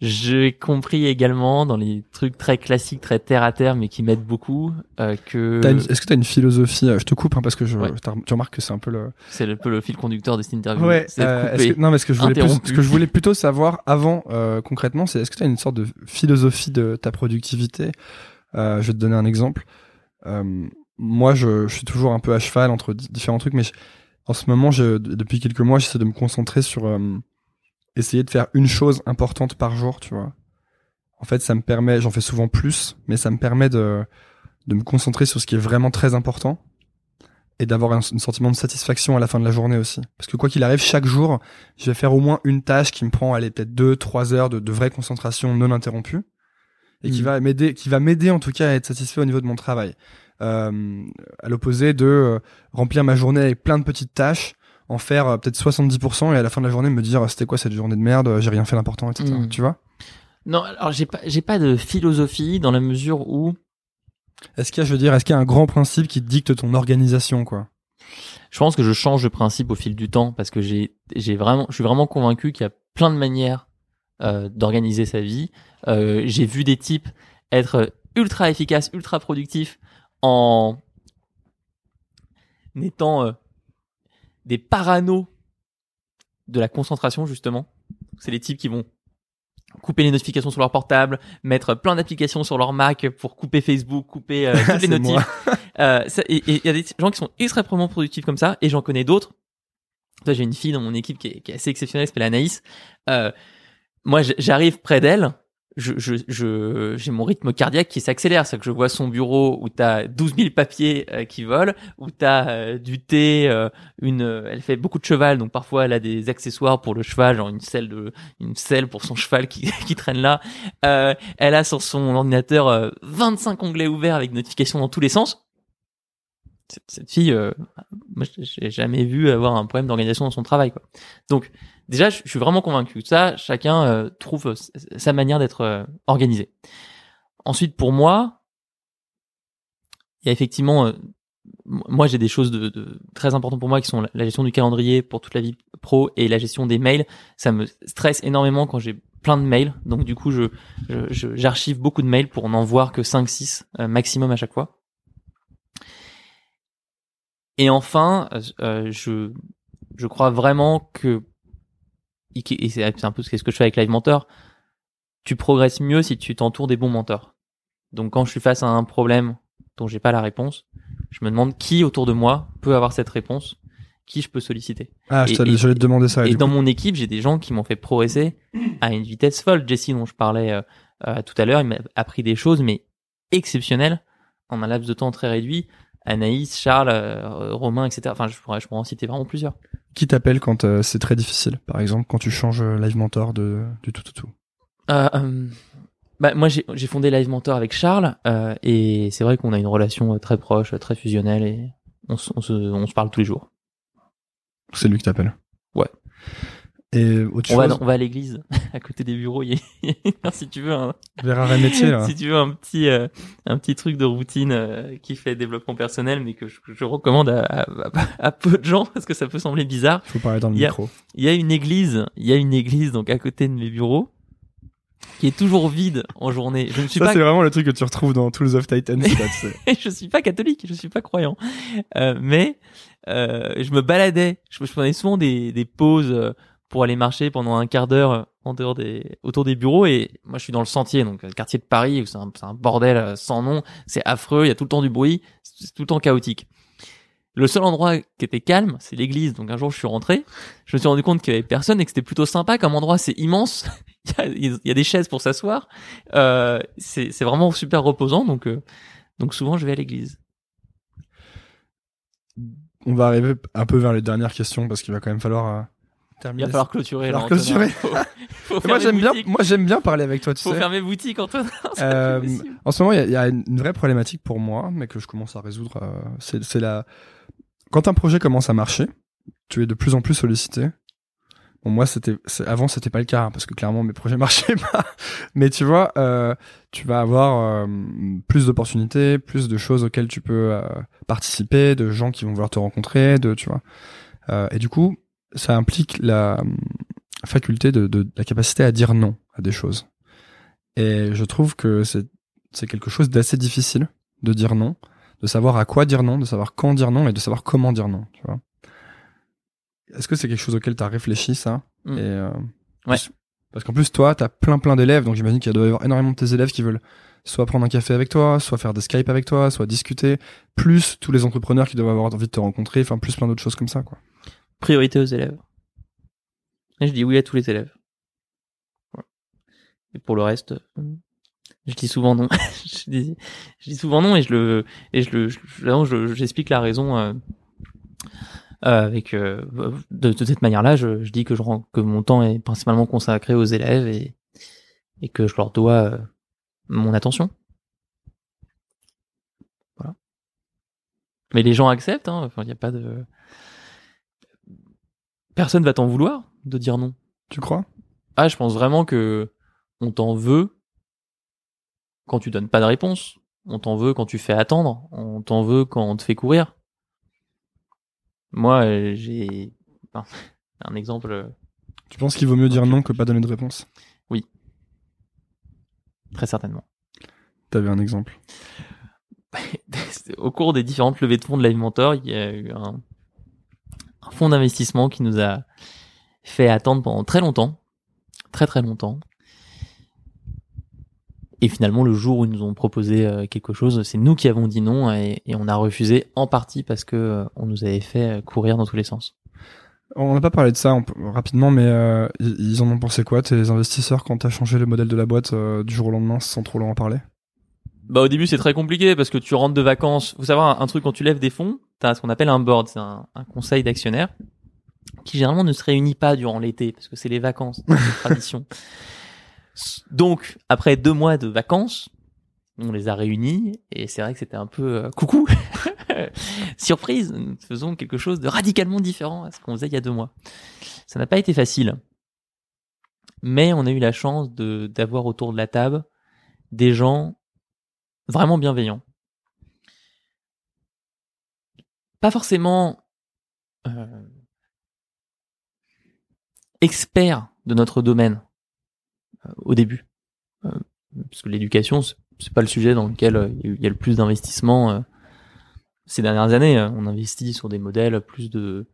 J'ai compris également dans les trucs très classiques, très terre à terre, mais qui m'aident beaucoup, euh, que T'as Est-ce que tu as une philosophie euh, Je te coupe hein, parce que je, Ouais. t'as- tu remarques que c'est un peu le. c'est un peu le fil conducteur de cette interview. Ouais. euh, est-ce que- non, mais ce que je voulais, plus- ce que je voulais plutôt savoir avant euh, concrètement, c'est est-ce que tu as une sorte de philosophie de ta productivité Euh, Je vais te donner un exemple. Euh, moi, je, je suis toujours un peu à cheval entre di- différents trucs, mais je- En ce moment, je, depuis quelques mois, j'essaie de me concentrer sur euh, essayer de faire une chose importante par jour, tu vois. En fait, ça me permet, j'en fais souvent plus, mais ça me permet de, de me concentrer sur ce qui est vraiment très important et d'avoir un, un sentiment de satisfaction à la fin de la journée aussi. Parce que quoi qu'il arrive, chaque jour, je vais faire au moins une tâche qui me prend, allez, peut-être deux, trois heures de, de vraie concentration non interrompue et qui Mm. va m'aider, qui va m'aider en tout cas à être satisfait au niveau de mon travail. Euh, à l'opposé de euh, remplir ma journée avec plein de petites tâches, en faire euh, peut-être 70% et à la fin de la journée me dire c'était quoi cette journée de merde, j'ai rien fait d'important, etc. Mm. Tu vois? Non, alors j'ai pas, j'ai pas de philosophie dans la mesure où Est-ce qu'il y a, je veux dire, est-ce qu'il y a un grand principe qui te dicte ton organisation, quoi? Je pense que je change de principe au fil du temps parce que j'ai, j'ai vraiment, je suis vraiment convaincu qu'il y a plein de manières euh, d'organiser sa vie. Euh, j'ai vu des types être ultra efficaces, ultra productifs en étant euh, des paranos de la concentration justement. C'est les types qui vont couper les notifications sur leur portable, mettre plein d'applications sur leur Mac pour couper Facebook, couper euh, toutes les notifs. Euh, ça- et il y a des gens qui sont extrêmement productifs comme ça, et j'en connais d'autres. J'ai une fille dans mon équipe qui est, qui est assez exceptionnelle, qui s'appelle Anaïs. Euh, moi, j'arrive près d'elle, je, je, je, j'ai mon rythme cardiaque qui s'accélère, c'est que je vois son bureau où t'as 12 000 papiers euh, qui volent, où t'as euh, du thé, euh, une, elle fait beaucoup de cheval, donc parfois elle a des accessoires pour le cheval, genre une selle de, une selle pour son cheval qui, qui traîne là. Elle a sur son ordinateur euh, 25 onglets ouverts avec notifications dans tous les sens. Cette, cette fille, euh, moi, j'ai jamais vu avoir un problème d'organisation dans son travail, quoi. Donc, déjà, je suis vraiment convaincu que ça, chacun euh, trouve sa manière d'être euh, organisé. Ensuite, pour moi, il y a effectivement, euh, moi, j'ai des choses de, de très importantes pour moi qui sont la- gestion du calendrier pour toute la vie pro et la gestion des mails. Ça me stresse énormément quand j'ai plein de mails. Donc, du coup, je- j'archive beaucoup de mails pour n'en voir que 5-6 euh, maximum à chaque fois. Et enfin, euh, euh, je je crois vraiment que et c'est un peu ce que je fais avec Live Mentor. Tu progresses mieux si tu t'entoures des bons mentors. Donc quand je suis face à un problème dont j'ai pas la réponse, je me demande qui autour de moi peut avoir cette réponse, qui je peux solliciter. Ah, je t'allais- te demander ça. Et dans coup. mon équipe, j'ai des gens qui m'ont fait progresser à une vitesse folle. Jesse, dont je parlais euh, euh, tout à l'heure, il m'a appris des choses, mais exceptionnelles, en un laps de temps très réduit. Anaïs, Charles, euh, Romain, etc. Enfin, je pourrais, je pourrais en citer vraiment plusieurs. Qui t'appelle quand euh, c'est très difficile? Par exemple, quand tu changes euh, Live Mentor de, du tout, tout, tout. Euh, euh, bah, moi, j'ai fondé Live Mentor avec Charles, euh, et c'est vrai qu'on a une relation très proche, très fusionnelle, et on, se- on se, on se parle tous les jours. C'est lui qui t'appelle. Ouais. Et autre On va, chose, on va à l'église, à côté des bureaux. Il y a, si tu veux, un, métier, là. si tu veux un petit euh, un petit truc de routine euh, qui fait développement personnel mais que je, je recommande à, à, à peu de gens parce que ça peut sembler bizarre Faut parler dans le Il y a- micro. il y a une église il y a une église donc à côté de mes bureaux qui est toujours vide en journée je ne suis Ça, pas c'est vraiment le truc que tu retrouves dans Tools of Titans, je suis pas catholique je suis pas croyant Euh, mais euh, je me baladais je, je prenais souvent des des pauses euh, pour aller marcher pendant un quart d'heure euh, en dehors des autour des bureaux. Et moi je suis dans le sentier donc le quartier de Paris c'est un, c'est un bordel euh, sans nom. C'est affreux il y a tout le temps du bruit c'est tout le temps chaotique. Le seul endroit qui était calme c'est l'église. Donc un jour je suis rentré je me suis rendu compte qu'il y avait personne et que c'était plutôt sympa comme endroit. C'est immense. Il y a, des chaises pour s'asseoir. Euh, c'est vraiment super reposant. Donc euh, donc souvent je vais à l'église. On va arriver un peu vers les dernières questions parce qu'il va quand même falloir euh, il va falloir clôturer là, clôturer. faut, moi, j'aime bien, moi, j'aime bien parler avec toi, tu faut sais. fermer boutique Antonin Euh, en ce moment, il y a, il y a une vraie problématique pour moi, mais que je commence à résoudre. euh, c'est, la. Quand un projet commence à marcher, tu es de plus en plus sollicité. Bon, moi, c'était, avant, c'était pas le cas, hein, parce que clairement, mes projets marchaient pas. Mais tu vois, euh, tu vas avoir euh, plus d'opportunités, plus de choses auxquelles tu peux euh, participer, de gens qui vont vouloir te rencontrer, de, tu vois. Euh, et du coup, ça implique la euh, faculté de, de la capacité à dire non à des choses. Et je trouve que c'est c'est quelque chose d'assez difficile de dire non, de savoir à quoi dire non, de savoir quand dire non et de savoir comment dire non, tu vois. Est-ce que c'est quelque chose auquel tu as réfléchi ça? Mm. Et euh, Ouais. Parce qu'en plus toi, tu as plein plein d'élèves, donc j'imagine qu'il doit y avoir énormément de tes élèves qui veulent soit prendre un café avec toi, soit faire des Skype avec toi, soit discuter, plus tous les entrepreneurs qui doivent avoir envie de te rencontrer, enfin plus plein d'autres choses comme ça quoi. Priorité aux élèves. Et je dis oui à tous les élèves. Et pour le reste, euh, je dis souvent non. je, dis, souvent non et je le et je le je- je- j'explique la raison euh, euh, avec de, cette manière-là. Je, dis que je rends que mon temps est principalement consacré aux élèves et et que je leur dois mon attention. Voilà. Mais les gens acceptent. Hein. Il n'y a pas de personne va t'en vouloir de dire non. Tu crois? Ah, je pense vraiment que on t'en veut quand tu donnes pas de réponse. On t'en veut quand tu fais attendre. On t'en veut quand on te fait courir. Moi, j'ai enfin, un exemple. euh, Tu penses qu'il vaut mieux dire non que pas donner de réponse? Très certainement. T'avais un exemple? Au cours des différentes levées de fonds de Live Mentor, il y a eu un, fonds d'investissement qui nous a fait attendre pendant très longtemps. Très très longtemps. Et finalement, le jour où ils nous ont proposé euh, quelque chose, c'est nous qui avons dit non et, on a refusé en partie parce que euh, on nous avait fait euh, courir dans tous les sens. On n'a pas parlé de ça rapidement, mais ils en ont pensé quoi, tes investisseurs, quand t'as changé le modèle de la boîte du jour au lendemain sans trop leur en parler? Bah au début c'est très compliqué parce que tu rentres de vacances. Faut savoir un, un truc quand tu lèves des fonds, t'as ce qu'on appelle un board, c'est un, un conseil d'actionnaires qui généralement ne se réunit pas durant l'été parce que c'est les vacances, c'est tradition. Donc après deux mois de vacances, on les a réunis et c'est vrai que c'était un peu euh, coucou, surprise, nous faisons quelque chose de radicalement différent à ce qu'on faisait il y a deux mois. Ça n'a pas été facile, mais on a eu la chance de d'avoir autour de la table des gens vraiment bienveillant. Pas forcément euh, expert de notre domaine euh, au début, Euh, parce que l'éducation c'est- pas le sujet dans lequel euh, il y a le plus d'investissement euh, ces dernières années. Euh, On investit sur des modèles plus de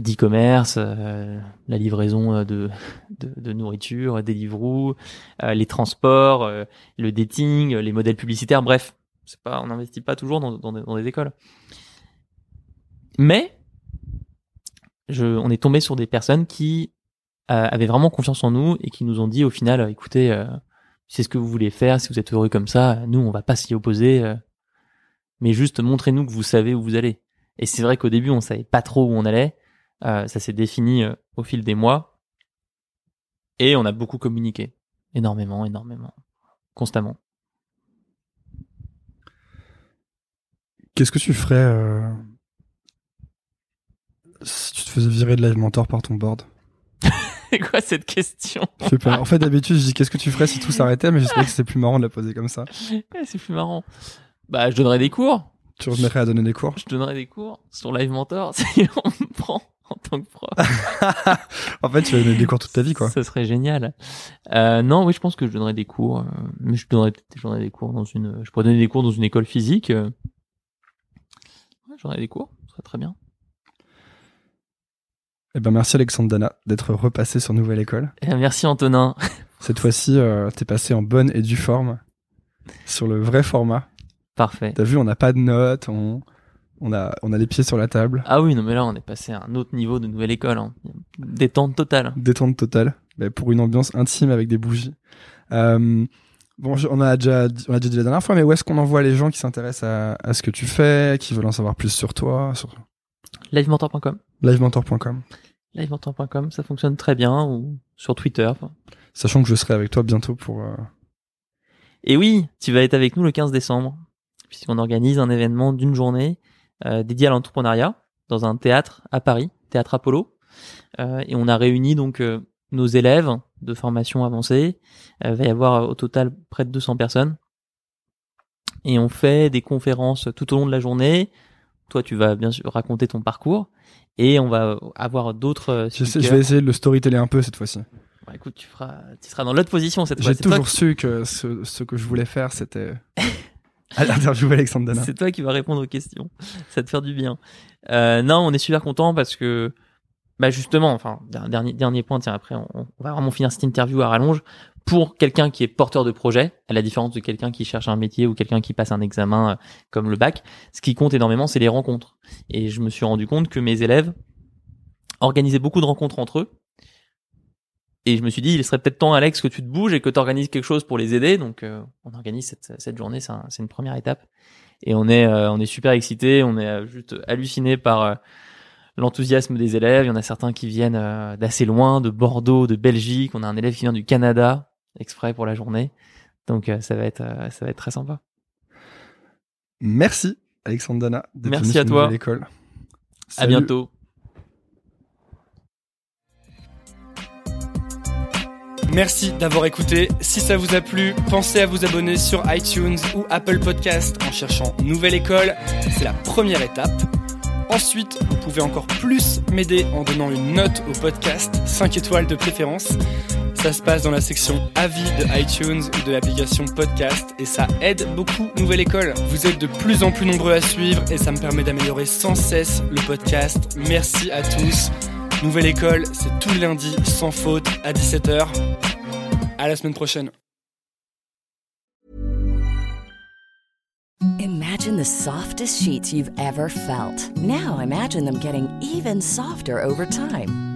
d'e-commerce, euh, la livraison euh, de, de, de nourriture, Deliveroo, euh, les transports, euh, le dating, les modèles publicitaires, bref, c'est pas, on n'investit pas toujours dans, dans, dans des écoles. Mais je, on est tombé sur des personnes qui euh, avaient vraiment confiance en nous et qui nous ont dit au final, euh, écoutez, c'est ce que vous voulez faire, si vous êtes heureux comme ça, nous on va pas s'y opposer, mais juste montrez-nous que vous savez où vous allez. Et c'est vrai qu'au début on savait pas trop où on allait, ça s'est défini euh, au fil des mois et on a beaucoup communiqué, énormément, énormément, constamment. Qu'est-ce que tu ferais euh, si tu te faisais virer de Live Mentor par ton board? C'est quoi cette question? Je sais pas. En fait, d'habitude, je dis qu'est-ce que tu ferais si tout s'arrêtait, mais je trouvais que c'est plus marrant de la poser comme ça. C'est plus marrant. Bah, je donnerais des cours. Tu remettrais à donner des cours? Je donnerais des cours sur Live Mentor si on me prend en tant que prof. En fait, tu vas donner des cours toute ta vie, quoi. Ça serait génial. Euh, non, oui, je pense que je donnerais des cours, euh, mais je donnerais peut-être je donnerais des cours dans une, je pourrais donner des cours dans une école physique. euh. Ouais, donnerais des cours, ce serait très bien. Eh ben, merci Alexandre Dana d'être repassé sur Nouvelle École. Et merci Antonin. Cette fois-ci, t'es passé en bonne et due forme sur le vrai format. Parfait. T'as vu, on n'a pas de notes, on, on a, on a les pieds sur la table. Ah oui, non, mais là, on est passé à un autre niveau de nouvelle école. Hein. Détente totale. Détente totale, mais pour une ambiance intime avec des bougies. Euh, bon, je- on a déjà, on a déjà dit la dernière fois, mais où est-ce qu'on envoie les gens qui s'intéressent à, à ce que tu fais, qui veulent en savoir plus sur toi, sur Livementor.com. livementor.com. Livementor.com, ça fonctionne très bien, ou sur Twitter. Sachant que je serai avec toi bientôt pour. euh, Et oui, tu vas être avec nous le 15 décembre, puisqu'on organise un événement d'une journée dédié à l'entrepreneuriat dans un théâtre à Paris, Théâtre Apollo. Euh, et on a réuni donc euh, nos élèves de formation avancée. Euh, il va y avoir euh, au total près de 200 personnes. Et on fait des conférences tout au long de la journée. Toi, tu vas bien sûr raconter ton parcours. Et on va avoir d'autres euh, Je, vais essayer de le storyteller un peu cette fois-ci. Bah, écoute, tu feras, tu seras dans l'autre position cette fois. J'ai toi toujours su que ce, ce que je voulais faire, c'était aller interviewer Alexandre Dana. C'est toi qui vas répondre aux questions. Ça te faire du bien. Euh, non, on est super content parce que, bah justement, enfin, der- dernier dernier point. Tiens, après, on, on va vraiment finir cette interview à rallonge. Pour quelqu'un qui est porteur de projet, à la différence de quelqu'un qui cherche un métier ou quelqu'un qui passe un examen euh, comme le bac, ce qui compte énormément, c'est les rencontres. Et je me suis rendu compte que mes élèves organisaient beaucoup de rencontres entre eux. Et je me suis dit, il serait peut-être temps, Alex, que tu te bouges et que tu organises quelque chose pour les aider. Donc, euh, on organise cette, cette journée, c'est un- une première étape. Et on est, euh, on est super excités, on est euh, juste hallucinés par euh, l'enthousiasme des élèves. Il y en a certains qui viennent euh, d'assez loin, de Bordeaux, de Belgique. On a un élève qui vient du Canada, exprès pour la journée. Donc, euh, ça va être, ça va être très sympa. Merci, Alexandre Dana. d'être Merci à toi. Nouvelle École. À bientôt. Merci d'avoir écouté. Si ça vous a plu, pensez à vous abonner sur iTunes ou Apple Podcast en cherchant Nouvelle École. C'est la première étape. Ensuite, vous pouvez encore plus m'aider en donnant une note au podcast, 5 étoiles de préférence. Ça se passe dans la section avis de iTunes ou de l'application podcast et ça aide beaucoup Nouvelle École. Vous êtes de plus en plus nombreux à suivre et ça me permet d'améliorer sans cesse le podcast. Merci à tous. Nouvelle École, c'est tous les lundis sans faute à 17h. À la semaine prochaine. Imagine the softest sheets you've ever felt. Now imagine them getting even softer over time.